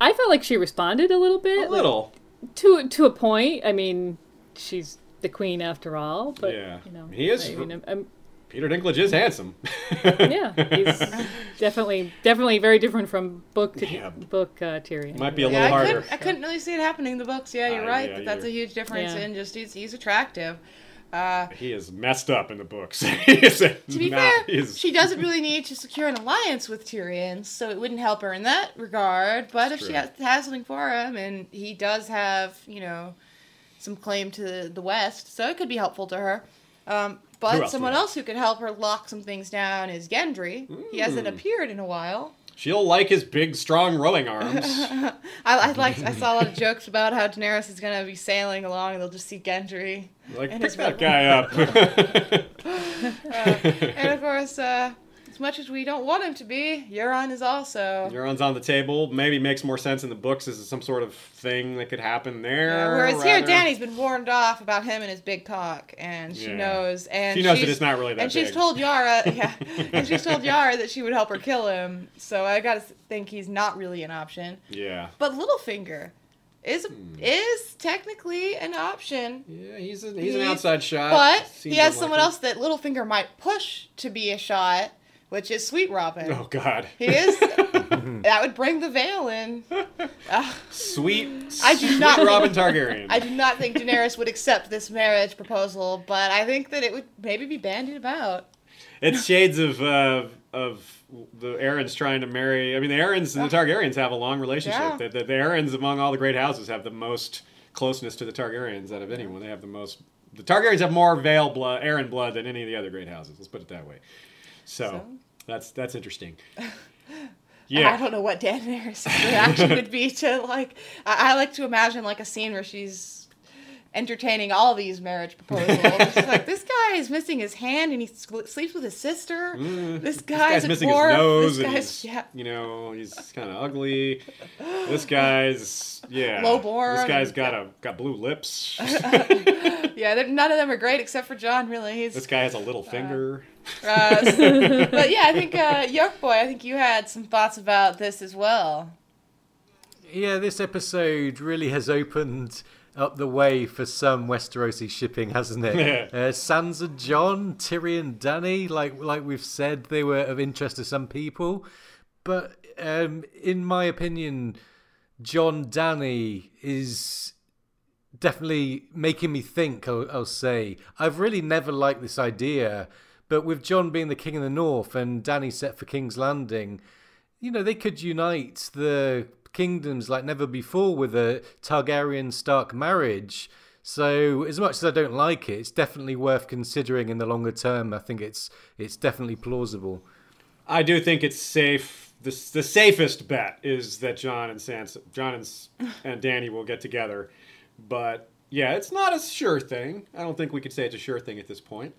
I felt like she responded a little bit. A like, little. to to a point. I mean, she's the queen after all, but Yeah. you know, He is- I mean, I'm, I'm- Peter Dinklage is handsome. yeah, he's definitely definitely very different from book to Yeah. book uh, Tyrion. Might be a Yeah, little I harder. couldn't, I couldn't really see it happening in the books. Yeah, you're Uh, right. yeah, that that's a huge difference Yeah. in just he's, he's attractive. Uh, He is messed up in the books. To be not- fair, he she doesn't really need to secure an alliance with Tyrion, so it wouldn't help her in that regard. But if she has, has something for him, and he does have, you know, some claim to the West, so it could be helpful to her. Um, Who but someone else who could help her lock some things down is Gendry. He hasn't Mm. appeared in a while. She'll like his big, strong rowing arms. I, I like. I saw a lot of jokes about how Daenerys is gonna be sailing along, and they'll just see Gendry. like, pick his that guy up. and of course, uh, as much as we don't want him to be, Euron is also. Euron's on the table. Maybe makes more sense in the books as some sort of thing that could happen there. Yeah, whereas here, Dany's been warned off about him and his big cock, and she Yeah. knows, and She knows that it's not really that And she's told Yara, yeah, and she's told Yara that she would help her kill him. So I gotta think he's not really an option. Yeah. But Littlefinger is Hmm. is technically an option. Yeah, he's, a, he's an outside shot. But he has someone else that Littlefinger might push to be a shot, which is Sweet Robin. Oh, God. He is. that would bring the veil in. Uh, Sweet, I do sweet not- Robin Targaryen. I do not think Daenerys would accept this marriage proposal, but I think that it would maybe be bandied about. It's shades of uh, of the Arryns trying to marry. I mean, the Arryns and the Targaryens have a long relationship. Yeah. The, the, the Arryns among all the great houses have the most closeness to the Targaryens out of anyone. They have the most. The Targaryens have more Vale blood, Arryn blood than any of the other great houses. Let's put it that way. So, So? that's that's interesting. Yeah. I don't know what Daenerys' reaction would be to like. I, I like to imagine like a scene where she's entertaining all these marriage proposals. She's like, this guy is missing his hand and he sl- sleeps with his sister. This Mm. This guy's, guy's missing dwarf. his nose, This guy's yeah. you know, he's kind of ugly. This guy's yeah. Lowborn This guy's got a got blue lips. Yeah, none of them are great except for Jon. Really, he's. this guy has a little finger. Uh, but yeah, I think uh, Yoke Boy. I think you had some thoughts about this as well. Yeah, this episode really has opened up the way for some Westerosi shipping, hasn't it? uh, Sansa, Jon, Tyrion, Dany, like like we've said, they were of interest to some people, but um, in my opinion, Jon Dany is definitely making me think. I'll, I'll say I've really never liked this idea, but with Jon being the king of the North and Dany set for King's Landing, you know they could unite the kingdoms like never before with a Targaryen Stark marriage. So as much as I don't like it, it's definitely worth considering in the longer term. I think it's it's definitely plausible. I do think it's safe. The, the safest bet is that Jon and Sansa, Jon and, and Dany will get together. But yeah, it's not a sure thing. I don't think we could say it's a sure thing at this point.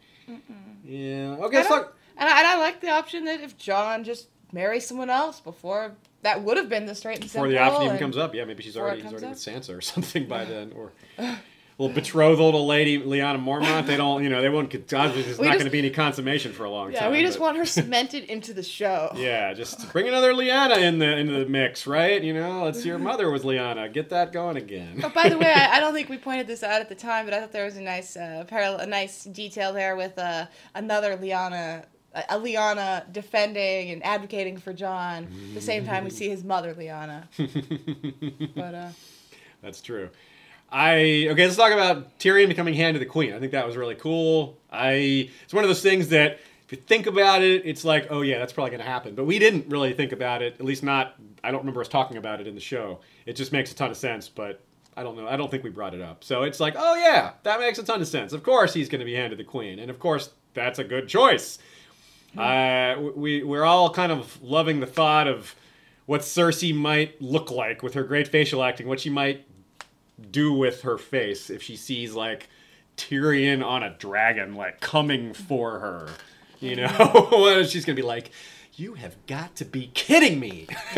Yeah. Okay. I So and, I, and I like the option that if Jon just marries someone else before that would have been the straight and before simple. the option even comes up, yeah, maybe she's already he's already up. with Sansa or something by then, or little betrothal to Lady Lyanna Mormont. They don't, you know, they won't. There's not going to be any consummation for a long Yeah, time. Yeah, we just but- want her cemented into the show. Yeah, just bring another Lyanna in the into the mix, right? You know, it's your mother was Lyanna. Get that going again. But by the way, I, I don't think we pointed this out at the time, but I thought there was a nice uh, parallel, a nice detail there with uh, another Lyanna, a, a Lyanna defending and advocating for Jon. The same time, we see his mother, Lyanna. but uh, That's true. I okay. Let's talk about Tyrion becoming Hand of the Queen. I think that was really cool. I it's one of those things that if you think about it, it's like, oh yeah, that's probably going to happen. But we didn't really think about it. At least not. I don't remember us talking about it in the show. It just makes a ton of sense, but. I don't know. I don't think we brought it up. So it's like, oh yeah, that makes a ton of sense. Of course he's going to be Hand of the Queen, and of course that's a good choice. Uh, we we're all kind of loving the thought of what Cersei might look like with her great facial acting, what she might do with her face if she sees like Tyrion on a dragon, like coming for her. You know, she's gonna be like? You have got to be kidding me!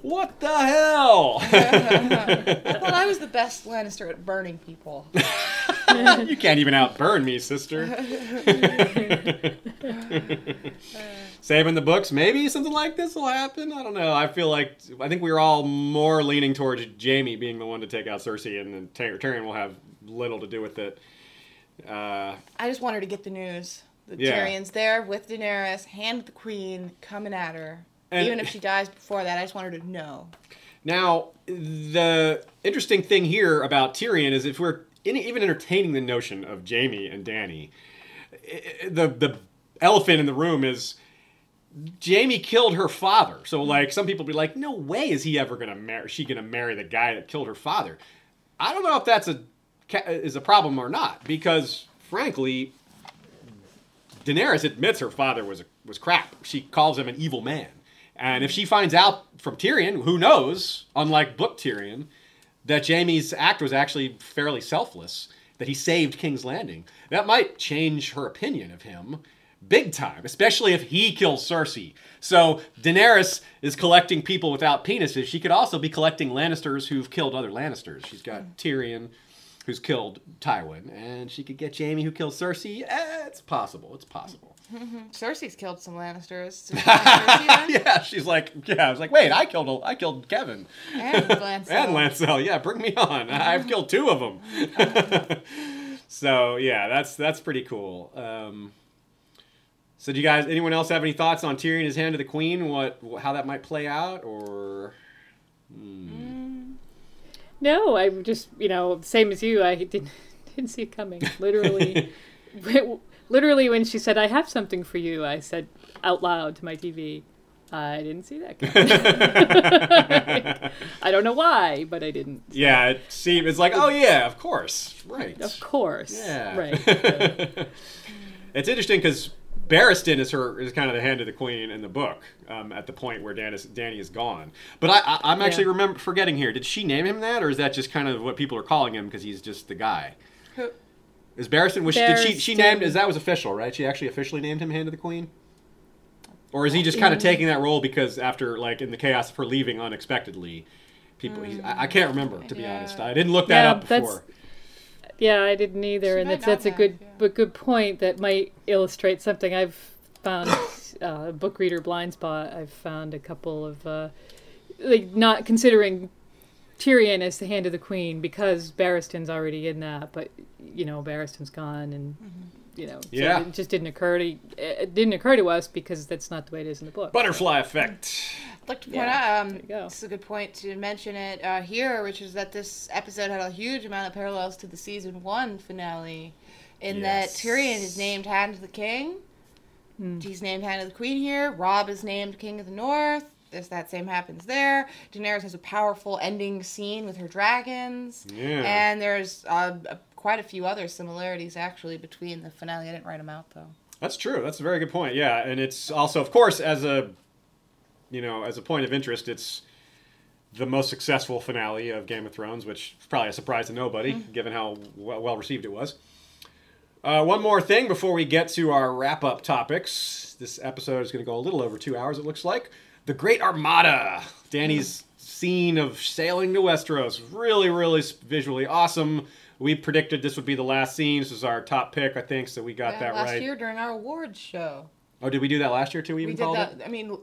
what the hell? I thought I was the best Lannister at burning people. you can't even outburn me, sister. Saving the books, maybe something like this will happen. I don't know. I feel like I think we are all more leaning towards Jaime being the one to take out Cersei, and then Tyr- Tyrion will have little to do with it. Uh, I just want her to get the news. The Yeah. Tyrion's there with Daenerys, hand with the queen, coming at her. And- Even if she dies before that, I just want her to know. Now, the interesting thing here about Tyrion is if we're in, even entertaining the notion of Jaime and Dany, the the elephant in the room is Jaime killed her father. So, like, some people be like, "No way is he ever gonna marry? She gonna marry the guy that killed her father?" I don't know if that's a is a problem or not because, frankly, Daenerys admits her father was a, was crap. She calls him an evil man. And if she finds out from Tyrion, who knows, unlike book Tyrion, that Jaime's act was actually fairly selfless, that he saved King's Landing, that might change her opinion of him big time, especially if he kills Cersei. So Daenerys is collecting people without penises. She could also be collecting Lannisters who've killed other Lannisters. She's got Tyrion, who's killed Tywin, and she could get Jaime, who killed Cersei. Eh, it's possible. It's possible. Cersei's killed some Lannisters. Cersei yeah, she's like, yeah, I was like, wait, I killed, a, I killed Kevan And Lancel. and Lancel. Yeah, bring me on. I've killed two of them. so yeah, that's that's pretty cool. Um, so do you guys, anyone else have any thoughts on Tyrion his hand to the Queen? What, how that might play out, or mm. Mm. No, I just you know same as you. I didn't didn't see it coming. Literally, literally when she said, "I have something for you," I said out loud to my TV, I didn't see that. Coming. I don't know why, but I didn't. Yeah, it seems it's like, oh yeah, of course, right. Of course. Yeah. Right. it's interesting because Barristan is her is kind of the hand of the queen in the book um, at the point where Dan is, Dany is gone. But I, I, am actually Yeah. remember forgetting here. Did she name him that, or is that just kind of what people are calling him because he's just the guy? Who- Is Barristan was she, did she she named? Is that was official, right? She actually officially named him hand of the queen. Or is he just kind of taking that role because after like in the chaos of her leaving unexpectedly, people? He's, I, I can't remember to be Yeah. honest. I didn't look that Yeah, up that's- before. Yeah, I didn't either, She and that's that's a good have, yeah. but good point that might illustrate something I've found. uh, book reader blind spot. I've found a couple of uh, like not considering Tyrion as the hand of the queen because Barristan's already in that, but you know Barristan's gone, and you know so Yeah. it just didn't occur to it didn't occur to us because that's not the way it is in the book. Butterfly effect. I'd like to point Yeah, out, um, there you go. this is a good point to mention it uh, here, which is that this episode had a huge amount of parallels to the season one finale, in Yes. that Tyrion is named Hand of the King. He's named Hand of the Queen here. Robb is named King of the North. There's that same happens there. Daenerys has a powerful ending scene with her dragons. Yeah. And there's uh, a- quite a few other similarities actually between the finale. I didn't write them out though. That's true. That's a very good point. Yeah, and it's also, of course, as a you know, as a point of interest, it's the most successful finale of Game of Thrones, which is probably a surprise to nobody, given how well received it was. Uh, one more thing before we get to our wrap up topics. This episode is going to go a little over two hours, it looks like. The Great Armada. Dany's scene of sailing to Westeros. Really, really visually awesome. We predicted this would be the last scene. This was our top pick, I think, so we got Yeah, that last right. year during our awards show. Oh, did we do that last year too? We even we did called that. it. I mean,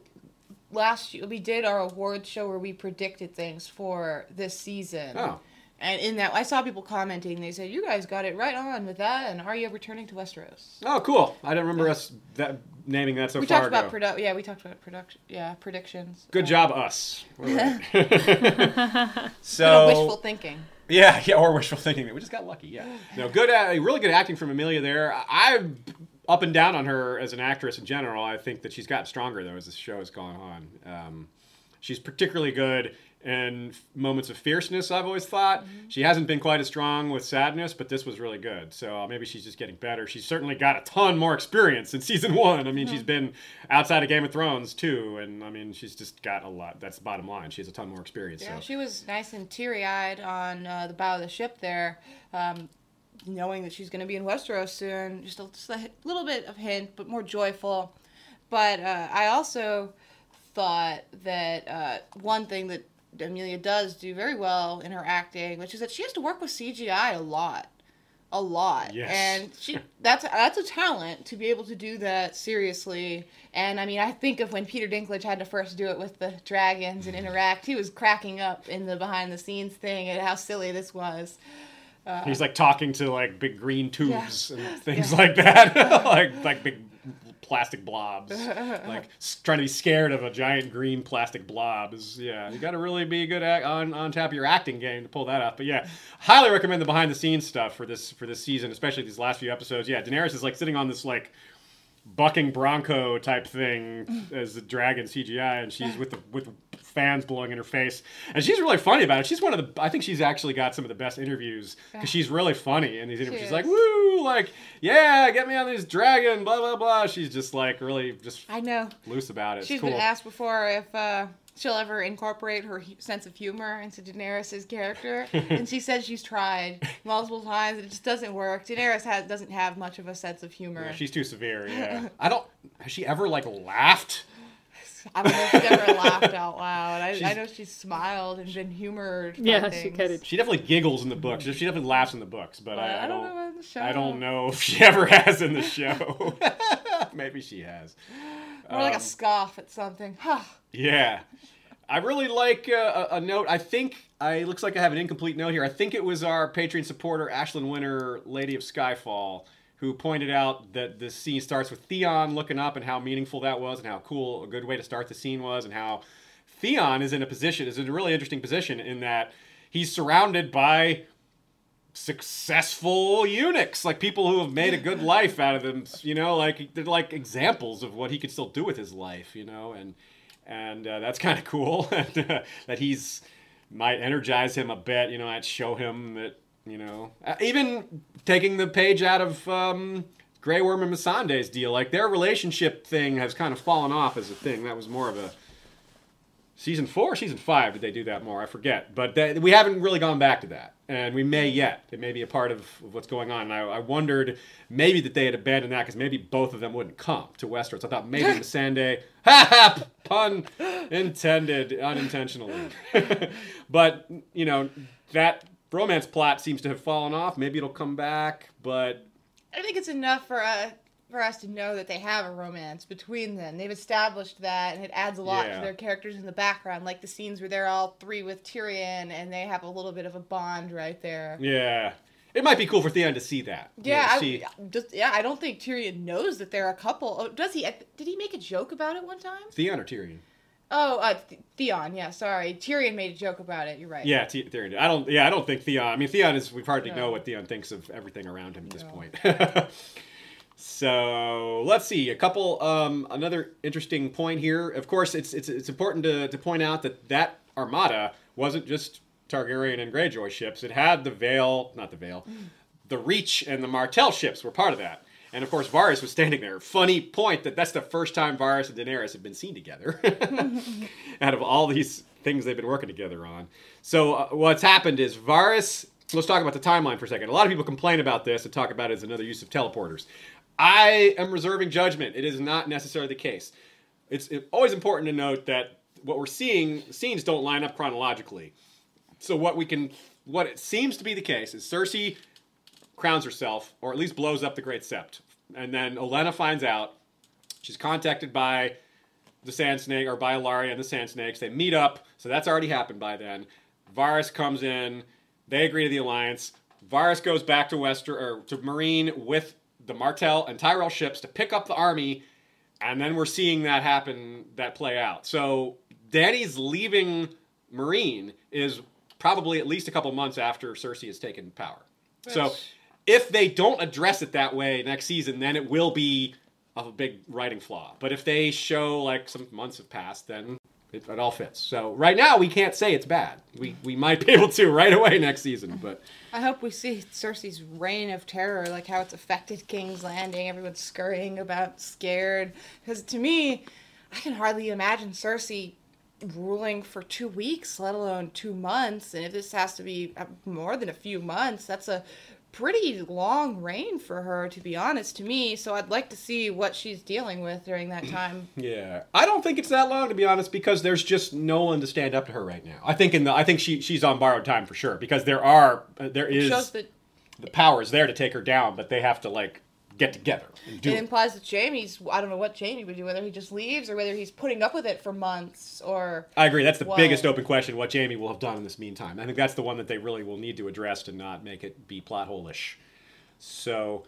last year we did our awards show where we predicted things for this season. Oh, And in that, I saw people commenting. They said, "You guys got it right on with that." And are you returning to Westeros? oh, cool. I don't remember us that naming that so we far talked about ago. produ- Yeah, we talked about production. Yeah, predictions. Good job, us. Right. So wishful thinking. Yeah, yeah, or wishful thinking. We just got lucky. Yeah, no, good, uh, really good acting from Emilia there. I'm up and down on her as an actress in general. I think that she's gotten stronger though as the show has gone on. Um, she's particularly good in moments of fierceness. I've always thought she hasn't been quite as strong with sadness, but this was really good. So uh, maybe she's just getting better. She's certainly got a ton more experience in season one. I mean, she's been outside of Game of Thrones too, and I mean, she's just got a lot. That's the bottom line. She has a ton more experience. Yeah, so. she was nice and teary eyed on uh, the bow of the ship there, um, knowing that she's going to be in Westeros soon. Just a, just a little bit of hint, but more joyful. But uh, I also thought that uh, one thing that Emilia does do very well in her acting, which is that she has to work with CGI a lot. A lot, Yes. and she that's that's a talent to be able to do that seriously. And I mean, I think of when Peter Dinklage had to first do it with the dragons and interact, he was cracking up in the behind the scenes thing at how silly this was. Uh, He's like talking to like big green tubes Yeah. and things like that, like like big plastic blobs, like trying to be scared of a giant green plastic blob. Is yeah, you got to really be good at, on on top of your acting game to pull that off. But yeah, highly recommend the behind the scenes stuff for this for this season, especially these last few episodes. Yeah, Daenerys is like sitting on this like bucking bronco type thing as the dragon CGI, and she's with the with fans blowing in her face, and she's really funny about it. She's one of the I think she's actually got some of the best interviews because she's really funny in these interviews. She She's like, woo, like yeah, get me on this dragon, blah blah blah. She's just like really just I know loose about it. She's cool. been asked before if uh, she'll ever incorporate her hu- sense of humor into Daenerys' character, and she says she's tried multiple times. and It just doesn't work. Daenerys has, doesn't have much of a sense of humor. Yeah, she's too severe. Yeah, I don't. Has she ever like laughed? I don't know if she's ever laughed out loud. I, I know she's smiled and been humored. Yeah, she things. kind of. She definitely giggles in the books. She definitely laughs in the books, but But I, I don't. know about the show. I don't know if she ever has in the show. Maybe she has. More like Um, a scoff at something. Huh. Yeah. I really like uh, a, a note. I think I looks like I have an incomplete note here. I think it was our Patreon supporter Ashlyn Winter, Lady of Skyfall, who pointed out that the scene starts with Theon looking up and how meaningful that was and how cool a good way to start the scene was and how Theon is in a position is in a really interesting position in that he's surrounded by successful eunuchs, like people who have made a good life out of them. You know, like they're like examples of what he could still do with his life. You know, and and uh, that's kind of cool. that he's might energize him a bit. You know, might show him that you know, uh, even taking the page out of um, Grey Worm and Missandei's deal, like their relationship thing has kind of fallen off as a thing. That was more of a season four, season five. Did they do that more? I forget, but they, we haven't really gone back to that, and we may yet. It may be a part of, what's going on. And I, I wondered maybe that they had abandoned that because maybe both of them wouldn't come to Westeros. I thought maybe Missandei, ha ha, pun intended, unintentionally. but you know that romance plot seems to have fallen off. Maybe it'll come back, but I think it's enough for uh, for us to know that they have a romance between them. They've established that, and it adds a lot Yeah. to their characters in the background, like the scenes where they're all three with Tyrion, and they have a little bit of a bond right there. yeah, it might be cool for Theon to see that. Yeah, I, just yeah, I don't think Tyrion knows that they're a couple. Oh, does he? Did he make a joke about it one time? Theon or Tyrion. Oh, uh, Th- Theon. Yeah, sorry. Tyrion made a joke about it. You're right. Yeah, T- Theon. I don't. Yeah, I don't think Theon. I mean, Theon is. We've hardly No. know what Theon thinks of everything around him at this point. so let's see a couple. Um, another interesting point here. Of course, it's it's it's important to to point out that that armada wasn't just Targaryen and Greyjoy ships. It had the Vale, not the Vale, the Reach and the Martell ships were part of that. And of course, Varys was standing there. Funny point that that's the first time Varys and Daenerys have been seen together. Out of all these things they've been working together on. So uh, what's happened is Varys. Let's talk about the timeline for a second. A lot of people complain about this and talk about it as another use of teleporters. I am reserving judgment. It is not necessarily the case. It's always important to note that what we're seeing scenes don't line up chronologically. So what we can, what it seems to be the case is Cersei crowns herself, or at least blows up the Great Sept, and then Olenna finds out. She's contacted by the Sand Snake or by Ellaria and the Sand Snakes. They meet up, so that's already happened by then. Varys comes in. They agree to the alliance. Varys goes back to Wester or to Meereen with the Martell and Tyrell ships to pick up the army, and then we're seeing that happen, that play out. So Dany's leaving Meereen is probably at least a couple months after Cersei has taken power. So if they don't address it that way next season, then it will be a big writing flaw. But if they show like some months have passed, then it, it all fits. So right now we can't say it's bad. We we might be able to right away next season, but I hope we see Cersei's reign of terror, like how it's affected King's Landing. Everyone's scurrying about, scared. Because to me, I can hardly imagine Cersei ruling for two weeks, let alone two months. And if this has to be uh, more than a few months, that's a pretty long reign for her, to be honest, to me. So I'd like to see what she's dealing with during that time. yeah, I don't think it's that long to be honest because there's just no one to stand up to her right now. I think in the I think she she's on borrowed time for sure because there are uh, there is the power is there to take her down, but they have to like get together and do it it. implies that Jaime's. I don't know what Jaime would do, whether he just leaves or whether he's putting up with it for months or. I agree. That's the Well- biggest open question. What Jaime will have done in this meantime. I think that's the one that they really will need to address to not make it be plot hole-ish. So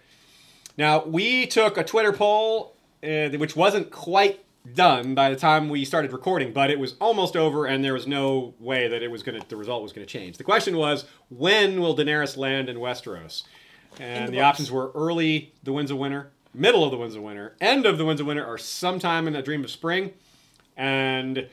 now we took a Twitter poll, uh, which wasn't quite done by the time we started recording, but it was almost over, and there was no way that it was going to. The result was going to change. The question was, when will Daenerys land in Westeros? And the the, options were early, the Winds of Winter, middle of the Winds of Winter, end of the Winds of Winter, or sometime in a Dream of Spring. And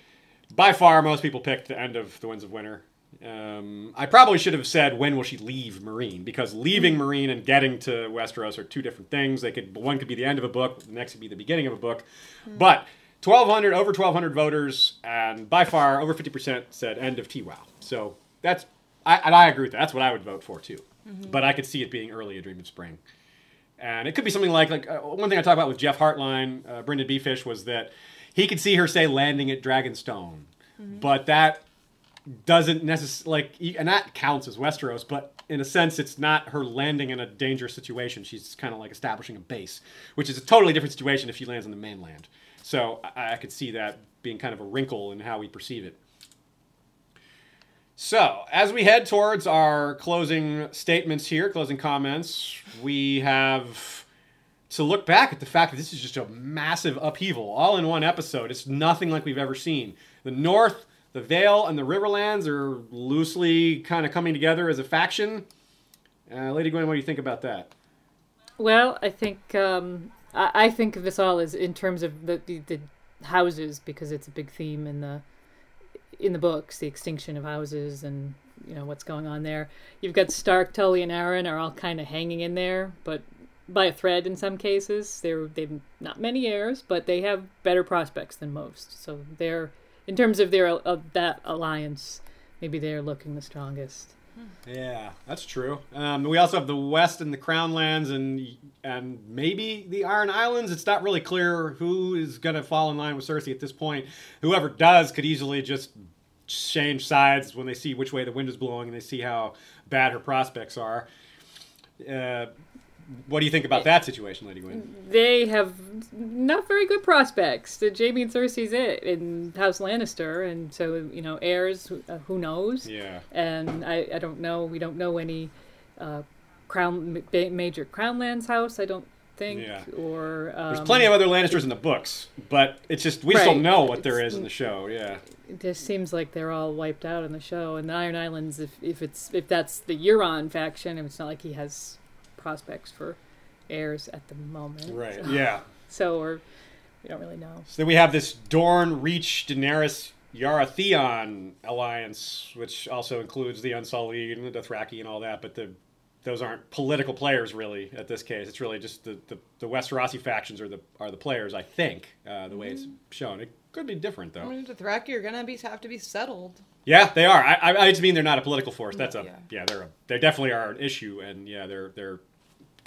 by far, most people picked the end of the Winds of Winter. Um, I probably should have said when will she leave Meereen because leaving Meereen and getting to Westeros are two different things. They could one could be the end of a book, the next could be the beginning of a book. But 1,200 over 1,200 voters, and by far over 50% said end of TWOW. So that's I, and I agree with that. That's what I would vote for too. But I could see it being early, a Dream of Spring and it could be something like like uh, one thing I talked about with Jeff Hartline, uh, Brendan Beefish, was that he could see her say landing at Dragonstone, but that doesn't necessarily like, and that counts as Westeros, but in a sense, it's not her landing in a dangerous situation. She's kind of like establishing a base, which is a totally different situation if she lands on the mainland. So I, I could see that being kind of a wrinkle in how we perceive it. So, as we head towards our closing statements here, closing comments, we have to look back at the fact that this is just a massive upheaval, all in one episode. It's nothing like we've ever seen. The North, the Vale, and the Riverlands are loosely kind of coming together as a faction. Uh, Lady Gwen, what do you think about that? Well, I think um, I, I think of this all as in terms of the, the, the houses because it's a big theme in the in the books, the extinction of houses and you know what's going on there. You've got Stark, Tully, and Arryn are all kind of hanging in there, but by a thread in some cases. They're they've not many heirs, but they have better prospects than most. So they're in terms of their of that alliance, maybe they're looking the strongest. Yeah, that's true. Um, we also have the West and the Crown Lands, and and maybe the Iron Islands. It's not really clear who is going to fall in line with Cersei at this point. Whoever does could easily just change sides when they see which way the wind is blowing and they see how bad her prospects are. Uh, what do you think about that situation, Lady Gwyn? They have not very good prospects. Jaime and Cersei's it in House Lannister, and so you know heirs. Uh, who knows? Yeah. And I, I don't know. We don't know any uh, crown major crown lands house. I don't think. Yeah. Or um, There's plenty of other Lannisters in the books, but it's just we Right. don't know what there It's- is in the show. Yeah. It just seems like they're all wiped out in the show. And the Iron Islands, if if it's if that's the Euron faction, it's not like he has prospects for heirs at the moment. Right. So, Yeah. so or we don't really know. So then we have this Dorne, Reach, Daenerys, Yara, Theon alliance, which also includes the Unsullied and the Dothraki and all that, but the those aren't political players really at this case. It's really just the, the, the Westerosi factions are the are the players, I think, uh, the way it's shown. It could be different I though. mean, Dothraki are gonna be have to be settled. Yeah, they are. I, I, I just mean they're not a political force. That's a Yeah. yeah. They're a, they definitely are an issue, and yeah, their their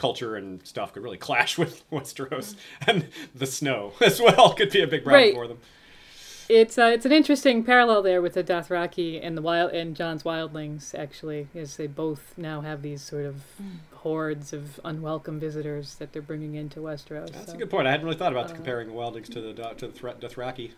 culture and stuff could really clash with Westeros, and the snow as well could be a big problem Right. for them. It's uh, it's an interesting parallel there with the Dothraki and the wild and Jon's wildlings actually, as they both now have these sort of hordes of unwelcome visitors that they're bringing into Westeros. That's so a good point. I hadn't really thought about Uh, comparing the Wildlings to the Do- to the Dothraki.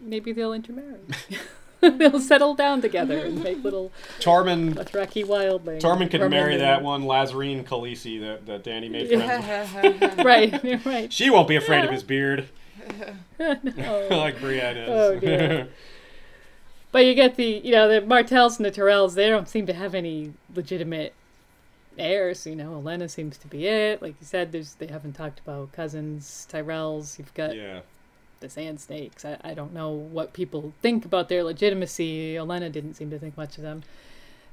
Maybe they'll intermarry. they'll settle down together and make little Tormund Dothraki wildlings. Tormund could Or marry maybe- that one Lazarine Khaleesi that, that Dany made friends with. right, right. She won't be afraid of his beard No. like Brienne is. Oh, dear. But you get the, you know, the Martells and the Tyrells, they don't seem to have any legitimate heirs. You know, Olenna seems to be it. Like you said, there's they haven't talked about cousins, Tyrells. You've got yeah. The Sand Snakes. I, I don't know what people think about their legitimacy. Olenna didn't seem to think much of them.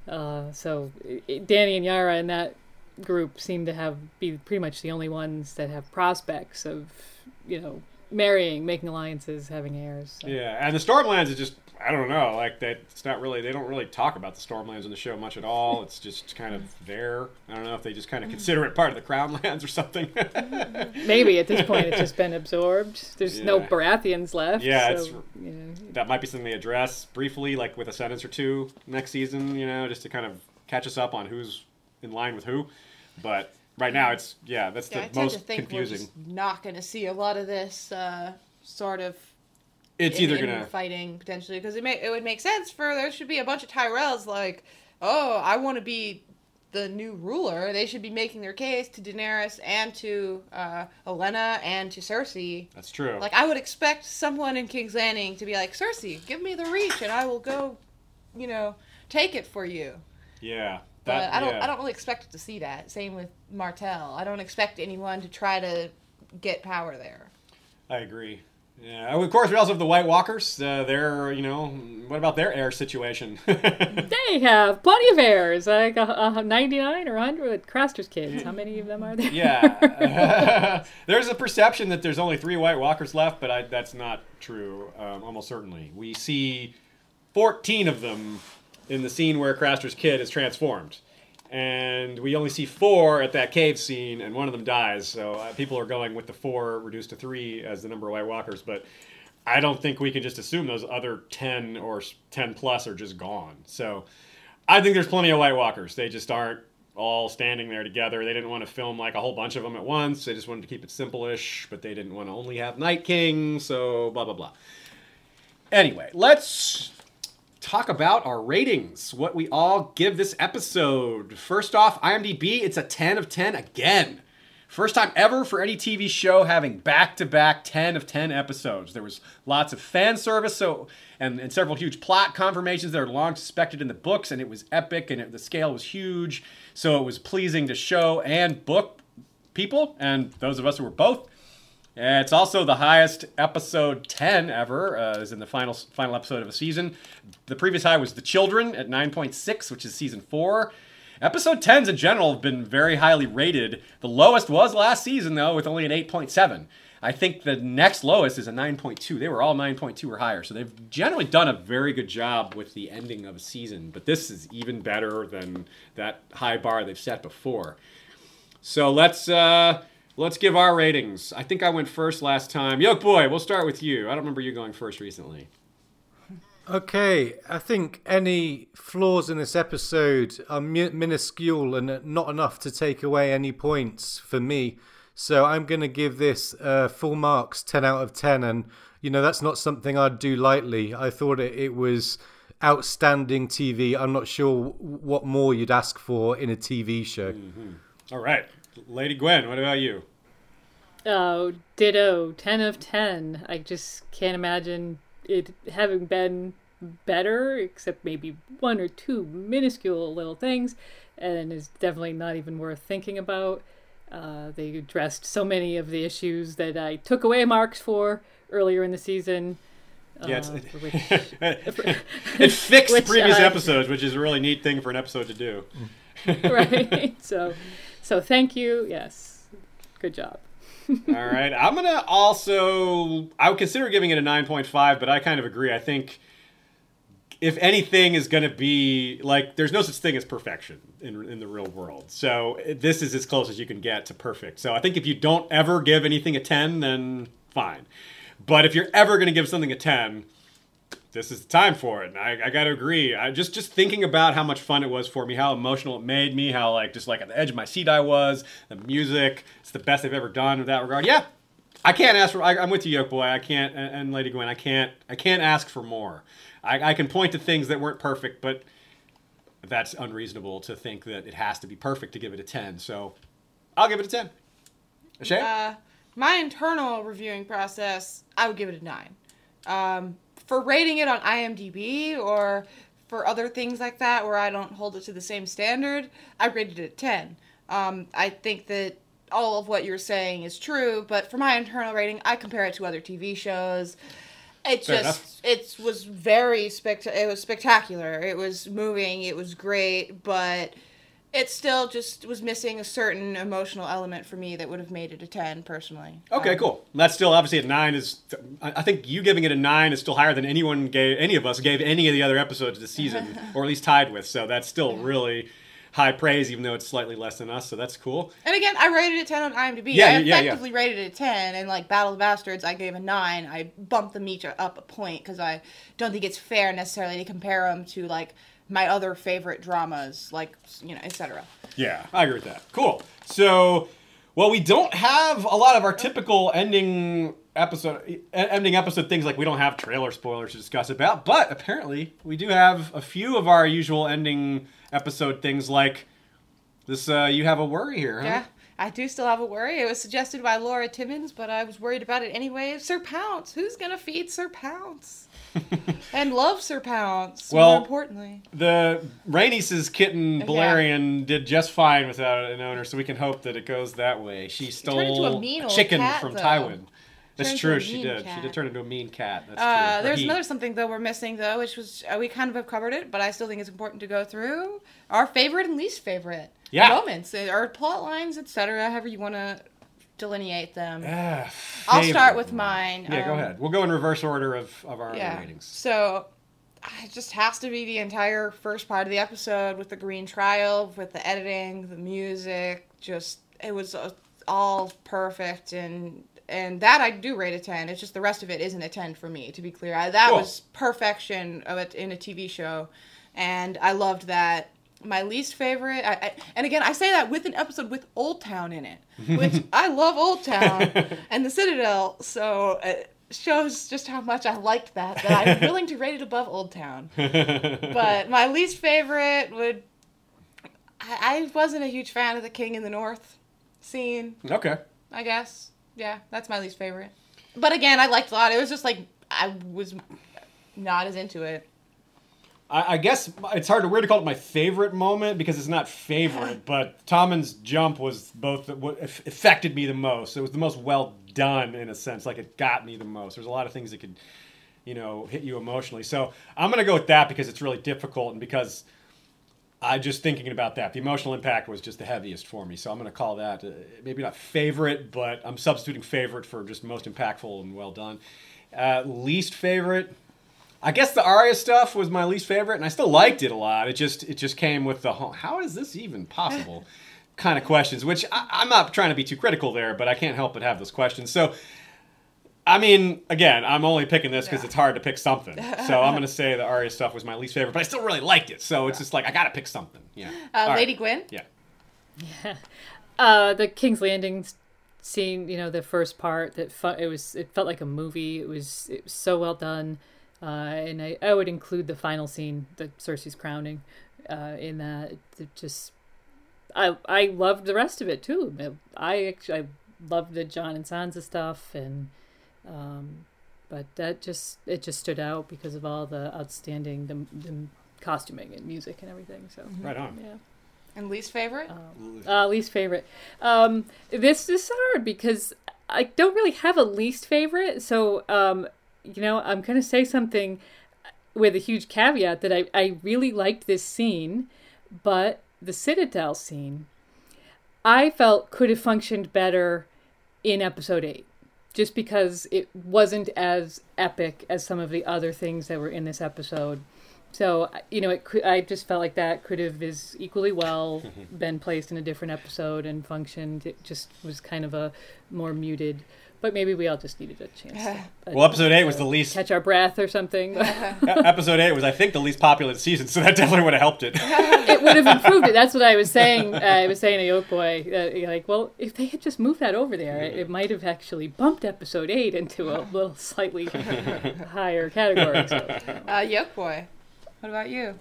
Uh, so i i- Dany and Yara in that group seem to have be pretty much the only ones that have prospects of, you know, marrying, making alliances, having heirs. So. Yeah, and the Stormlands is just I don't know, like that. It's not really. They don't really talk about the Stormlands in the show much at all. It's just kind of there. I don't know if they just kind of mm-hmm. consider it part of the Crownlands or something. Maybe at this point it's just been absorbed. There's no Baratheons left. Yeah, so, it's- you know, that might be something they address briefly, like with a sentence or two next season. You know, just to kind of catch us up on who's in line with who. But right now, it's yeah, that's Yeah, the most to think confusing. not going to see a lot of this uh, sort of It's in- either gonna fighting potentially because it may it would make sense for there should be a bunch of Tyrells like oh I want to be the new ruler they should be making their case to Daenerys and to uh, Olenna and to Cersei that's true. like I would expect someone in King's Landing to be like Cersei give me the reach and I will go you know take it for you yeah, but I don't yeah. I don't really expect to see that same with Martell I don't expect anyone to try to get power there I agree. Yeah, of course we also have the White Walkers. Uh, they're you know, what about their heir situation? they have plenty of heirs, like uh, uh, 99 or 100 Craster's kids. How many of them are there? yeah, there's a perception that there's only three White Walkers left, but I, that's not true. Um, almost certainly, we see 14 of them in the scene where Craster's kid is transformed, and we only see four at that cave scene, and one of them dies. So uh, people are going with the four reduced to three as the number of White Walkers, but. I don't think we can just assume those other 10 or 10 plus are just gone. So I think there's plenty of White Walkers. They just aren't all standing there together. They didn't want to film like a whole bunch of them at once. They just wanted to keep it simple-ish, but they didn't want to only have Night King, so blah blah blah. Anyway, let's talk about our ratings. What we all give this episode. First off, IMDb, it's a 10 of 10 again. First time ever for any TV show having back-to-back 10 of 10 episodes. There was lots of fan service, so and, and several huge plot confirmations that are long suspected in the books, and it was epic, and it, the scale was huge, so it was pleasing to show and book people, and those of us who were both. Uh, It's also the highest episode 10 ever. Uh, is in the final final episode of a season. The previous high was The Children at 9.6, which is season 4. Episode 10s in general have been very highly rated. The lowest was last season, though, with only an 8.7. I think the next lowest is a 9.2. They were all 9.2 or higher. So they've generally done a very good job with the ending of a season. But this is even better than that high bar they've set before. So let's uh, let's give our ratings. I think I went first last time. Yoke boy, we'll start with you. I don't remember you going first recently. Okay, I think any flaws in this episode are mi- minuscule and not enough to take away any points for me. So I'm going to give this uh, full marks, 10 out of 10. And, you know, that's not something I'd do lightly. I thought it, it was outstanding TV. I'm not sure what more you'd ask for in a TV show. All right, Lady Gwen, what about you? Oh, ditto. 10 of 10. I just can't imagine it having been better, except maybe one or two minuscule little things, and is definitely not even worth thinking about. Uh, they addressed so many of the issues that I took away marks for earlier in the season. Yeah, it's, uh, which, it fixed previous I- episodes, which is a really neat thing for an episode to do. right. So, so thank you. Yes, good job. All right, I'm gonna also. I would consider giving it a 9.5, but I kind of agree. I think if anything is gonna be like, there's no such thing as perfection in in the real world. So eh, this is as close as you can get to perfect. So I think if you don't ever give anything a 10, then fine. But if you're ever gonna give something a 10, this is the time for it. And I, I got to agree. I just just thinking about how much fun it was for me, how emotional it made me, how like just like at the edge of my seat I was. The music, it's the best they've ever done in that regard. Yeah, I can't ask for. I, I'm with you, Yoke Boy. I can't, and, and Lady Gwen. I can't. I can't ask for more. I, I can point to things that weren't perfect, but that's unreasonable to think that it has to be perfect to give it a ten. So I'll give it a ten. Shay? Uh, my internal reviewing process, I would give it a nine. Um, for rating it on IMDb or for other things like that where I don't hold it to the same standard, I rated it a 10. Um, I think that all of what you're saying is true, but for my internal rating, I compare it to other TV shows. It Fair just it was very spect it was spectacular. It was moving, it was great, but it still just was missing a certain emotional element for me that would have made it a 10 personally. Okay, Um, cool. That's still obviously a nine. Is I think you giving it a nine is still higher than anyone gave any of us gave any of the other episodes this season, or at least tied with. So that's still really high praise, even though it's slightly less than us. So that's cool. And again, I rated it 10 on IMDb. Yeah, I yeah, yeah. effectively rated it 10, and like Battle of the Bastards, I gave a 9. I bumped them each up a point because I don't think it's fair necessarily to compare them to like my other favorite dramas, like, you know, etc. Yeah, I agree with that. Cool. So, well, we don't have a lot of our typical ending episode ending episode things like we don't have trailer spoilers to discuss about, but apparently we do have a few of our usual ending episode things like this. Uh, you have a worry here, huh? Yeah. I do still have a worry. It was suggested by Laura Timmons, but I was worried about it anyway. Sir Pounce. Who's going to feed Sir Pounce? and love Sir Pounce, Well, more importantly. The Rainice's kitten Yeah. Did just fine without an owner, so we can hope that it goes that way. She stole a mean old chicken cat, from though. Tywin. That's true. She did. She did turn into a mean cat. That's Uh, true. There's he. another something though we're missing though, which was uh, we kind of have covered it, but I still think it's important to go through our favorite and least favorite Yeah. moments, our plot lines, etc. However you want to delineate them. Ah, I'll start with mine. Yeah, go um, ahead. We'll go in reverse order of, of our Yeah. ratings. So it just has to be the entire first part of the episode with the green trial, with the editing, the music. Just it was uh, all perfect, and and that I do rate a ten. It's just the rest of it isn't a ten for me. To be clear, I, that Cool. was perfection of it in a TV show, and I loved that. My least favorite, I, I, and again, I say that with an episode with Oldtown in it, which I love Oldtown and the Citadel, so it shows just how much I liked that. That I'm willing to rate it above Oldtown. But my least favorite would, I, I wasn't a huge fan of the King in the North scene. Okay. I guess, yeah, that's my least favorite. But again, I liked a lot. It was just like I was not as into it. I, I guess it's hard to weird to call it my favorite moment because it's not favorite, but Tommen's jump was both what affected me the most. It was the most well done in a sense. Like it got me the most. There's a lot of things that could, you know, hit you emotionally. So I'm gonna go with that because it's really difficult and because I just thinking about that. The emotional impact was just the heaviest for me. So I'm gonna call that uh, maybe not favorite, but I'm substituting favorite for just most impactful and well done. Uh, least favorite. I guess the Arya stuff was my least favorite, and I still liked it a lot. It just it just came with the how is this even possible kind of questions, which I, I'm not trying to be too critical there, but I can't help but have those questions. So, I mean, again, I'm only picking this because Yeah. it's hard to pick something. So I'm gonna say the Arya stuff was my least favorite, but I still really liked it. So it's just like I gotta pick something. Yeah. Uh, All right. Lady Gwyn. Yeah. Uh, the King's Landing scene, you know, the first part that fu- it was, it felt like a movie. It was, it was so well done, uh, and I, I would include the final scene, the Cersei's crowning, uh, in that. It just, I, I loved the rest of it too. I actually, I loved the Jon and Sansa stuff, and, um, but that just, it just stood out because of all the outstanding, the, the costuming and music and everything. So, Right on. yeah. And least favorite? Uh, least favorite. Um, this is hard because I don't really have a least favorite. So, um, you know, I'm going to say something with a huge caveat that I, I really liked this scene, but the Citadel scene, I felt could have functioned better in episode 8 just because it wasn't as epic as some of the other things that were in this episode. So you know, it could, I just felt like that could have is equally well been placed in a different episode and functioned. It just was kind of a more muted. But maybe we all just needed a chance. to, uh, Well, episode eight was the least. catch our breath or something. episode eight was, I think, the least popular season, so that definitely would have helped it. it would have improved it. That's what I was saying. Uh, I was saying to Yoke Boy, uh, like, well, if they had just moved that over there, it, it might have actually bumped episode eight into a little slightly higher category. So. Uh, Yoke Boy. What about you?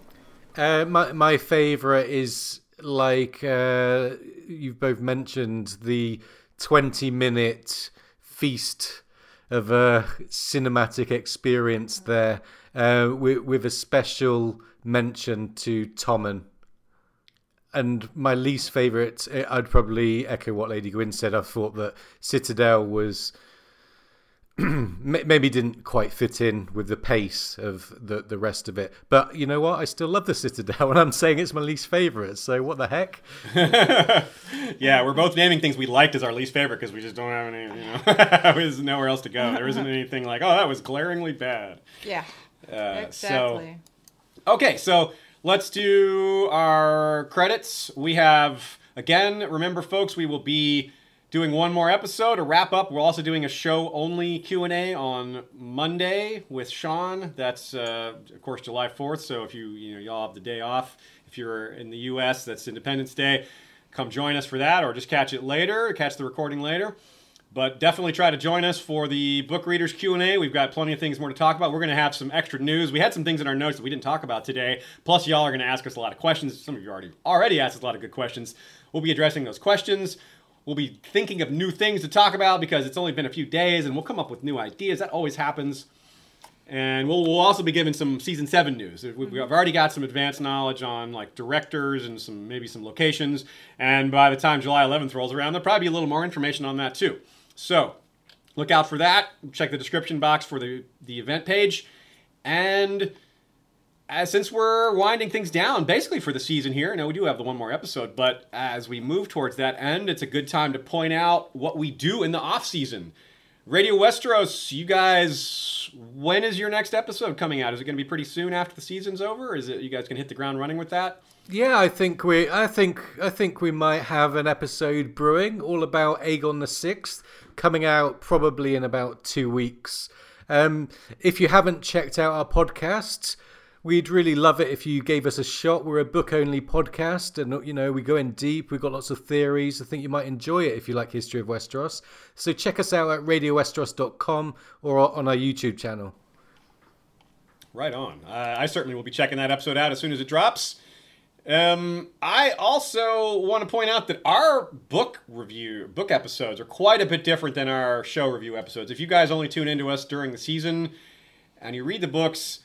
Uh, my my favorite is like uh, you've both mentioned the twenty minute feast of a cinematic experience there, uh, with, with a special mention to Tommen. And my least favorite, eh, I'd probably echo what Lady Gwyn said. I thought that Citadel was maybe didn't quite fit in with the pace of the the rest of it. But you know what? I still love the Citadel, and I'm saying it's my least favorite. So what the heck? yeah, we're both naming things we liked as our least favorite because we just don't have any, you know, there's nowhere else to go. There isn't anything like, oh, that was glaringly bad. Yeah. Uh, Exactly. So, okay, so let's do our credits. We have, again, remember, folks, we will be doing one more episode to wrap up. We're also doing a show only Q and A on Monday with Sean. That's uh, of course July fourth. So if you you know y'all have the day off, if you're in the U.S., that's Independence Day. Come join us for that, or just catch it later, catch the recording later. But definitely try to join us for the book readers Q and A. We've got plenty of things more to talk about. We're going to have some extra news. We had some things in our notes that we didn't talk about today. Plus, y'all are going to ask us a lot of questions. Some of you already already asked us a lot of good questions. We'll be addressing those questions. We'll be thinking of new things to talk about because it's only been a few days, and we'll come up with new ideas. That always happens. And we'll, we'll also be giving some season seven news. We- We've mm-hmm. already got some advanced knowledge on like directors and some maybe some locations. And by the time July 11th rolls around, there'll probably be a little more information on that too. So look out for that. Check the description box for the the event page. And uh, since we're winding things down basically for the season here, I know we do have the one more episode, but as we move towards that end, it's a good time to point out what we do in the off season. Radio Westeros, you guys, when is your next episode coming out? Is it going to be pretty soon after the season's over? Is it you guys can hit the ground running with that? Yeah, I think we, I think, I think we might have an episode brewing all about Aegon the Sixth coming out probably in about two weeks. Um, if you haven't checked out our podcast, we'd really love it if you gave us a shot. We're a book-only podcast, and you know we go in deep. We've got lots of theories. I think you might enjoy it if you like History of Westeros. So check us out at radiowesteros.com or on our YouTube channel. Right on. Uh, I certainly will be checking that episode out as soon as it drops. Um, I also want to point out that our book review, book episodes are quite a bit different than our show review episodes. If you guys only tune into us during the season and you read the books,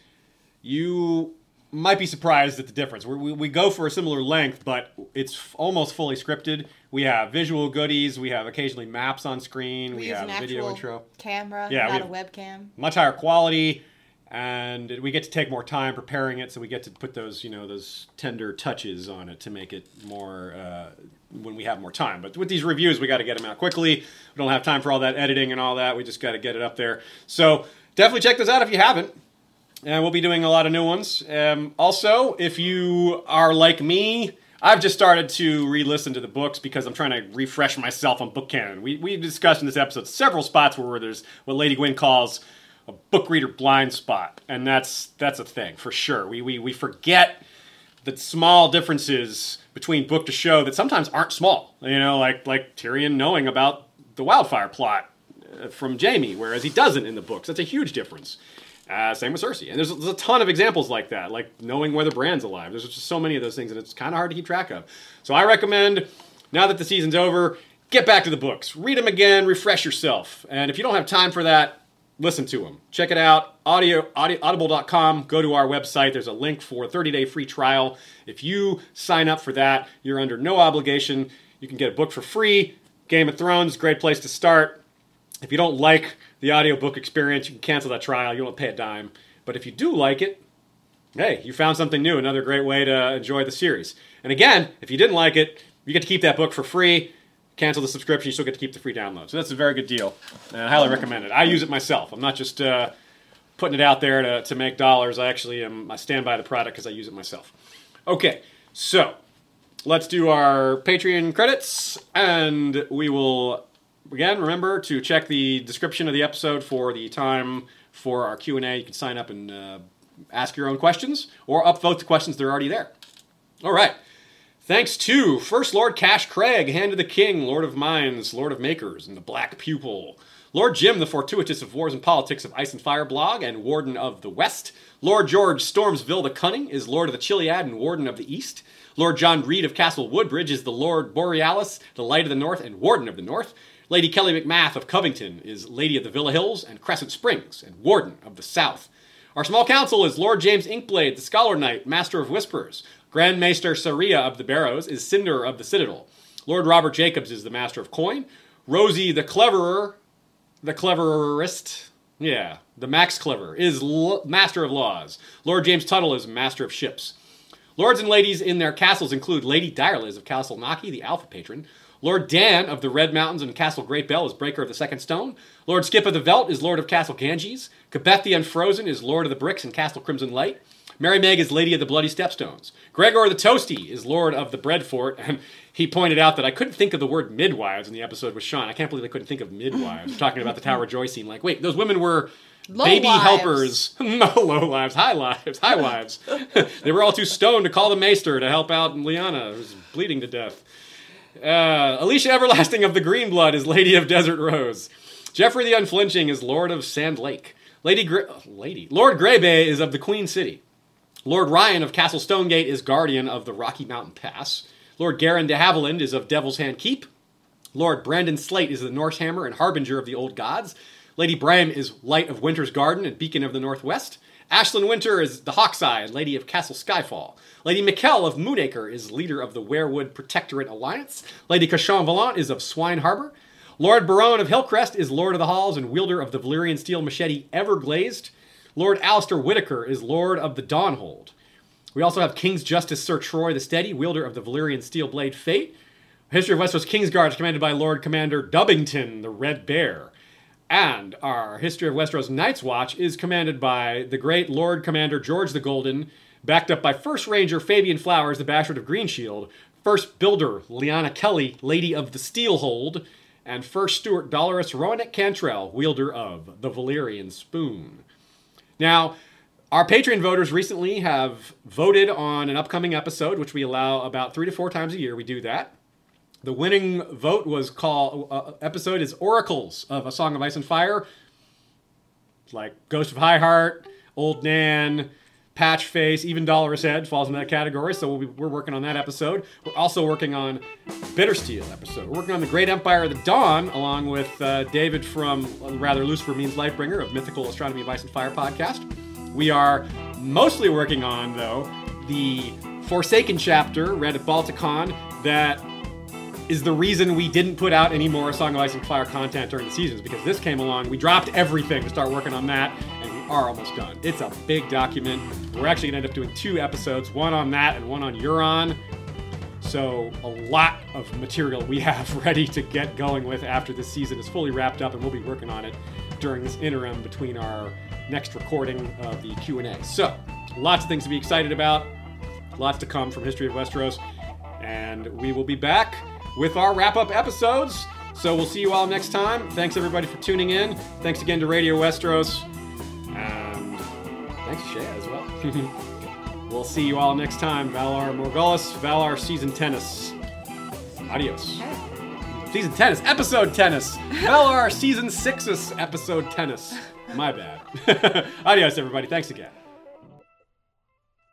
you might be surprised at the difference. We're, we we go for a similar length, but it's f- almost fully scripted. We have visual goodies. We have occasionally maps on screen. We, We, have an video intro. camera, Yeah, we not a webcam. Much higher quality, and we get to take more time preparing it, so we get to put those you know those tender touches on it to make it more uh, when we have more time. But with these reviews, we got to get them out quickly. We don't have time for all that editing and all that. We just got to get it up there. So definitely check those out if you haven't. And we'll be doing a lot of new ones. Um, also, if you are like me, I've just started to re-listen to the books because I'm trying to refresh myself on book canon. We we discussed in this episode several spots where there's what Lady Gwyn calls a book reader blind spot, and that's that's a thing for sure. We we we forget the small differences between book to show that sometimes aren't small. You know, like like Tyrion knowing about the wildfire plot uh, from Jaime, whereas he doesn't in the books. That's a huge difference. Uh, same with Cersei, and there's, there's a ton of examples like that, like knowing whether Bran's alive. There's just so many of those things, and it's kind of hard to keep track of. So I recommend, now that the season's over, get back to the books, read them again, refresh yourself, and if you don't have time for that, listen to them. Check it out, audio, audio audible.com. Go to our website. There's a link for a 30-day free trial. If you sign up for that, you're under no obligation. You can get a book for free. Game of Thrones, great place to start. If you don't like the audiobook experience, you can cancel that trial. You don't pay a dime. But if you do like it, hey, you found something new. Another great way to enjoy the series. And again, if you didn't like it, you get to keep that book for free. Cancel the subscription, you still get to keep the free download. So that's a very good deal. And I highly recommend it. I use it myself. I'm not just uh, putting it out there to, to make dollars. I actually am, I stand by the product because I use it myself. Okay, so let's do our Patreon credits, and we will again remember to check the description of the episode for the time for our Q and A. You can sign up and uh, ask your own questions, or upvote the questions that are already there. All right. Thanks to First Lord Cash Craig, Hand of the King, Lord of Mines, Lord of Makers, and the Black Pupil. Lord Jim, the Fortuitous of Wars and Politics of Ice and Fire blog, and Warden of the West. Lord George Stormsville the Cunning is Lord of the Chiliad and Warden of the East. Lord John Reed of Castle Woodbridge is the Lord Borealis, the Light of the North, and Warden of the North. Lady Kelly McMath of Covington is Lady of the Villa Hills and Crescent Springs, and Warden of the South. Our small council is Lord James Inkblade, the Scholar Knight, Master of Whispers. Grand Maester Saria of the Barrows is Cinder of the Citadel. Lord Robert Jacobs is the Master of Coin. Rosie the Cleverer, the Cleverest, yeah, the Max Clever, is L- Master of Laws. Lord James Tuttle is Master of Ships. Lords and ladies in their castles include Lady Direliz of Castle Naki, the Alpha Patron. Lord Dan of the Red Mountains and Castle Great Bell is Breaker of the Second Stone. Lord Skip of the Velt is Lord of Castle Ganges. Kabeth the Unfrozen is Lord of the Bricks and Castle Crimson Light. Mary Meg is Lady of the Bloody Stepstones. Gregor the Toasty is Lord of the Bread Fort, and he pointed out that I couldn't think of the word midwives in the episode with Sean. I can't believe I couldn't think of midwives. talking about the Tower Joy scene. Like, wait, those women were Low baby wives. helpers. no, low lives, high lives, high wives. they were all too stoned to call the maester to help out Lyanna, who's bleeding to death. Uh, Alicia Everlasting of the Green Blood is Lady of Desert Rose. Jeffrey the Unflinching is Lord of Sand Lake. Lady Gra- oh, Lady Lord Greybay is of the Queen City. Lord Ryan of Castle Stonegate is Guardian of the Rocky Mountain Pass. Lord Garin de Haviland is of Devil's Hand Keep. Lord Brandon Slate is the Norse Hammer and Harbinger of the Old Gods. Lady Braham is Light of Winter's Garden and Beacon of the Northwest. Ashlyn Winter is the Hawkseye Lady of Castle Skyfall. Lady Mikkel of Moonacre is leader of the Werewood Protectorate Alliance. Lady Cachon Valant is of Swine Harbor. Lord Baron of Hillcrest is Lord of the Halls and wielder of the Valyrian steel machete Everglazed. Lord Alistair Whitaker is Lord of the Dawnhold. We also have King's Justice Sir Troy the Steady, wielder of the Valyrian steel blade Fate. History of Westeros Kingsguard is commanded by Lord Commander Dubbington, the Red Bear. And our History of Westeros Night's Watch is commanded by the great Lord Commander George the Golden, backed up by First Ranger Fabian Flowers, the Bastard of Greenshield, First Builder Liana Kelly, Lady of the Steelhold, and First Steward Dolores Roanoke Cantrell, wielder of the Valyrian Spoon. Now, our Patreon voters recently have voted on an upcoming episode, which we allow about three to four times a year. We do that. The winning vote was called uh, episode is Oracles of A Song of Ice and Fire, like Ghost of High Heart, Old Nan, Patch Face, even Dolorous Head falls in that category. So we'll be, we're working on that episode. We're also working on Bittersteel episode. We're working on the Great Empire of the Dawn, along with uh, David from uh, Rather Lucifer Means Lightbringer of Mythical Astronomy of Ice and Fire podcast. We are mostly working on, though, the Forsaken chapter read at Balticon that is the reason we didn't put out any more Song of Ice and Fire content during the seasons because this came along. We dropped everything to start working on that, and we are almost done. It's a big document. We're actually gonna end up doing two episodes, one on that and one on Euron. So a lot of material we have ready to get going with after this season is fully wrapped up, and we'll be working on it during this interim between our next recording of the Q&A. So lots of things to be excited about, lots to come from History of Westeros, and we will be back with our wrap-up episodes. So we'll see you all next time. Thanks everybody for tuning in. Thanks again to Radio Westeros, and thanks to Shea as well. we'll see you all next time. Valar Morghulis, Valar Season Tennis. Adios. Season tennis, episode tennis. Valar Season 6's episode tennis. My bad. Adios, everybody. Thanks again.